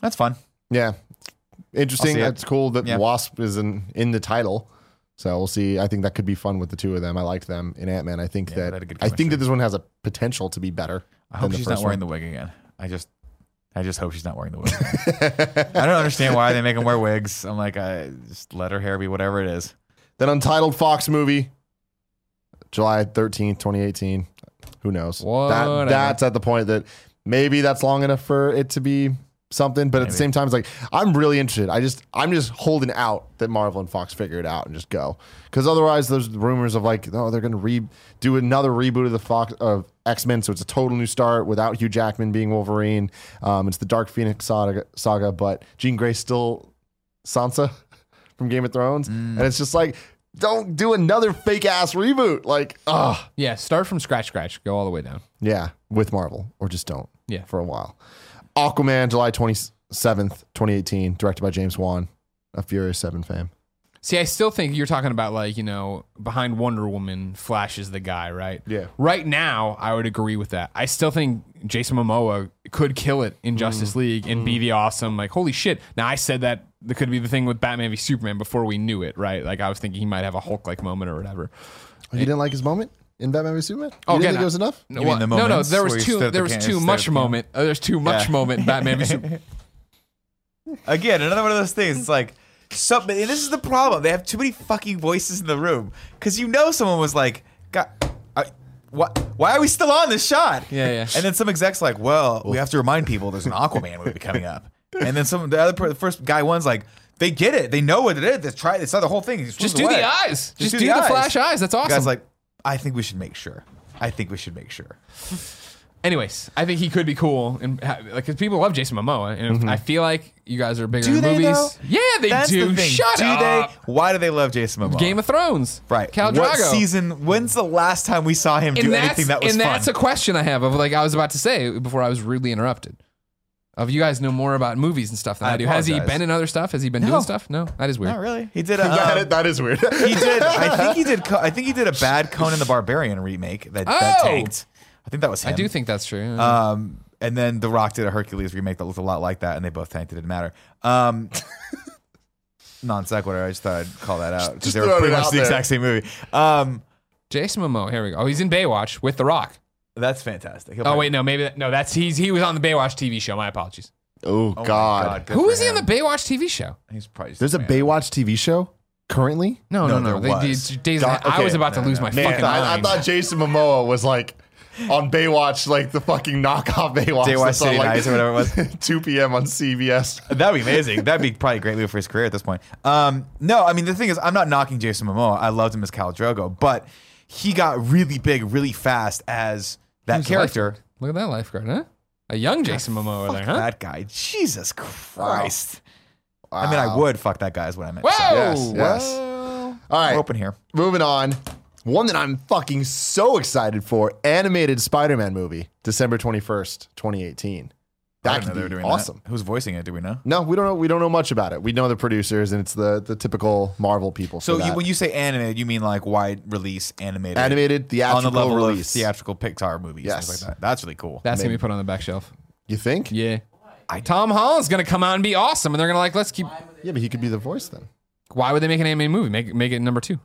That's fun. Yeah. Interesting. I'll it. That's cool that Yeah. Wasp is in, in the title. So we'll see. I think that could be fun with the two of them. I liked them in Ant Man. I think Yeah, that they had a good I think chemistry. that this one has a potential to be better. I hope than the she's not first wearing the wig again. I just, I just hope she's not wearing the wig. again. I don't understand why they make them wear wigs. I'm like, I just let her hair be whatever it is. That Untitled Fox movie, July 13th, 2018. Who knows? That, that's at the point that maybe that's long enough for it to be something. But at the same time, it's like, I'm really interested. I just, I'm just holding out that Marvel and Fox figure it out and just go. Because otherwise, there's rumors of like, oh, they're to re- do another reboot of the Fox of X Men. So it's a total new start without Hugh Jackman being Wolverine. Um, it's the Dark Phoenix saga, saga but Jean Grey's still Sansa from Game of Thrones. And it's just like, don't do another fake ass reboot. Like, ah, yeah, start from scratch, scratch, go all the way down. yeah, with Marvel, or just don't. Yeah. for a while. Aquaman, July twenty seventh, twenty eighteen, directed by James Wan, a Furious Seven fame. See, I still think you're talking about like you know behind Wonder Woman, Flash is the guy, right? Yeah. Right now, I would agree with that. I still think Jason Momoa could kill it in Justice mm. League and be mm. the awesome like holy shit. Now I said that that could be the thing with Batman v Superman before we knew it, right? Like I was thinking he might have a Hulk like moment or whatever. Oh, you didn't like his moment in Batman v Superman? You Oh, didn't again, think it was enough? No, You mean well, the no, no. moments There where was you too. stood at There was can- too stood much at the moment. Uh, there's too much Yeah. moment. in Batman v Superman. Again, another one of those things. It's like, some, and this is the problem. They have too many fucking voices in the room because you know someone was like, God, I, why, why are we still on this shot? Yeah, yeah. And then some execs like, well, we have to remind people there's an Aquaman movie coming up. And then some the other per- the first guy one's like, they get it. They know what it is. They try. It's not the whole thing. Just do the eyes. Just, do, the, eyes. flash eyes. That's The awesome. guy's like, I think we should make sure. I think we should make sure. Anyways, I think he could be cool, and ha- like 'cause people love Jason Momoa, and mm-hmm. I feel like you guys are bigger Do in they movies. though? Yeah, they That's do. the thing. Shut do up. they? Why do they love Jason Momoa? Game of Thrones, right. Khal What season? When's the last time we saw him do anything that was and fun? that's a question I have of like I was about to say before I was rudely interrupted. Of you guys know more about movies and stuff than I, I do. Has he apologize. been in other stuff? Has he been No. doing stuff? No, that is weird. Not really. He did a. that, um, that is weird. he did. I think he did. Co- I think he did a bad Conan the Barbarian remake that, that Oh! tanked. I think that was him. I do think that's true. Um, and then The Rock did a Hercules remake that looked a lot like that, and they both tanked. It didn't matter. Um, non sequitur. I just thought I'd call that out because they were throwing pretty it much out the there. exact same movie. Um, Jason Momoa. Here we go. Oh, he's in Baywatch with The Rock. That's fantastic. He'll Oh probably- wait, no, maybe that, no. That's he's he was on the Baywatch TV show. My apologies. oh, Oh my God. good Who for is he on him. the Baywatch TV show? He's probably There's a fan. Baywatch TV show currently? No, No, no, no. there They- was. they- days God, I okay. was about to lose no. my Man, fucking I, I mind. thought Jason Momoa was like on Baywatch, like the fucking knockoff Baywatch. Baywatch that's on, City like, Nights or whatever it was. 2 p.m. on CBS. That'd be amazing. That'd be probably a great move for his career at this point. Um, no, I mean the thing is, I'm not knocking Jason Momoa. I loved him as Khal Drogo, but he got really big really fast as that Who's the character. lifeguard? Look at that lifeguard, huh? A young Jason Momoa over there, huh? That guy, Jesus Christ! I mean, I would fuck that guy is what I meant. Whoa! So, Yes, yes. Well, All right, we're open here. moving on. One that I'm fucking so excited for: animated Spider-Man movie, December 21st, 2018. I That didn't could be doing awesome. that. Who's voicing it? Do we know? No, we don't know. We don't know much about it. We know the producers, and it's the the typical Marvel people. So you, when you say animated, you mean like wide release animated, animated on the theatrical level release. of theatrical Pixar movies, Yes. things like that. That's really cool. that's gonna be put on the back shelf. you think? Yeah. Tom Holland's gonna come out and be awesome, and they're gonna like let's keep. Yeah, but he could be the voice then. Why would they make an animated movie? Make make it number two.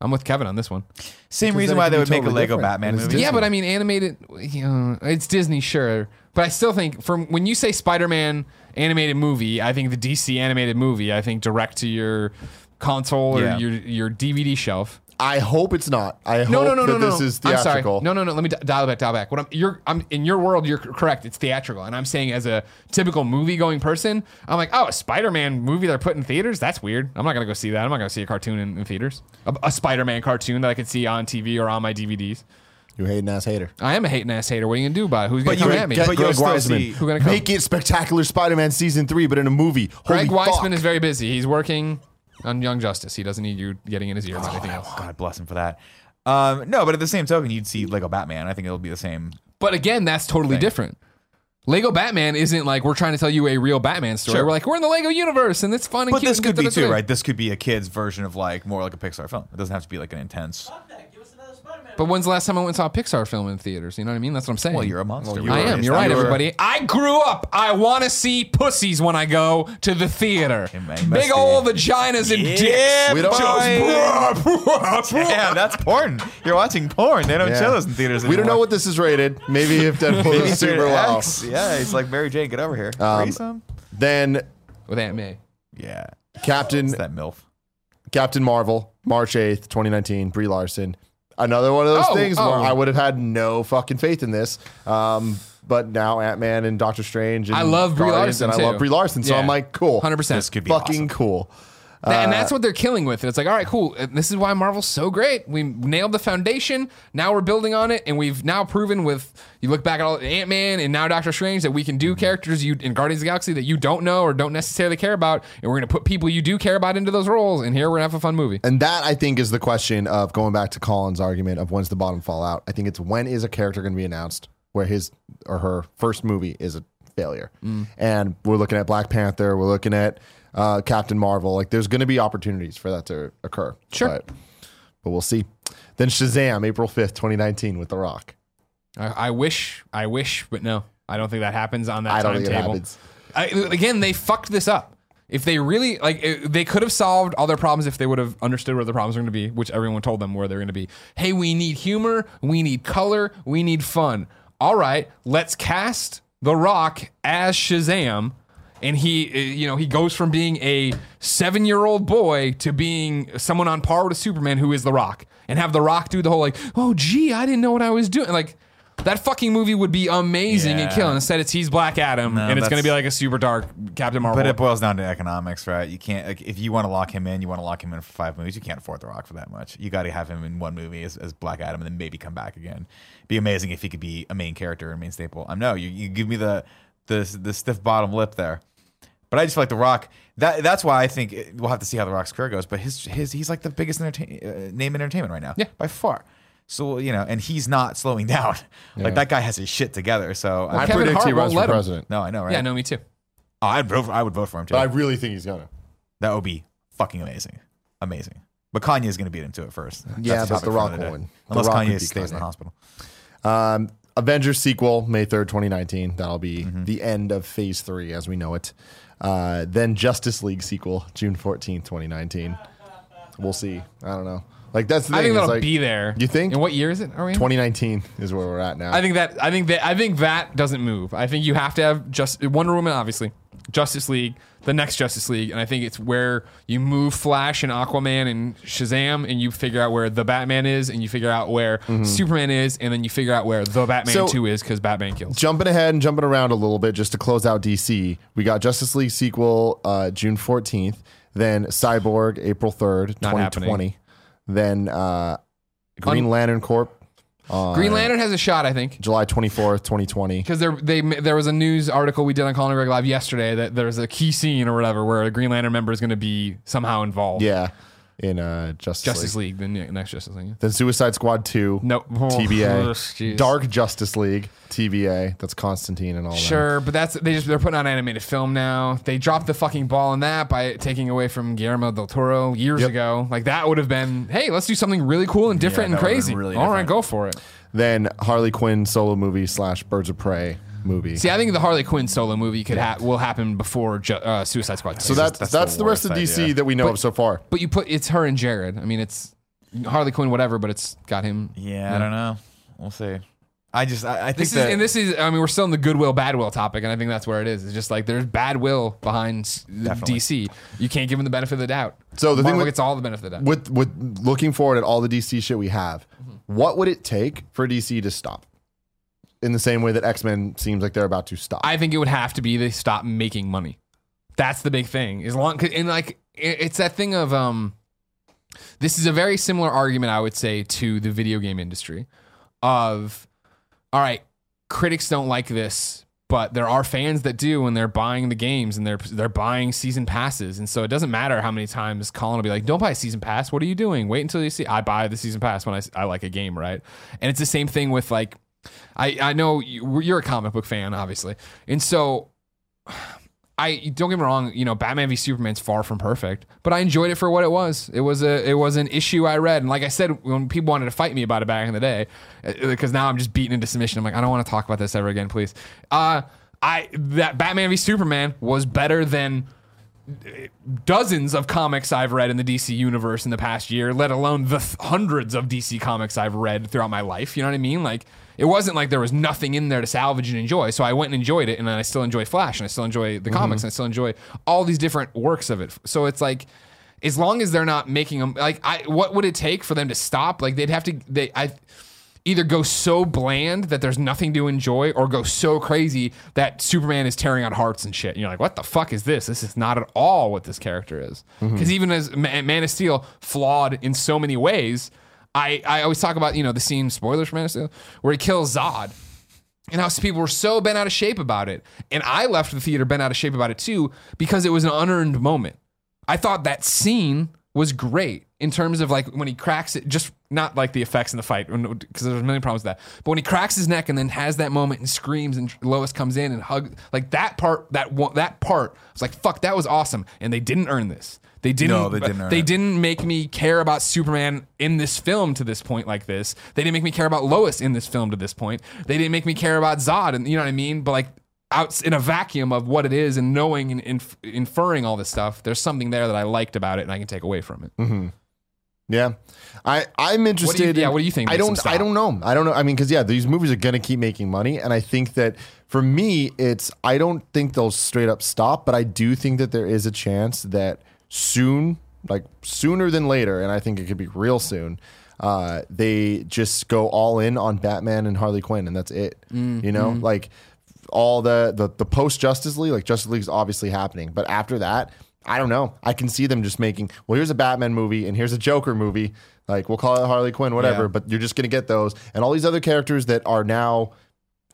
I'm with Kevin on this one. Same Because reason why they would be make a Lego different. Batman movie. Disney. Yeah, but I mean, animated. You know, it's Disney, sure, but I still think from when you say Spider-Man animated movie, I think the DC animated movie. I think direct to your console or Yeah. your your DVD shelf. I hope it's not. I hope No, no, no, that no, no. this is I'm sorry. theatrical. No, no, no. Let me dial back, dial back. What I'm, you're, I'm in your world. You're correct. It's theatrical, and I'm saying as a typical movie-going person, I'm like, oh, a Spider-Man movie they're putting in theaters. That's weird. I'm not gonna go see that. I'm not gonna see a cartoon in, in theaters. A, a Spider-Man cartoon that I could see on TV or on my DVDs. You hating ass hater. I am a hating ass hater. What are you gonna do about it? Who's gonna But come at me? but Get you'll Greg Weisman. see- Who gonna come? Make it spectacular Spider-Man season three, but in a movie. Greg Holy Weisman fuck. is very busy. He's working on Young Justice. He doesn't need you getting in his ear about anything else. God bless him for that. Um, no, but at the same token, you'd see Lego Batman. I think it'll be the same. But again, that's totally Thing. different. Lego Batman isn't like we're trying to tell you a real Batman story. Sure. We're like we're in the Lego universe and it's fun and But cute. this and could be too, right? This could be a kid's version of like more like a Pixar film. It doesn't have to be like an intense. Fuck that. Give us another Spider-Man. But when's the last time I went and saw a Pixar film in theaters? You know what I mean? That's what I'm saying. Well, you're a monster. you I are. am. It's You're not right, your- everybody. I grew up. I want to see pussies when I go to the theater. Hey, man, you Big must old be- vaginas and Yeah, dicks. We don't- Yeah, that's porn. You're watching porn. They don't Yeah. show those in theaters. We don't know anymore. what this is rated. Maybe if Deadpool Maybe is super rated well. X. Yeah, it's like Mary Jane. Get over here. Um, Threesome? Then With Aunt May. Yeah, Captain it's that milf. Captain Marvel, March 8th, 2019, Brie Larson. Another one of those Oh, things where oh. I would have had no fucking faith in this. Um, but now Ant Man and Doctor Strange and I love Brie Guardians, Larson, and I love. Brie Larson. So Yeah. I'm like, cool. 100%. This could be fucking awesome. cool. And that's what they're killing with. It's like, all right, cool. Uh, This is why Marvel's so great. We nailed the foundation. Now we're building on it, and we've now proven with you look back at all Ant Man and now Doctor Strange that we can do characters you in Guardians of the Galaxy that you don't know or don't necessarily care about, and we're gonna put people you do care about into those roles. And here we're gonna have a fun movie. And that I think is the question of going back to Colin's argument of when's the bottom fall out. I think it's when is a character going to be announced where his or her first movie is a failure. Mm. And we're looking at Black Panther, we're looking at uh, Captain Marvel. Like there's going to be opportunities for that to occur. Sure. But, but we'll see. Then Shazam, April 5th, 2019 with The Rock. I, I wish, I wish, but no, I don't think that happens on that I don't think it timetable. happens. I, again, they fucked this up. If they really like, it, they could have solved all their problems if they would have understood where the problems are going to be, which everyone told them where they're going to be. Hey, we need humor, we need color, we need fun. All right, let's cast The Rock as Shazam, and he, uh, you know, he goes from being a seven-year-old boy to being someone on par with Superman, who is The Rock, and have The Rock do the whole like, oh gee, I didn't know what I was doing, like. That fucking movie would be amazing and Yeah. killing. Instead, it's he's Black Adam, No, and it's going to that's- be like a super dark Captain Marvel. But it boils down to economics, right? You can't like, if you want to lock him in, you want to lock him in for five movies. You can't afford The Rock for that much. You got to have him in one movie as, as Black Adam, and then maybe come back again. Be amazing if he could be a main character and main staple. I know you, you give me the the the stiff bottom lip there, but I just feel like The Rock. That that's why I think it- we'll have to see how The Rock's career goes. But his his he's like the biggest entertain, uh, name in entertainment right now, Yeah. by far. So you know, and he's not slowing down. Like that guy has his shit together. So I I, Kevin predict Hart he runs for let him. president. no, I know, right? yeah, no, me too. Oh, I'd vote. For, I would vote for him too. But I really think he's going to. That would be fucking amazing. Amazing. But Kanye is going to beat him to it first. Yeah, That's but topic The Rock one. will day. The Unless Rock would Kanye beat stays in the hospital. Um, Avengers sequel, May 3rd, 2019. That'll be Mm-hmm. the end of phase three as we know it. Uh, then Justice League sequel, June 14th, 2019. We'll see. I don't know. Like, that's the thing. I think it's that'll like, be there. You think? And what year is it? Are we in? 2019 is where we're at now. I think that I think that I think that doesn't move. I think you have to have just Wonder Woman, obviously, Justice League, the next Justice League, and I think it's where you move Flash and Aquaman and Shazam, and you figure out where the Batman is, and you figure out where Superman is, and then you figure out where the Batman So- Two is because Batman kills. Jumping ahead and jumping around a little bit just to close out DC, we got Justice League sequel uh, June 14th, then Cyborg April 3rd, 2020, then uh, Green Un- Lantern Corps. Uh, Green Lantern has a shot, I think. July 24th, 2020. Because there, they, there was a news article we did on Colin Greg Live yesterday that there's a key scene or whatever where a Green Lantern member is going to be somehow involved. Yeah, in uh, Justice, Justice League. League, the ne- next Justice League. Then Suicide Squad 2. Nope. TBA. Oh, jeez. Dark Justice League. TBA. That's Constantine and all that. Sure, but that's they just they're putting out animated film now. They dropped the fucking ball on that by taking away from Guillermo del Toro years Yep. ago. Like that would have been, hey, let's do something really cool and different Yeah, and that would've crazy. been really All right, different. go for it. Then Harley Quinn solo movie slash Birds of Prey movie. See, I think the Harley Quinn solo movie could ha- will happen before ju- uh, Suicide Squad. so that's that's that's, the the, rest of DC idea. that we know But- of so far. but you put it's her and Jared. I mean, it's Harley Quinn, whatever, but it's got him. Yeah, I don't know. We'll see. I just I, I think This is that and this is. I mean, we're still in the goodwill badwill topic, and I think that's where it is. It's just like there's bad will behind s- Definitely. DC. You can't give them the benefit of the doubt. So the thing Marvel with- gets all the benefit of the doubt. With with looking forward at all the DC shit we have, what would it take for DC to stop? In the same way that X Men seems like they're about to stop. I think it would have to be they stop making money. That's the big thing. As long and like it's that thing of um this is a very similar argument I would say to the video game industry of all right, critics don't like this, but there are fans that do and they're buying the games and they're they're buying season passes. And so it doesn't matter how many times Colin will be like, "Don't buy a season pass. What are you doing? Wait until you see I buy the season pass when I, I like a game, right?" And it's the same thing with like I, I know you, you're a comic book fan, obviously, and so I don't get me wrong. You know, Batman v Superman's far from perfect, but I enjoyed it for what it was. It was a it was an issue I read, and like I said, when people wanted to fight me about it back in the day, uh, uh, because now I'm just beaten into submission. I'm like, I don't want to talk about this ever again, please. Uh, I that Batman v Superman was better than uh, dozens of comics I've read in the DC universe in the past year, let alone the th- hundreds of DC comics I've read throughout my life. You know what I mean? Like, it wasn't like there was nothing in there to salvage and enjoy. So I went and enjoyed it, and then I still enjoy Flash, and I still enjoy the mm-hmm. comics, and I still enjoy all these different works of it. So it's like, as long as they're not making them, like, I what would it take for them to stop? Like, they'd have to, they, I, either go so bland that there's nothing to enjoy or go so crazy that Superman is tearing out hearts and shit. And you're like, what the fuck is this? This is not at all what this character is. Mm-hmm. Because even as Ma- Man of Steel, flawed in so many ways, I, I always talk about, you know, the scene, spoilers for Man of Steel, where he kills Zod and how people were so bent out of shape about it. And I left the theater bent out of shape about it too because it was an unearned moment. I thought that scene was great in terms of like when he cracks it, just not like the effects in the fight because there's a million problems with that. But when he cracks his neck and then has that moment and screams and Lois comes in and hugs, like that part, that one, that part I was like, fuck, that was awesome. And they didn't earn this. They didn't. No, they didn't They didn't make me care about Superman in this film to this point like this. They didn't make me care about Lois in this film to this point. They didn't make me care about Zod, and you know what I mean. But like out in a vacuum of what it is and knowing and inf- inferring all this stuff, there's something there that I liked about it and I can take away from it. Mm-hmm. Yeah, I I'm interested. yeah, in- what do you think I don't. I don't know. I don't know. I mean, because yeah, these movies are gonna keep making money, and I think that for me, it's I don't think they'll straight up stop, but I do think that there is a chance that soon, like sooner than later, and I think it could be real soon. Uh, they just go all in on Batman and Harley Quinn, and that's it. Mm, You know, like all the the, the post Justice League, like Justice League is obviously happening, but after that, I don't know. I can see them just making well, here's a Batman movie and here's a Joker movie. Like we'll call it Harley Quinn, whatever. Yeah. But you're just gonna get those and all these other characters that are now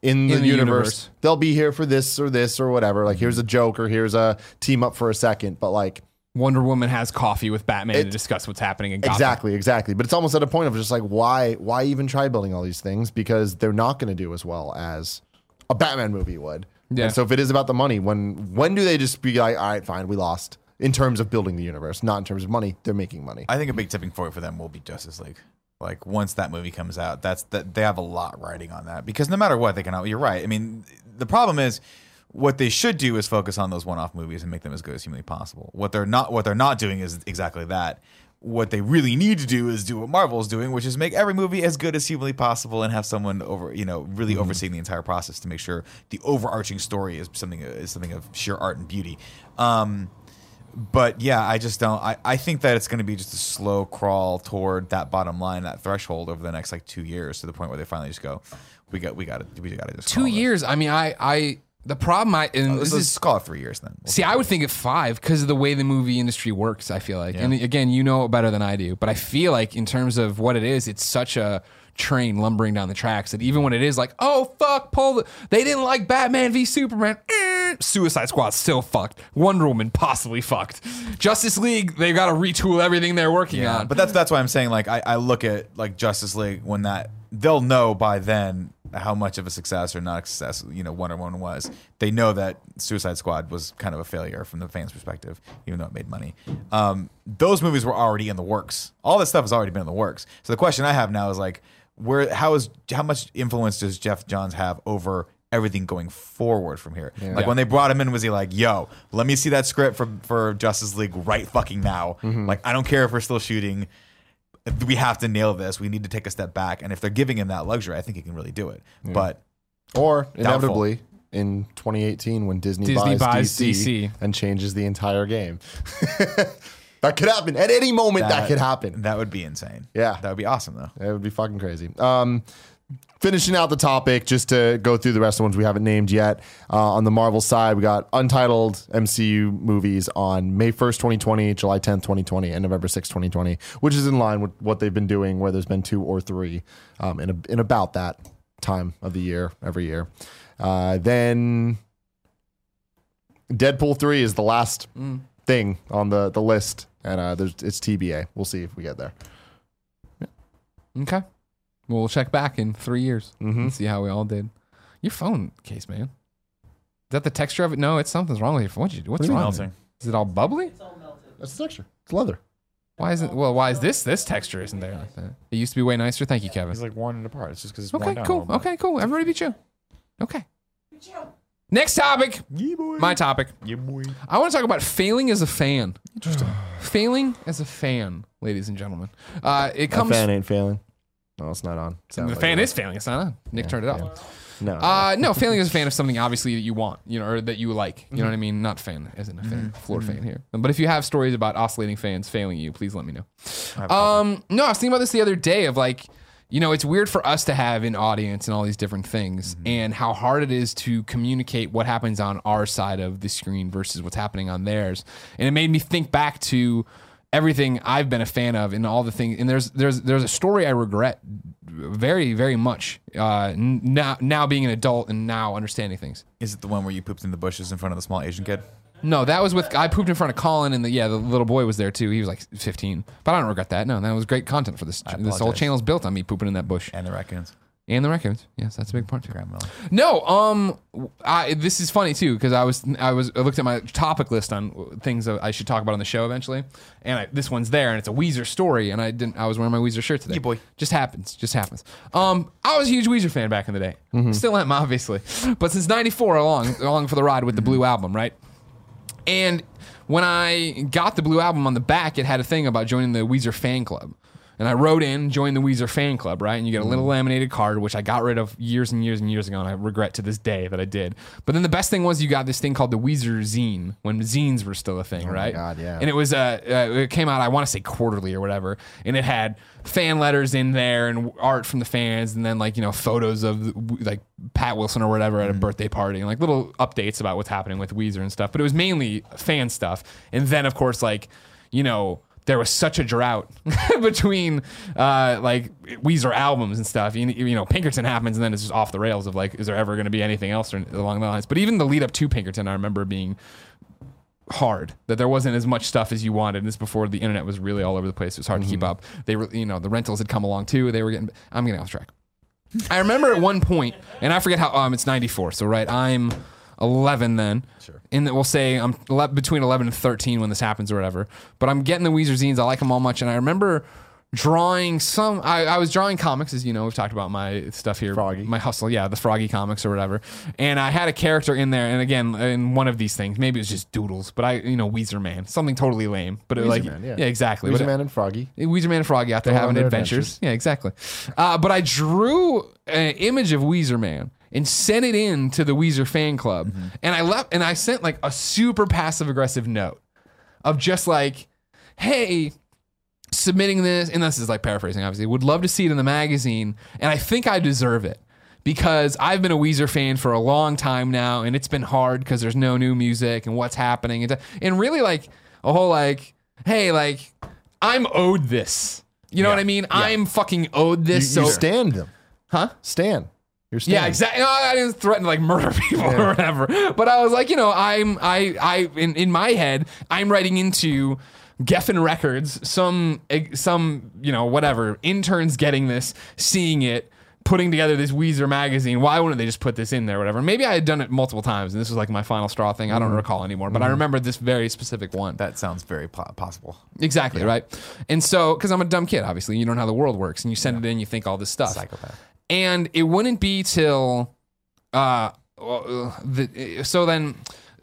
in the, In the universe, universe. They'll be here for this or this or whatever. Like here's a Joker, here's a team up for a second, but like Wonder Woman has coffee with Batman It- to discuss what's happening in Gotham. Exactly, exactly. But it's almost at a point of just like why why even try building all these things because they're not going to do as well as a Batman movie would. Yeah. And so if it is about the money, when when do they just be like, all right, fine, we lost in terms of building the universe, not in terms of money. They're making money. I think a big tipping point for them will be Justice League. Like once that movie comes out, that's that they have a lot riding on that because no matter what they can. out- You're right. I mean, the problem is what they should do is focus on those one-off movies and make them as good as humanly possible. What they're not what they're not doing is exactly that. What they really need to do is do what Marvel's doing, which is make every movie as good as humanly possible and have someone over, you know, really overseeing the entire process to make sure the overarching story is something is something of sheer art and beauty. Um, but yeah, I just don't. I, I think that it's going to be just a slow crawl toward that bottom line, that threshold over the next like two years to the point where they finally just go, we got, we got to, we got to just Two call this." years. I mean, I, I, The problem I and Let's, this is let's call it three years then. We'll See, I would think at five because of the way the movie industry works. I feel like, and again, you know it better than I do, but I feel like in terms of what it is, it's such a train lumbering down the tracks that even when it is like, oh fuck, pull the, they didn't like Batman v Superman. eh, Suicide Squad still fucked. Wonder Woman possibly fucked. Justice League, they've got to retool everything they're working Yeah, on. but that's that's why I'm saying like I, I look at like Justice League when that they'll know by then how much of a success or not a success you know Wonder Woman was. They know that Suicide Squad was kind of a failure from the fans' perspective, even though it made money. Um, those movies were already in the works. All this stuff has already been in the works. So the question I have now is like, where how is how much influence does Geoff Johns have over? Everything going forward from here. Like when they brought him in, was he like, "Yo, let me see that script for for Justice League right fucking now"? Like I don't care if we're still shooting we have to nail this. We need to take a step back. And if they're giving him that luxury, I think he can really do it. But Or inevitably in 2018 when Disney, Disney buys, buys DC, DC. and changes the entire game. that could happen at any moment. That, could happen. That would be insane. Yeah. That would be awesome, though. It would be fucking crazy. Um, finishing out the topic, just to go through the rest of the ones we haven't named yet. Uh, on the Marvel side, we got untitled MCU movies on May 1st, 2020, July 10th, 2020, and November 6th, 2020, which is in line with what they've been doing, where there's been two or three um, in, a, in about that time of the year every year. Uh, then Deadpool 3 is the last thing on the, the list, and uh, there's, it's TBA. We'll see if we get there. okay, well, we'll check back in three years Mm-hmm. and see how we all did. Your phone case, man. Is that the texture of it? No, it's something's wrong with your phone. What'd you do? What's What are you wrong? melting? Is it all bubbly? It's all melted. That's the texture. It's leather. Why isn't well? Why is this this texture isn't there like that? It used to be way nicer. Thank you, Kevin. It's like worn it apart. It's just because it's Okay, cool. Okay, cool. Everybody be chill. Okay. Next topic. Yeah, boy. My topic. yeah, boy. I want to talk about failing as a fan. Interesting. failing as a fan, ladies and gentlemen. Uh, it That A fan ain't failing. No, it's not on. the Sounds like fan is failing. It's not on. Nick turned it off. No. Uh, no, failing as a fan of something obviously that you want, you know, or that you like. You know what Mm-hmm. I mean? Not fan, isn't a fan, floor fan here. But if you have stories about oscillating fans failing you, please let me know. Um, no, I was thinking about this the other day of like, you know, it's weird for us to have an audience and all these different things, and how hard it is to communicate what happens on our side of the screen versus what's happening on theirs. And it made me think back to everything I've been a fan of and all the things. And there's there's there's a story I regret very very much uh, now now being an adult and now understanding things. Is it the one where you pooped in the bushes in front of the small Asian kid? No, that was with I pooped in front of Colin, and the yeah, the little boy was there too. He was like 15, but I don't regret that. No, that was great content for this. This whole channel's built on me pooping in that bush And the raccoons. And the raccoons. Yes, that's a big part too. Grandma. No, um, I, this is funny too because I was I was I looked at my topic list on things that I should talk about on the show eventually, and I, this one's there, and it's a Weezer story, and I didn't I was wearing my Weezer shirt today. Yeah, boy. just happens, just happens. Um, I was a huge Weezer fan back in the day, still am obviously, but since '94 along along for the ride with the Blue album, right? And when I got the Blue album on the back, it had a thing about joining the Weezer fan club. And I wrote in, joined the Weezer fan club, right? And you get a little laminated card, which I got rid of years and years and years ago, and I regret to this day that I did. But then the best thing was you got this thing called the Weezer zine when zines were still a thing, right? God, yeah. And it was uh, uh it came out, I want to say quarterly or whatever, and it had fan letters in there and art from the fans, and then like you know photos of like Pat Wilson or whatever at a birthday party, and like little updates about what's happening with Weezer and stuff. But it was mainly fan stuff, and then of course like you know there was such a drought between uh, like Weezer albums and stuff. You, you know, Pinkerton happens and then it's just off the rails of like, is there ever going to be anything else or, along the lines? But even the lead up to Pinkerton, I remember being hard that there wasn't as much stuff as you wanted. And this before the internet was really all over the place. It was hard to keep up. They were, you know, the rentals had come along too. They were getting. I'm getting off track. I remember at one point, and I forget how. Um, it's 94. So right, I'm 11 then. Sure. And we'll say I'm ele- between 11 and 13 when this happens or whatever. But I'm getting the Weezer zines. I like them all much, and I remember drawing some. I, I was drawing comics, as you know. We've talked about my stuff here. Froggy. My hustle, yeah, the Froggy comics or whatever. And I had a character in there, and again, in one of these things, maybe it was just doodles, but I, you know, Weezer Man, something totally lame, but it Weezer like, Man, yeah. exactly. Weezer But- Man and Froggy. Weezer Man and Froggy out there on having their adventures. adventures. Yeah, exactly. Uh, but I drew an image of Weezer Man and sent it in to the Weezer fan club, Mm-hmm. and I left and I sent like a super passive aggressive note of just like, hey. Submitting this, and this is like paraphrasing, obviously. Would love to see it in the magazine, and I think I deserve it because I've been a Weezer fan for a long time now, and it's been hard because there's no new music and what's happening, and, and really like a whole like, hey, like I'm owed this. You know Yeah. what I mean? I'm fucking owed this. you so stand them. Huh? Stand. Yeah, exactly. No, I didn't threaten to like murder people or whatever. But I was like, you know, I'm I I in, in my head, I'm writing into Geffen Records, some some, you know, whatever, interns getting this, seeing it, putting together this Weezer magazine. Why wouldn't they just put this in there, whatever? Maybe I had done it multiple times and this was like my final straw thing. I don't mm-hmm. recall anymore, but I mm-hmm. remember this very specific one. That sounds very po- possible. Exactly, right? And so, because I'm a dumb kid, obviously, you don't know how the world works, and you send it in, you think all this stuff. Psychopath. And it wouldn't be till, uh, the, so then,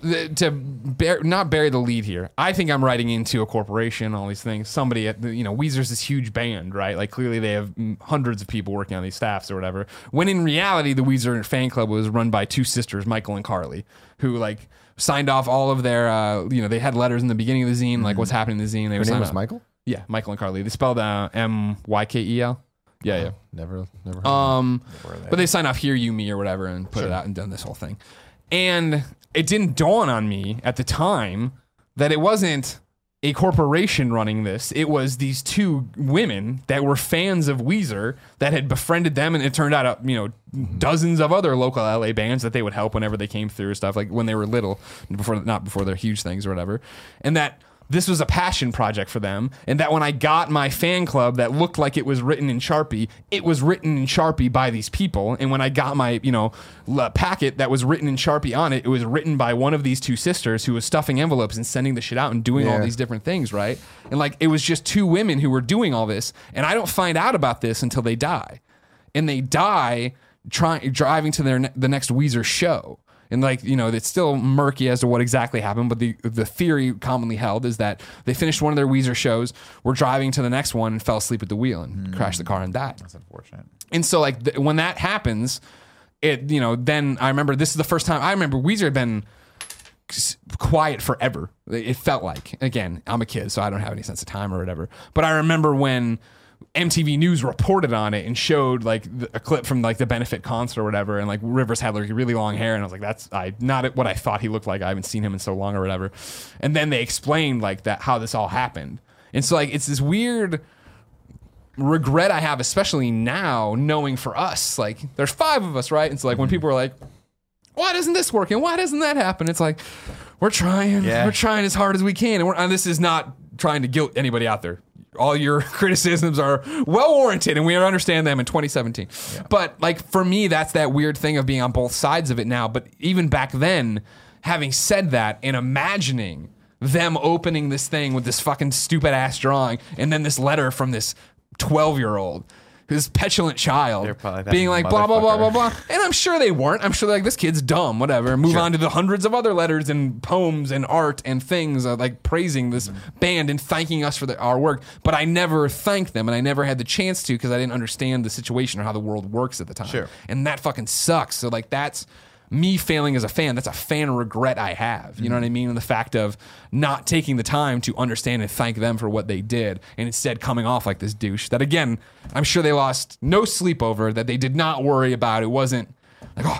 the, to bear, not bury the lead here, I think I'm writing into a corporation, all these things. Somebody at the, you know, Weezer's this huge band, right? Like clearly they have hundreds of people working on these staffs or whatever. When in reality, the Weezer fan club was run by two sisters, Mykel and Carli, who like signed off all of their, uh, you know, they had letters in the beginning of the zine, like what's happening in the zine. They Her were name was off. Mykel. Yeah, Mykel and Carli. They spelled uh, M Y K E L. Yeah, yeah. Never, never. Heard Um, but they sign off "Hear You Me" or whatever and put it out and done this whole thing. And it didn't dawn on me at the time that it wasn't a corporation running this. It was these two women that were fans of Weezer that had befriended them, and it turned out, uh, you know, dozens of other local LA bands that they would help whenever they came through and stuff like when they were little, before not before their huge things or whatever, and that this was a passion project for them and that when i got my fan club that looked like it was written in sharpie it was written in sharpie by these people. And when i got my you know packet that was written in sharpie on it it was written by one of these two sisters who was stuffing envelopes and sending the shit out and doing all these different things right? And like it was just two women who were doing all this and i don't find out about this until they die. And they die trying driving to their ne- the next Weezer show. And like you know, it's still murky as to what exactly happened. But the the theory commonly held is that they finished one of their Weezer shows, were driving to the next one, and fell asleep at the wheel and hmm. crashed the car and died. That's unfortunate. And so like th- when that happens, it you know then I remember this is the first time I remember Weezer had been quiet forever. It felt like again I'm a kid, so I don't have any sense of time or whatever. But I remember when MTV News reported on it and showed like the, a clip from like the benefit concert or whatever, and like Rivers had like really long hair, and I was like, that's I not what I thought he looked like. I haven't seen him in so long or whatever. And then they explained like that how this all happened, and so like it's this weird regret I have, especially now, knowing for us, like there's five of us, right? And so like when mm-hmm. people are like, why doesn't this work and why doesn't that happen? It's like we're trying, Yeah. we're trying as hard as we can, and, we're, and this is not trying to guilt anybody out there. All your criticisms are well warranted, and we understand them in 2017. But like for me, that's that weird thing of being on both sides of it now. But even back then, having said that and imagining them opening this thing with this fucking stupid ass drawing, and then this letter from this 12 year old. This petulant child being like blah blah blah blah blah, and I'm sure they weren't. I'm sure they're like this kid's dumb, whatever. Move on to the hundreds of other letters and poems and art and things uh, like praising this Mm-hmm. band and thanking us for the, our work. But I never thanked them, and I never had the chance to because I didn't understand the situation or how the world works at the time. Sure. and that fucking sucks. So like that's me failing as a fan. That's a fan regret I have. You know what I mean? And the fact of not taking the time to understand and thank them for what they did, and instead coming off like this douche. That again, I'm sure they lost no sleep over. That they did not worry about. It wasn't like oh,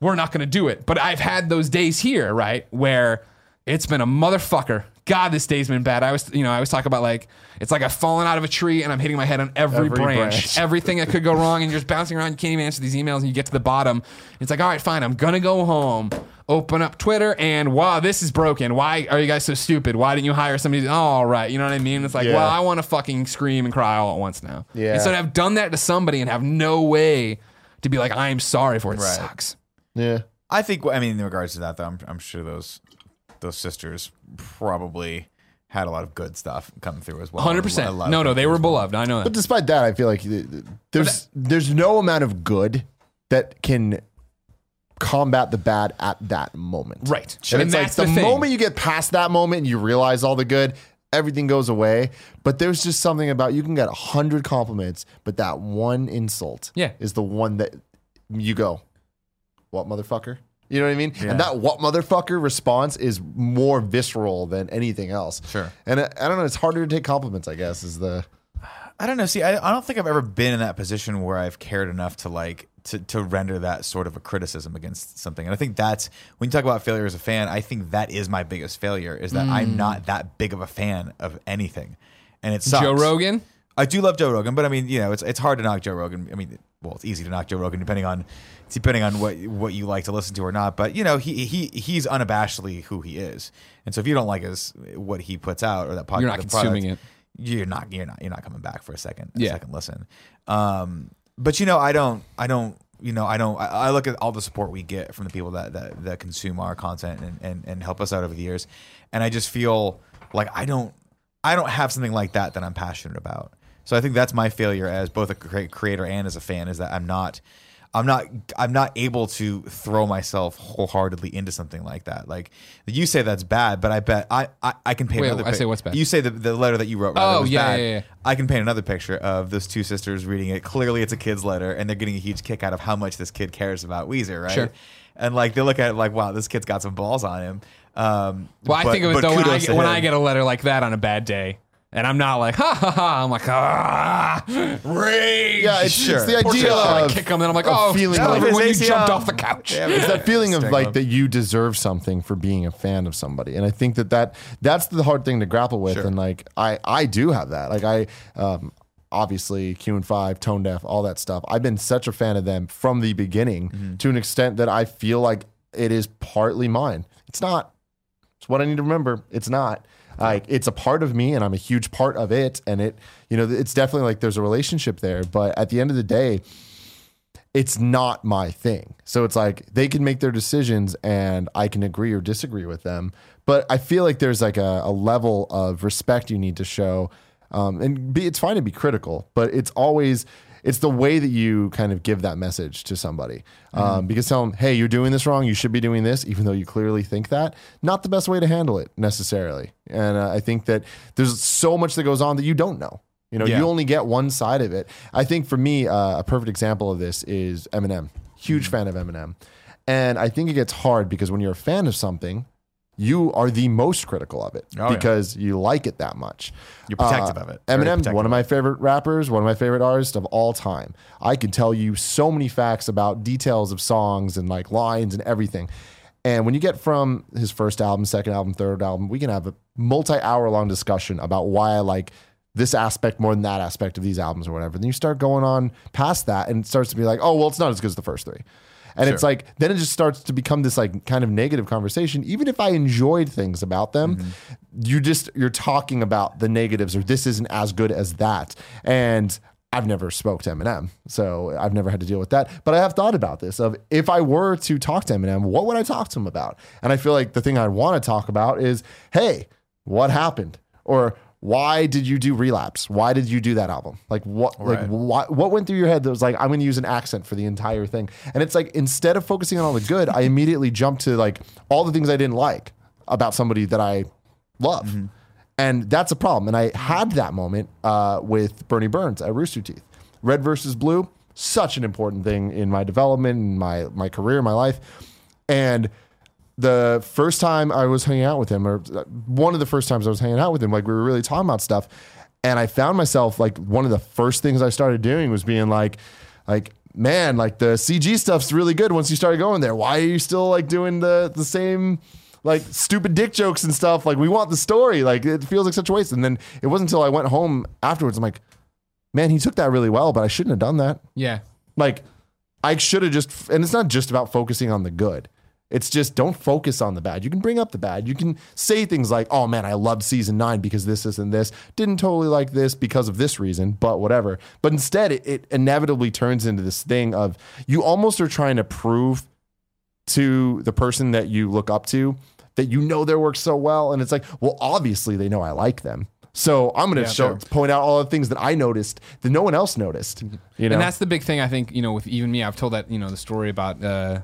we're not going to do it. But I've had those days here, right, where it's been a motherfucker. God, this day's been bad. I was, you know, I always talk about like it's like I've fallen out of a tree and I'm hitting my head on every, Every branch, branch. everything that could go wrong, and you're just bouncing around. You can't even answer these emails, and you get to the bottom. It's like, all right, fine, I'm gonna go home, open up Twitter, and wow, this is broken. Why are you guys so stupid? Why didn't you hire somebody? Oh, all right, you know what I mean? It's like, Yeah. well, I want to fucking scream and cry all at once now. Yeah. And so to have done that to somebody and have no way to be like, I am sorry for it, Right. sucks. Yeah. I think. I mean, in regards to that, though, I'm, I'm sure those those sisters probably had a lot of good stuff coming through as well. Hundred percent. lot No, no, they were well. beloved. I know But despite that, I feel like th- th- there's there's no amount of good that can combat the bad at that moment. Right. And, And it's like the, the moment you get past that moment and you realize all the good, everything goes away. But there's just something about you can get a hundred compliments, but that one insult Yeah. is the one that you go, What motherfucker? You know what I mean? Yeah. And that what motherfucker response is more visceral than anything else. Sure. And I, I don't know, it's harder to take compliments, I guess, is the I don't know. See, I, I don't think I've ever been in that position where I've cared enough to like to to render that sort of a criticism against something. And I think that's when you talk about failure as a fan, I think that is my biggest failure is that Mm. I'm not that big of a fan of anything. And it's sucks. Joe Rogan. I do love Joe Rogan, but I mean, you know, it's it's hard to knock Joe Rogan. I mean, well, it's easy to knock Joe Rogan depending on depending on what what you like to listen to or not. But you know, he he he's unabashedly who he is, and so if you don't like his what he puts out or that podcast, You're not consuming it. You're not you're not you're not coming back for a second. A second listen. Um, but you know, I don't I don't. You know, I don't. I, I look at all the support we get from the people that that, that consume our content and, and and help us out over the years, and I just feel like I don't I don't have something like that that I'm passionate about. So I think that's my failure as both a creator and as a fan is that I'm not I'm not I'm not able to throw myself wholeheartedly into something like that. Like you say that's bad, but I bet I I, I can paint Wait, another I say what's bad? You say the, the letter that you wrote rather Oh, was yeah, bad. yeah, yeah. I can paint another picture of those two sisters reading it. Clearly it's a kid's letter and they're getting a huge kick out of how much this kid cares about Weezer, right? Sure. And like they look at it like, wow, this kid's got some balls on him. Um, Well, I think it was though when I kudos get, to when. I get a letter like that on a bad day, and I'm not like ha ha ha. I'm like ah, rage. Yeah, it's, Sure. it's the Or idea just, like, of kick 'em, and I'm like, of oh, feeling that like- when you His jumped off the couch. Yeah, it's that feeling of like up. that you deserve something for being a fan of somebody and i think that that that's the hard thing to grapple with Sure. and like i i do have that like i um obviously q and 5 tone deaf all that stuff i've been such a fan of them from the beginning Mm-hmm. to an extent that i feel like it is partly mine it's not it's what i need to remember it's not like it's a part of me and i'm a huge part of it and it you know it's definitely like there's a relationship there but at the end of the day it's not my thing. So it's like they can make their decisions and I can agree or disagree with them. But I feel like there's like a, a level of respect you need to show. Um, and be, it's fine to be critical, but it's always it's the way that you kind of give that message to somebody. Um, because tell them, hey, you're doing this wrong. You should be doing this, even though you clearly think that. Not the best way to handle it necessarily. And uh, I think that there's so much that goes on that you don't know. You know, Yeah. you only get one side of it. I think for me, uh, a perfect example of this is Eminem. Huge Mm-hmm. fan of Eminem. And I think it gets hard because when you're a fan of something, you are the most critical of it Oh, yeah. because you like it that much. You're protective Uh, of it. Eminem, one of my favorite rappers, one of my favorite artists of all time. I can tell you so many facts about details of songs and like lines and everything. And when you get from his first album, second album, third album, we can have a multi-hour long discussion about why I like this aspect more than that aspect of these albums or whatever. Then you start going on past that and it starts to be like, oh, well, it's not as good as the first three. And it's like, then it just starts to become this like kind of negative conversation. Even if I enjoyed things about them, mm-hmm. you just, you're talking about the negatives or this isn't as good as that. And I've never spoke to Eminem, so I've never had to deal with that. But I have thought about this of if I were to talk to Eminem, what would I talk to him about? And I feel like the thing I want to talk about is, hey, what happened? Or why did you do relapse? Why did you do that album? Like what like Right. what went through your head that was like I'm going to use an accent for the entire thing? And it's like instead of focusing on all the good, I immediately jumped to like all the things I didn't like about somebody that I love. And that's a problem. And I had that moment uh, with Burnie Burns at Rooster Teeth. Red versus Blue, such an important thing in my development, in my my career, my life. And the first time I was hanging out with him, or uh, one of the first times I was hanging out with him, like we were really talking about stuff. And I found myself like one of the first things I started doing was being like, like, man, like the CG stuff's really good once you started going there. Why are you still like doing the the same like stupid dick jokes and stuff? Like we want the story. Like it feels like such a waste. And then it wasn't until I went home afterwards, I'm like, man, he took that really well, but I shouldn't have done that. Yeah. Like, I should have just, and it's not just about focusing on the good. It's just don't focus on the bad. You can bring up the bad. You can say things like, oh man, I loved season nine because this, this, and this. Didn't totally like this because of this reason, but whatever. But instead, it, it inevitably turns into this thing of you almost are trying to prove to the person that you look up to that you know their work so well. And it's like, well, obviously they know I like them. So I'm going to show, sure. point out all the things that I noticed that no one else noticed. You know, And that's the big thing I think, you know, with even me, I've told that, you know, the story about uh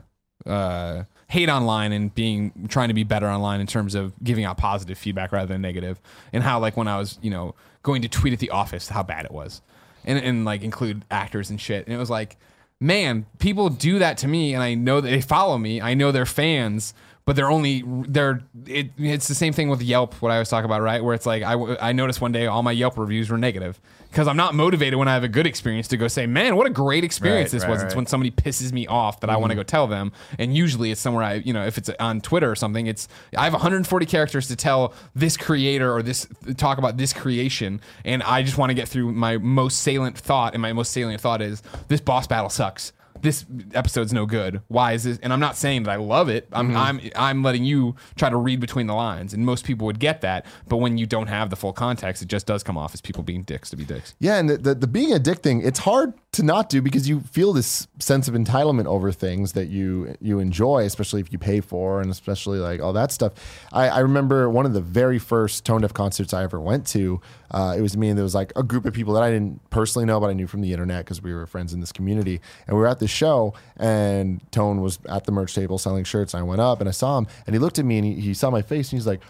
uh hate online and being trying to be better online in terms of giving out positive feedback rather than. And how like when I was, you know, going to tweet at the office how bad it was. And and like include actors and shit. And it was like, man, people do that to me and I know that they follow me. I know they're fans, but they're only they're it, it's the same thing with Yelp. What I was talking about, right? Where it's like I I noticed one day all my Yelp reviews were negative because I'm not motivated when I have a good experience to go say, man, what a great experience Right, this right, was. It's when somebody pisses me off that I want to mm. go tell them, and usually it's somewhere I you know if it's on Twitter or something, it's I have 140 characters to tell this creator or this talk about this creation, and I just want to get through my most salient thought, and my most salient thought is this boss battle sucks. This episode's no good. Why is this? And I'm not saying that I love it. I'm mm-hmm. I'm I'm letting you try to read between the lines, and most people would get that. But when you don't have the full context, it just does come off as people being dicks to be dicks. Yeah, and the, the, the being a dick thing, it's hard to not do because you feel this sense of entitlement over things that you you enjoy, especially if you pay for, and especially like all that stuff. I, I remember one of the very first Tone Deaf concerts I ever went to. Uh, it was me, and there was like a group of people that I didn't personally know, but I knew from the internet because we were friends in this community. And we were at this show, and Tone was at the merch table selling shirts. And I went up and I saw him, and he looked at me and he, he saw my face, and he's like,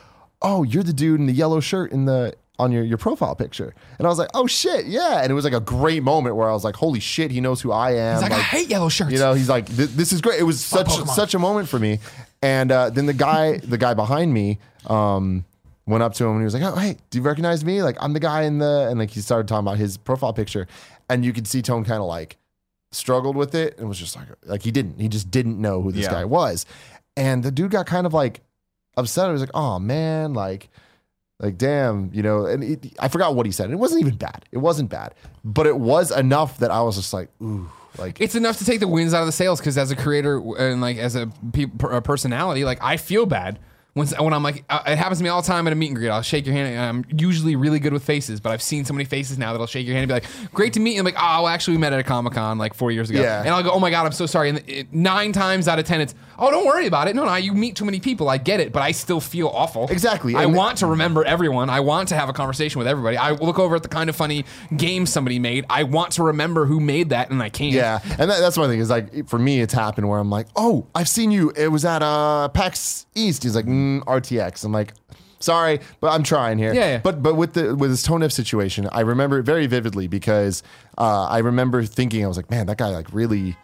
"Oh, you're the dude in the yellow shirt in the on your, your profile picture. And I was like, oh shit, yeah. And it was like a great moment where I was like, holy shit, he knows who I am. It's like, I hate yellow shirts. You know, he's like, "Th- this is great. It was such such a moment for me. And uh, then the guy, the guy behind me, um, went up to him and he was like, "Oh, hey, do you recognize me? Like, I'm the guy in the." And like he started talking about his profile picture, and you could see Tone kind of like struggled with it and was just like, like he didn't, he just didn't know who this Yeah. guy was, and the dude got kind of like upset. He was like, "Oh man, like." Like damn, you know, and it, I forgot what he said. It wasn't even bad. It wasn't bad, but it was enough that I was just like, ooh, like it's enough to take the wins out of the sails because as a creator and like as a, pe- a personality, like I feel bad when when I'm like uh, it happens to me all the time at a meet and greet. I'll shake your hand. And I'm usually really good with faces, but I've seen so many faces now that I'll shake your hand and be like, "Great to meet you." I'm like, "Oh, well, actually, we met at a comic con like four years ago." Yeah. And I'll go, "Oh my god, I'm so sorry." And it, nine times out of ten, it's, "Oh, don't worry about it." No, no, you meet too many people. I get it, but I still feel awful. Exactly. I And- want to remember everyone. I want to have a conversation with everybody. I look over at the kind of funny game somebody made. I want to remember who made that, and I can't. Yeah, and that, that's my thing. Is like for me, it's happened where I'm like, oh, I've seen you. It was at uh, PAX East. He's like mm, RTX. I'm like, sorry, but I'm trying here. Yeah, yeah. But but with the with this tone deaf situation, I remember it very vividly because uh, I remember thinking I was like, man, that guy like really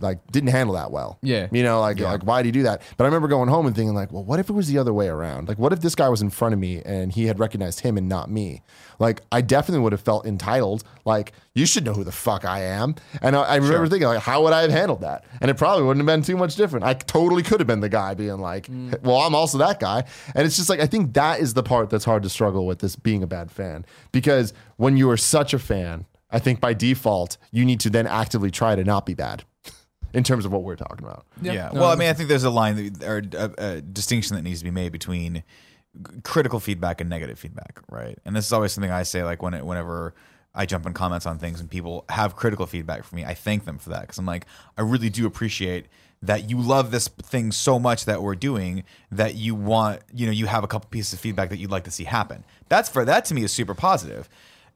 like didn't handle that well. Yeah. You know, like like why did he do that? But I remember going home and thinking like, well, what if it was the other way around? Like what if this guy was in front of me and he had recognized him and not me? Like I definitely would have felt entitled. Like you should know who the fuck I am. And I, I remember thinking like, how would I have handled that? And it probably wouldn't have been too much different. I totally could have been the guy being like, mm. well, I'm also that guy. And it's just like I think that is the part that's hard to struggle with this being a bad fan because when you are such a fan, I think by default you need to then actively try to not be bad. In terms of what we're talking about. Yeah. No, well, I mean, I think there's a line that, or a, a distinction that needs to be made between critical feedback and negative feedback, right? And this is always something I say, like when it, whenever I jump in comments on things and people have critical feedback for me, I thank them for that because I'm like, I really do appreciate that you love this thing so much that we're doing that you want, you know, you have a couple pieces of feedback that you'd like to see happen. That's for that to me is super positive.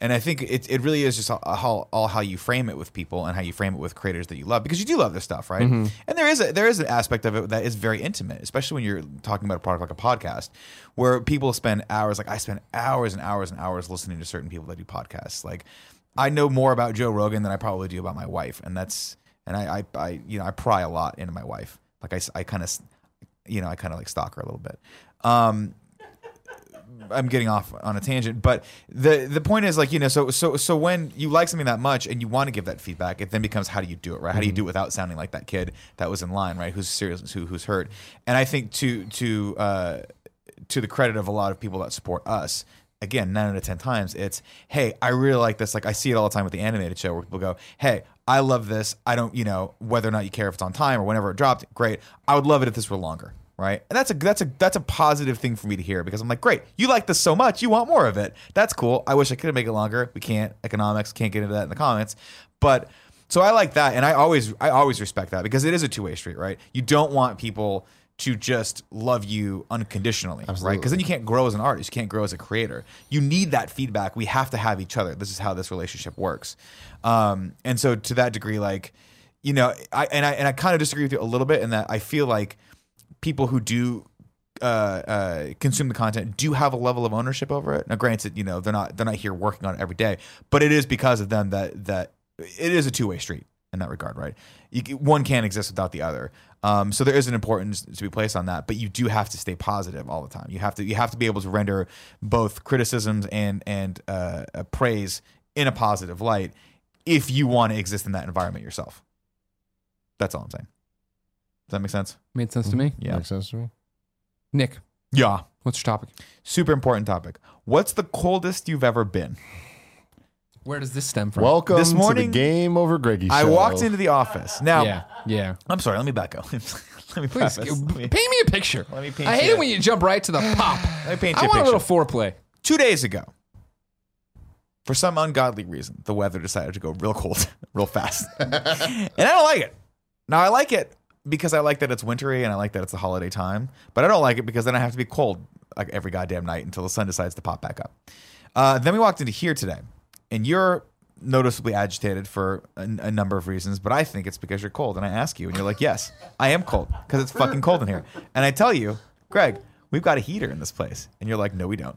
And I think it, it really is just all, all, all how you frame it with people and how you frame it with creators that you love because you do love this stuff, right? And there is a there is an aspect of it that is very intimate, especially when you're talking about a product like a podcast, where people spend hours. Like I spend hours and hours and hours listening to certain people that do podcasts. Like I know more about Joe Rogan than I probably do about my wife, and that's and I I, I you know I pry a lot into my wife. Like I I kind of you know I kind of like stalk her a little bit. Um, I'm getting off on a tangent, but the the point is like you know so so so when you like something that much and you want to give that feedback, it then becomes how do you do it right? How do you do it without sounding like that kid that was in line right? Who's serious? Who who's hurt? And I think to to uh, to the credit of a lot of people that support us. Again, nine out of ten times, it's hey, I really like this. Like I see it all the time with the animated show where people go, "Hey, I love this. I don't, you know, whether or not you care if it's on time or whenever it dropped, great. I would love it if this were longer." Right? And that's a that's a that's a positive thing for me to hear because I'm like, great, you like this so much, you want more of it. That's cool. I wish I could make it longer. We can't. Economics can't get into that in the comments, but so I like that, and I always I always respect that because it is a two way street, right? You don't want people to just love you unconditionally, right? Because then you can't grow as an artist, you can't grow as a creator. You need that feedback. We have to have each other. This is how this relationship works. Um, and so to that degree, like you know, I and I and I kind of disagree with you a little bit in that I feel like people who do uh, uh, consume the content do have a level of ownership over it. Now, granted, you know they're not they're not here working on it every day, but it is because of them that that it is a two way street. in that regard, right? You, one can't exist without the other. Um, so there is an importance to be placed on that, but you do have to stay positive all the time. You have to you have to be able to render both criticisms and and uh, uh, praise in a positive light if you want to exist in that environment yourself. That's all I'm saying. Does that make sense? Made sense to me. Yeah. Makes sense to me. Nick, Yeah. what's your topic? Super important topic. What's the coldest you've ever been? Where does this stem from? Welcome This morning- to the Game Over Greggy show. I walked into the office. Now, yeah, yeah. I'm sorry. Let me back up. let me Please, preface. Let me, paint me a picture. let me paint I hate you- it when you jump right to the pop. let me paint I you a want a picture. little foreplay. Two days ago, for some ungodly reason, the weather decided to go real cold, real fast, and I don't like it. Now I like it because I like that it's wintry and I like that it's a holiday time, but I don't like it because then I have to be cold like every goddamn night until the sun decides to pop back up. Uh, then we walked into here today, and you're noticeably agitated for a, a number of reasons, but I think it's because you're cold. And I ask you, and you're like, "Yes, I am cold because it's fucking cold in here." And I tell you, Greg, we've got a heater in this place, and you're like, "No, we don't."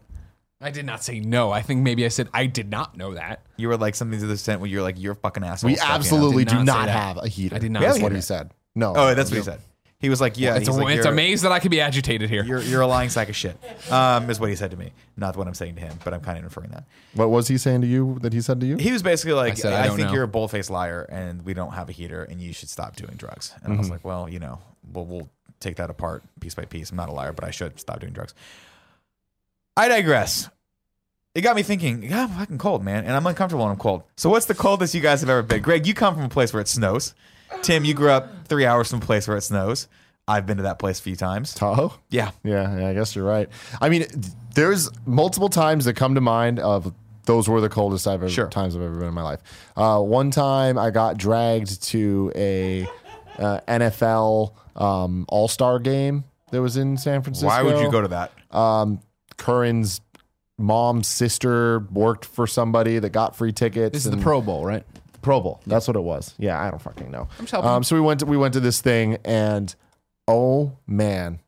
I did not say no. I think maybe I said I did not know that. You were like something to the extent where you're like, "You're a fucking asshole." We absolutely did do not not have a heater. I did not That's say what that. he said. No. Oh, that's what he said. He was like, "Yeah." It's, he's a, like, it's you're, amazed that I can be agitated here. You're you're a lying sack of shit. Um, is what he said to me. Not what I'm saying to him, but I'm kind of inferring that. What was he saying to you that he said to you? He was basically like, I said, I don't think know. you're a bull-faced liar, and we don't have a heater, and you should stop doing drugs. And I Mm-hmm. was like, well, you know, we'll we'll take that apart piece by piece. I'm not a liar, but I should stop doing drugs. I digress. It got me thinking. Yeah, I'm fucking cold, man, and I'm uncomfortable when I'm cold. So, what's the coldest you guys have ever been? Greg, you come from a place where it snows. Tim, you grew up three hours from a place where it snows. I've been to that place a few times. Tahoe? Yeah, Yeah, yeah, I guess you're right. I mean, there's multiple times that come to mind of those were the coldest I've ever Sure. times I've ever been in my life. Uh, one time I got dragged to a uh, NFL um, All Star game that was in San Francisco. Why would you go to that? Um, Curran's mom's sister worked for somebody that got free tickets. this is the Pro Bowl, right? Pro Bowl. That's what it was. Yeah, I don't fucking know. I'm just helping. Um, so we went to, we went to this thing and oh man,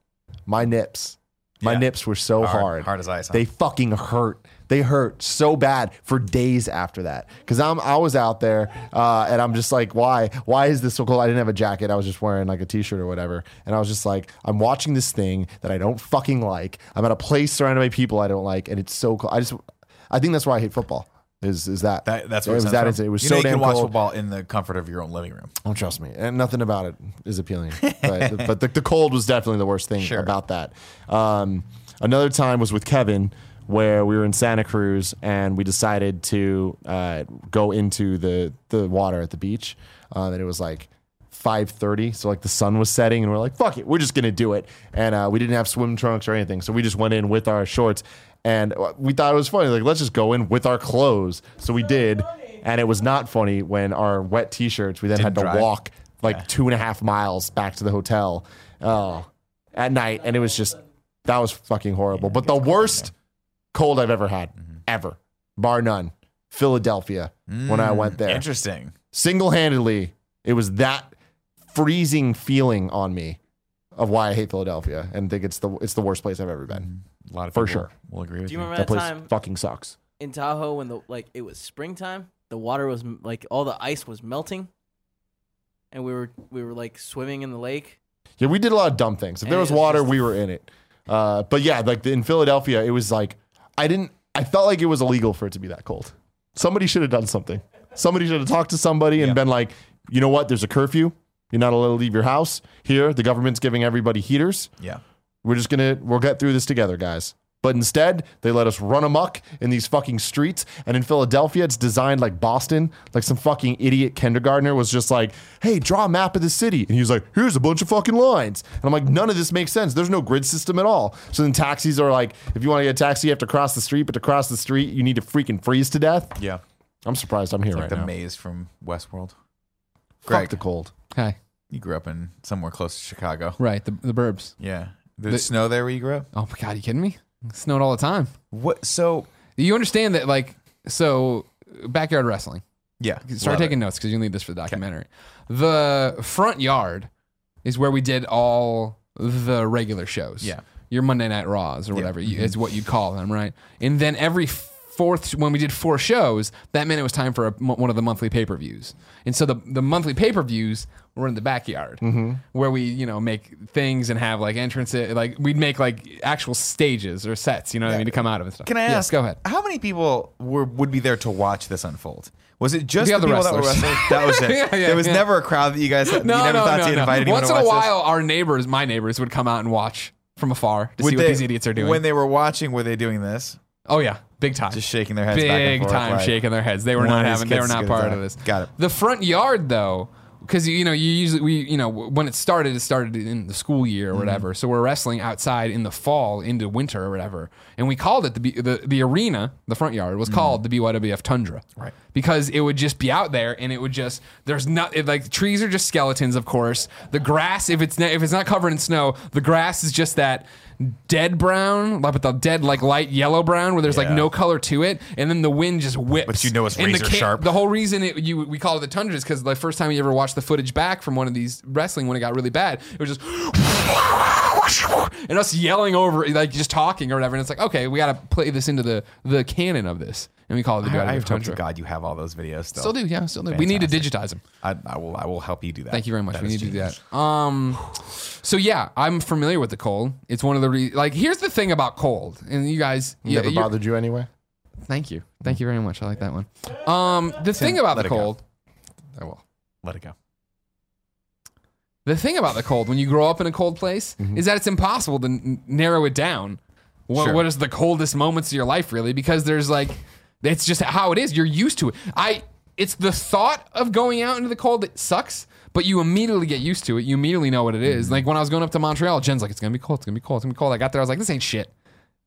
my nips, my Yeah. nips were so Hard- hard, hard as ice, huh? They fucking hurt. They hurt so bad for days after that. Cause I'm I was out there uh, and I'm just like, why? Why is this so cold? I didn't have a jacket. I was just wearing like a t-shirt or whatever. And I was just like, I'm watching this thing that I don't fucking like. I'm at a place surrounded by people I don't like, and it's so cold. I just I think that's why I hate football. Is is that That, that's what it was that It was you so know, you damn can watch cold. football in the comfort of your own living room. Don't trust me, and nothing about it is appealing. But, but the, the cold was definitely the worst thing Sure. about that. Um, another time was with Kevin, where we were in Santa Cruz and we decided to uh, go into the the water at the beach, um, and it was like. 5:30 so like the sun was setting and we're like fuck it we're just gonna do it and uh, we didn't have swim trunks or anything so we just went in with our shorts and uh, we thought it was funny like let's just go in with our clothes so we did and it was not funny when our wet t-shirts we then had to Didn't walk like two and a half miles back to the hotel oh, at night. And it was just, that was fucking horrible. but the worst cold I've ever had, Mm-hmm. ever, bar none, Philadelphia, when I went there. Interesting. Single handedly, it was that freezing feeling on me of why I hate Philadelphia and think it's the it's the worst place I've ever been. A lot of For people sure. will agree with Do you you. remember That that, place fucking sucks. in Tahoe when the like it was springtime? The water was m- like all the ice was melting, and we were we were like swimming in the lake. Yeah, we did a lot of dumb things. If there And was it was water, just- we were in it. Uh, but yeah, like in Philadelphia, it was like I didn't. I felt like it was illegal for it to be that cold. Somebody should have done something. Somebody should have talked to somebody and Yeah. been like, you know what? There's a curfew. You're not allowed to leave your house. Here, the government's giving everybody heaters. Yeah. We're just gonna we'll get through this together, guys. But instead, they let us run amok in these fucking streets. And in Philadelphia, it's designed like Boston. Like some fucking idiot kindergartner was just like, hey, draw a map of the city. And he was like, here's a bunch of fucking lines. And I'm like, none of this makes sense. There's no grid system at all. So then taxis are like, if you want to get a taxi, you have to cross the street. But to cross the street, you need to freaking freeze to death. Yeah. I'm surprised I'm here Like right the now. maze from Westworld. Fuck the cold. Hi. you grew up in somewhere close to Chicago. Right, the, the burbs. Yeah. There's The- snow there where you grew up? Oh my god, are you kidding me? It snowed all the time. What? So, You understand that, like, so backyard wrestling. yeah. Start taking it. notes because you need this for the documentary. The front yard is where we did all the regular shows. Yeah. Your Monday Night Raws or whatever you, mm-hmm. is what you call them, right? And then every fourth when we did four shows, that meant it was time for a, one of the monthly pay per views. And so the the monthly pay per views were in the backyard mm-hmm. where we you know make things and have like entrances. Like we'd make like actual stages or sets. You know what I mean to come out of and stuff. Can I Yes, ask? Go ahead. How many people were would be there to watch this unfold? Was it just The the, people that were wrestlers. wrestling? That was it. Yeah, yeah, there was yeah. never a crowd that you guys. you No, never no, thought no, to no. invite anyone Once in a watch this? while, our neighbors, my neighbors, would come out and watch from afar to Would see what these idiots are doing. When they were watching, were they doing this? oh yeah, big time. Just shaking their heads big time like, shaking their heads. They were not having. They were not part of this. Got it. The front yard though, because you know you usually we you know when it started, it started in the school year Mm-hmm. or whatever. So we're wrestling outside in the fall into winter or whatever, and we called it the the the arena. The front yard was called the BYWF Tundra, Mm-hmm. Right. Because it would just be out there, and it would just there's not it, like trees are just skeletons, of course. The grass, if it's not, if it's not covered in snow, the grass is just that dead brown, like but the dead like light yellow brown, where there's like Yeah. no color to it, and then the wind just whips. But you know it's And the razor sharp. The whole reason it, you we call it the tundra is because the first time you ever watched the footage back from one of these wrestling when it got really bad, it was just and us yelling over like just talking or whatever. And it's like okay, we got to play this into the the canon of this, and we call it the I, I BYW hope to tundra. God you have all those videos still. Still do, yeah, still do. We need to Fantastic. digitize them. I, I will. I will help you do that. Thank you very much. That we is need to do genius. that. Um, so yeah, I'm familiar with the cold. It's one of the re- like. Here's the thing about cold, and you guys, yeah, Never you're- bothered you anyway. Thank you, thank you very much. I like that one. Um, the thing about let the it go. cold, I will. Let it go. The thing about the cold, when you grow up in a cold place, is that it's impossible to n- narrow it down. What, Sure. what is the coldest moments of your life, really? Because there's like, it's just how it is. You're used to it. I, it's the thought of going out into the cold that sucks, but you immediately get used to it. You immediately know what it is. Mm-hmm. Like when I was going up to Montreal, Jen's like, it's gonna be cold. It's gonna be cold. It's gonna be cold. I got there. I was like, this ain't shit.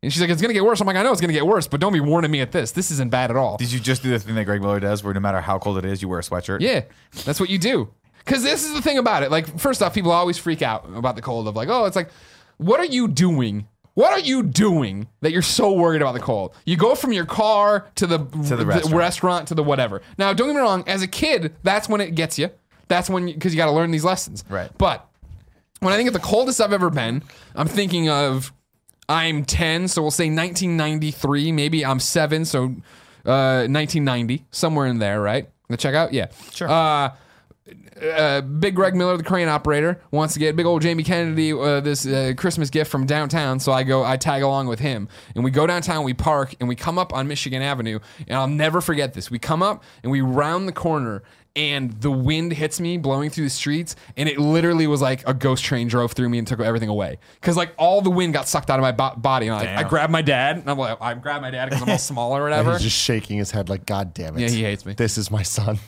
And she's like, it's gonna get worse. I'm like, I know it's gonna get worse, but don't be warning me at this. This isn't bad at all. Did you just do the thing that Greg Miller does, where no matter how cold it is, you wear a sweatshirt? Yeah, that's what you do. Because this is the thing about it. Like, first off, people always freak out about the cold of like, oh, it's like, what are you doing? What are you doing that you're so worried about the cold? You go from your car to the, the restaurant. restaurant to the whatever. Now, don't get me wrong. As a kid, that's when it gets you. That's when because you, got to learn these lessons. Right. But when I think of the coldest I've ever been, I'm thinking of I'm 10, so we'll say 1993. Maybe I'm seven, so uh, 1990, somewhere in there, right? The check out, yeah, Sure. Uh, uh, Big Greg Miller, the crane operator, wants to get big old Jamie Kennedy uh, this uh, Christmas gift from downtown. So I go, I tag along with him, and we go downtown. We park, and we come up on Michigan Avenue, and I'll never forget this. We come up, and we round the corner, and the wind hits me, blowing through the streets, and it literally was like a ghost train drove through me and took everything away. Because like all the wind got sucked out of my bo- body, and I, I Damn. grabbed my dad, and I'm like, I grabbed my dad because I'm all small or And whatever. he's just shaking his head like, God damn it. Yeah, he hates me. This is my son.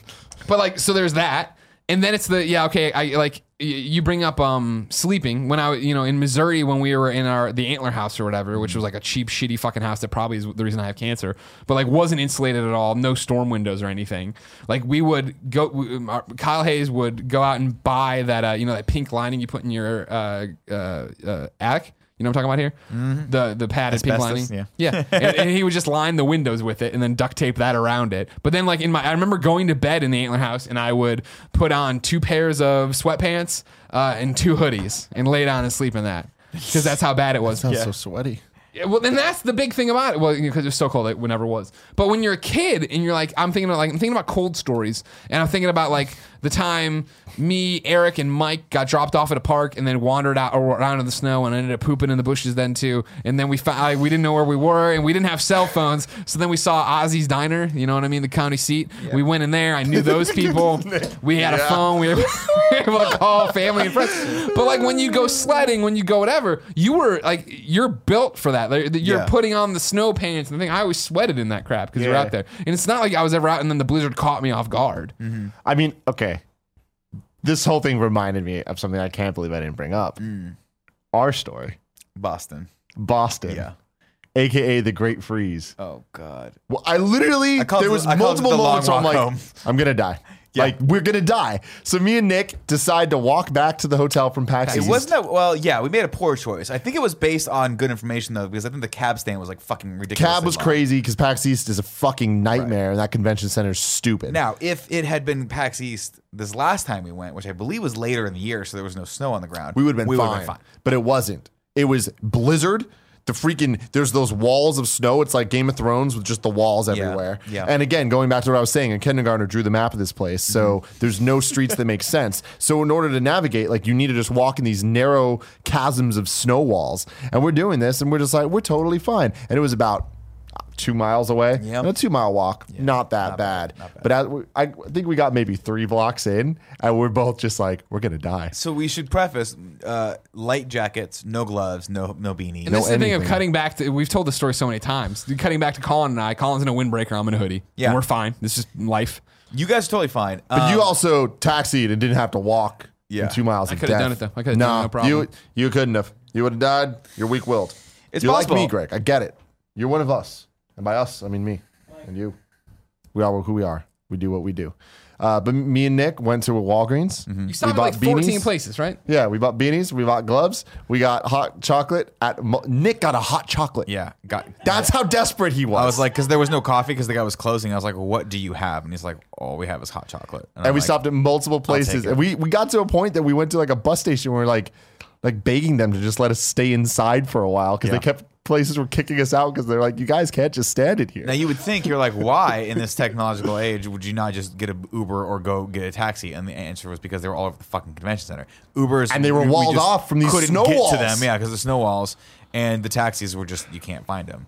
But like, so there's that, and then it's the yeah, okay. I like y- you bring up um sleeping when I you know in Missouri when we were in our the Antler House or whatever, which was like a cheap shitty fucking house that probably is the reason I have cancer, but like wasn't insulated at all, no storm windows or anything. Like we would go, we- um, our- Kyle Hayes would go out and buy that uh you know that pink lining you put in your uh uh, uh attic. You know what I'm talking about here? The the padded pink lining. Yeah. Yeah, and, and he would just line the windows with it and then duct tape that around it. But then, like in my, I remember going to bed in the Antler house and I would put on two pairs of sweatpants uh, and two hoodies and lay down and sleep in that because that's how bad it was. Sounds so sweaty. Yeah, well, then that's the big thing about it. Well, because it was so cold, it never was. But when you're a kid and you're like, I'm thinking about like I'm thinking about cold stories, and I'm thinking about like the time me, Eric, and Mike got dropped off at a park and then wandered out around in the snow and ended up pooping in the bushes then too. And then we found we didn't know where we were and we didn't have cell phones, so then we saw Ozzy's Diner. You know what I mean? The county seat. We went in there. I knew those people. we had a phone. We were, we were able to call family and friends. But like when you go sledding, when you go whatever, you were like you're built for that. Like, You're Yeah. putting on the snow pants and the thing. I always sweated in that crap because you're out there, and it's not like I was ever out and then the blizzard caught me off guard. Mm-hmm. I mean, okay. This whole thing reminded me of something I can't believe I didn't bring up. Mm. Our story, Boston. Boston, Yeah. aka the Great Freeze. Oh God. Well, I literally I there was multiple the moments where I'm like, home. I'm gonna die. Yeah. Like we're gonna die. So me and Nick decide to walk back to the hotel from PAX East. It East. wasn't that well. Yeah, we made a poor choice. I think it was based on good information though, because I think the cab stand was like fucking ridiculous. Cab was crazy because PAX East is a fucking nightmare, and that convention center is stupid. Now, if it had been PAX East this last time we went, which I believe was later in the year, so there was no snow on the ground, we would have been, we fine, fine. But it wasn't. It was blizzard. The freaking there's those walls of snow. It's like Game of Thrones with just the walls everywhere. yeah. And again, going back to what I was saying, a kindergartner drew the map of this place. So Mm-hmm. there's no streets that make sense. So in order to navigate, like you need to just walk in these narrow chasms of snow walls. And we're doing this, and we're just like we're totally fine. And it was about two miles away. Yep. A two mile walk, not that not bad. bad, not bad. But as we, I think we got maybe three blocks in, and we're both just like we're gonna die. So we should preface: uh, light jackets, no gloves, no no beanie. And this is the thing of cutting back to. We've told the story so many times. Cutting back to Colin and I. Colin's in a windbreaker. I'm in a hoodie. Yeah. and we're fine. This is life. You guys are totally fine. But you Um, also taxied and didn't have to walk Yeah. in two miles. I could've done it, though. I could've done it, no problem. You you couldn't have. You would have died. You're weak willed. It's You're possible. like me, Greg. I get it. You're one of us, and by us, I mean me and you. We are who we are. We do what we do. Uh, but me and Nick went to a Walgreens. Mm-hmm. You stopped at bought like 14 beanies. places, right? Yeah, we bought beanies. We bought gloves. We got hot chocolate. At Mo- Nick got a hot chocolate. yeah, got. That's how desperate he was. I was like, because there was no coffee because the guy was closing. I was like, "What do you have?" And he's like, "All we have is hot chocolate." and I'm we like, stopped at multiple places. it. And we we got to a point that we went to like a bus station. where we're like, like begging them to just let us stay inside for a while because Yeah. they kept places were kicking us out because they're like, you guys can't just stand it here. Now you would think you're like, why in this technological age would you not just get an Uber or go get a taxi? And the answer was because they were all over the fucking convention center. Ubers And they were we- walled off from these couldn't snow get walls. to them, yeah, because the snow walls. And the taxis were just you can't find them.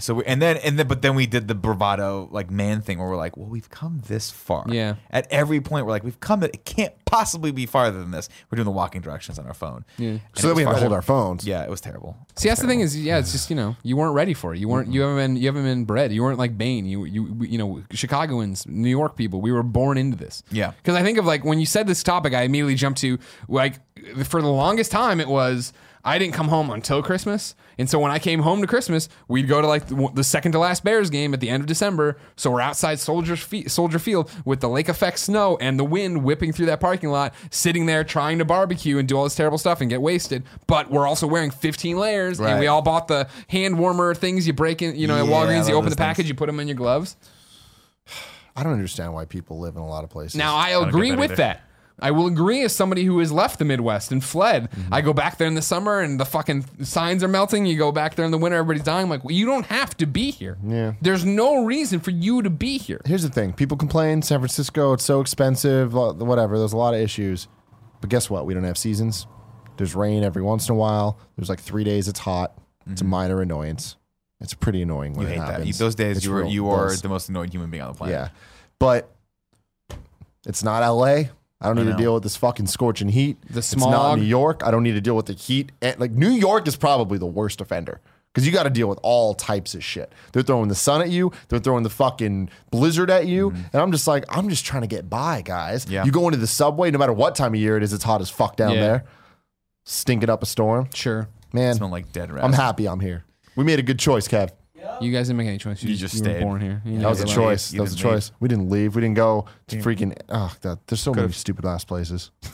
So we, and then and then but then we did the bravado like man thing where we're like, well, we've come this far. Yeah. At every point we're like, we've come. It can't possibly be farther than this. We're doing the walking directions on our phone. Yeah. And so it then we was had to hold our phones. Yeah, it was terrible. See, that's the thing is, yeah, it's just you know, you weren't ready for it. You weren't. You haven't been. You haven't been bred. You weren't like Bane. You you you know, Chicagoans, New York people. We were born into this. Yeah. Because I think of like when you said this topic, I immediately jumped to like for the longest time it was. I didn't come home until Christmas, and so when I came home to Christmas, we'd go to like the, the second to last Bears game at the end of December. So we're outside Soldier Fe- Soldier Field with the lake effect snow and the wind whipping through that parking lot, sitting there trying to barbecue and do all this terrible stuff and get wasted. But we're also wearing 15 layers, and we all bought the hand warmer things you break in. You know, at Yeah, I Walgreens, you open the those things. package, you put them in your gloves. I don't understand why people live in a lot of places. Now I don't agree get that with either. that. I will agree as somebody who has left the Midwest and fled. Mm-hmm. I go back there in the summer and the fucking signs are melting. You go back there in the winter, everybody's dying. I'm like, well, you don't have to be here. Yeah. There's no reason for you to be here. here's the thing: people complain San Francisco, it's so expensive, whatever. There's a lot of issues, but guess what? We don't have seasons. There's rain every once in a while. There's like three days it's hot. It's a minor annoyance. It's pretty annoying when You it hate that. happens. You- Those days It's you are real. you are does. the most annoying human being on the planet. Yeah. But it's not LA. I don't need know. to deal with this fucking scorching heat. The It's not. New York. I don't need to deal with the heat. And like New York is probably the worst offender. Because you got to deal with all types of shit. They're throwing the sun at you. They're throwing the fucking blizzard at you. And I'm just like, I'm just trying to get by, guys. Mm-hmm. Yeah. You go into the subway, no matter what time of year it is, it's hot as fuck down Yeah. there. Stinking up a storm. Sure. Man, smell like dead rats. I'm happy I'm here. We made a good choice, Kev. You guys didn't make any choice. You, You just you were stayed. born here. You That was a know, didn't choice. You That was a didn't leave. choice. We didn't leave. We didn't go to freaking. Oh, God. There's so many stupid ass places.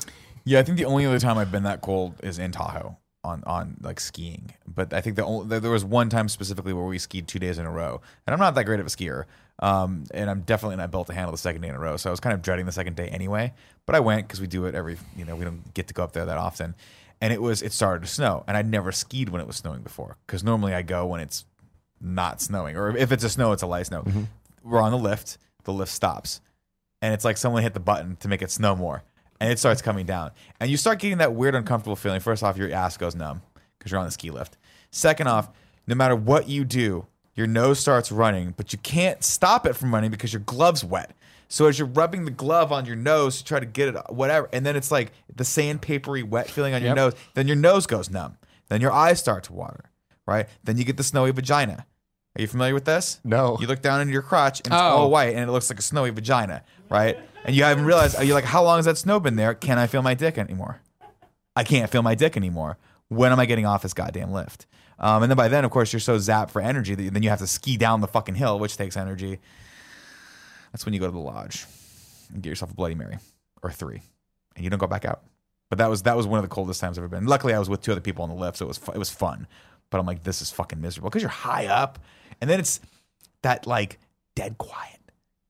Yeah, I think the only other time I've been that cold is in Tahoe on on like skiing. But I think the only there- there was one time specifically where we skied two days in a row, and I'm not that great of a skier. Um, and I'm definitely not built to handle the second day in a row. So I was kind of dreading the second day anyway. But I went because we do it every you know we don't get to go up there that often. And it was it started to snow, and I'd never skied when it was snowing before because normally I go when it's not snowing, or if it's a snow, it's a light snow. Mm-hmm. We're on the lift, the lift stops, and it's like someone hit the button to make it snow more, and it starts coming down, and you start getting that weird, uncomfortable feeling. First off, your ass goes numb because you're on the ski lift. Second off, no matter what you do, your nose starts running, but you can't stop it from running because your glove's wet. So as you're rubbing the glove on your nose to try to get it, whatever, and then it's like the sandpapery wet feeling on your Yep. nose. Then your nose goes numb. Then your eyes start to water. Right. Then you get the snowy vagina. Are you familiar with this? No. You look down into your crotch and it's Oh. all white and it looks like a snowy vagina, right? And you haven't realized. You're like, how long has that snow been there? Can I feel my dick anymore? I can't feel my dick anymore. When am I getting off this goddamn lift? Um, and then by then, of course, you're so zapped for energy that then you have to ski down the fucking hill, which takes energy. That's when you go to the lodge and get yourself a Bloody Mary or three, and you don't go back out. But that was that was one of the coldest times I've ever been. Luckily, I was with two other people on the lift, so it was fu- it was fun. But I'm like, this is fucking miserable because you're high up, and then it's that like dead quiet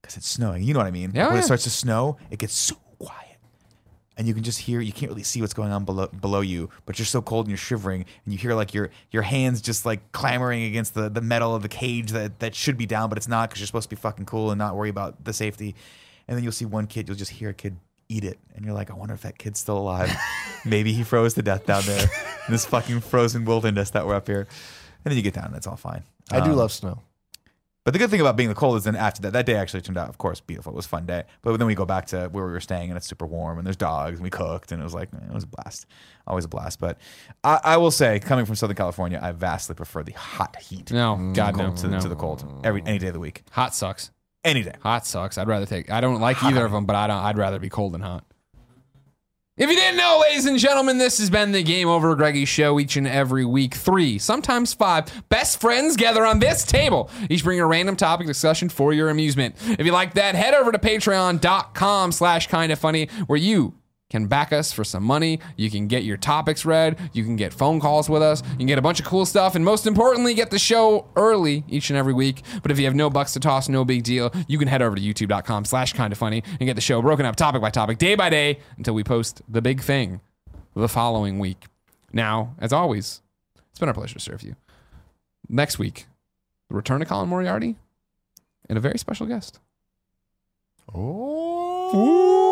because it's snowing. You know what I mean? Yeah, when yeah. it starts to snow, it gets so quiet. and you can just hear. You can't really see what's going on below below you, but you're so cold and you're shivering, and you hear like your your hands just like clamoring against the the metal of the cage that that should be down, but it's not because you're supposed to be fucking cool and not worry about the safety. And then you'll see one kid. You'll just hear a kid eat it, and you're like, I wonder if that kid's still alive. Maybe he froze to death down there in this fucking frozen wilderness that we're up here. And then you get down, and it's all fine. I do Um, love snow. but the good thing about being the cold is then after that, that day actually turned out, of course, beautiful. It was a fun day. But then we go back to where we were staying and it's super warm and there's dogs and we cooked and it was like, it was a blast. Always a blast. But I, I will say, coming from Southern California, I vastly prefer the hot heat No, God no, to, no. to the cold every any day of the week. Hot sucks. Any day. Hot sucks. I'd rather take. I don't like either of them, but I don't. I'd rather be cold than hot. If you didn't know, ladies and gentlemen, this has been the Game Over Greggy show each and every week. Three, sometimes five, best friends gather on this table. Each bring a random topic discussion for your amusement. If you like that, head over to patreon.com slash kind of funny where you can back us for some money. You can get your topics read. You can get phone calls with us. You can get a bunch of cool stuff. And most importantly, get the show early each and every week. But if you have no bucks to toss, no big deal. You can head over to youtube.com slash kind of funny and get the show broken up topic by topic, day by day, until we post the big thing the following week. Now, as always, it's been our pleasure to serve you. Next week, the return of Colin Moriarty and a very special guest. Oh.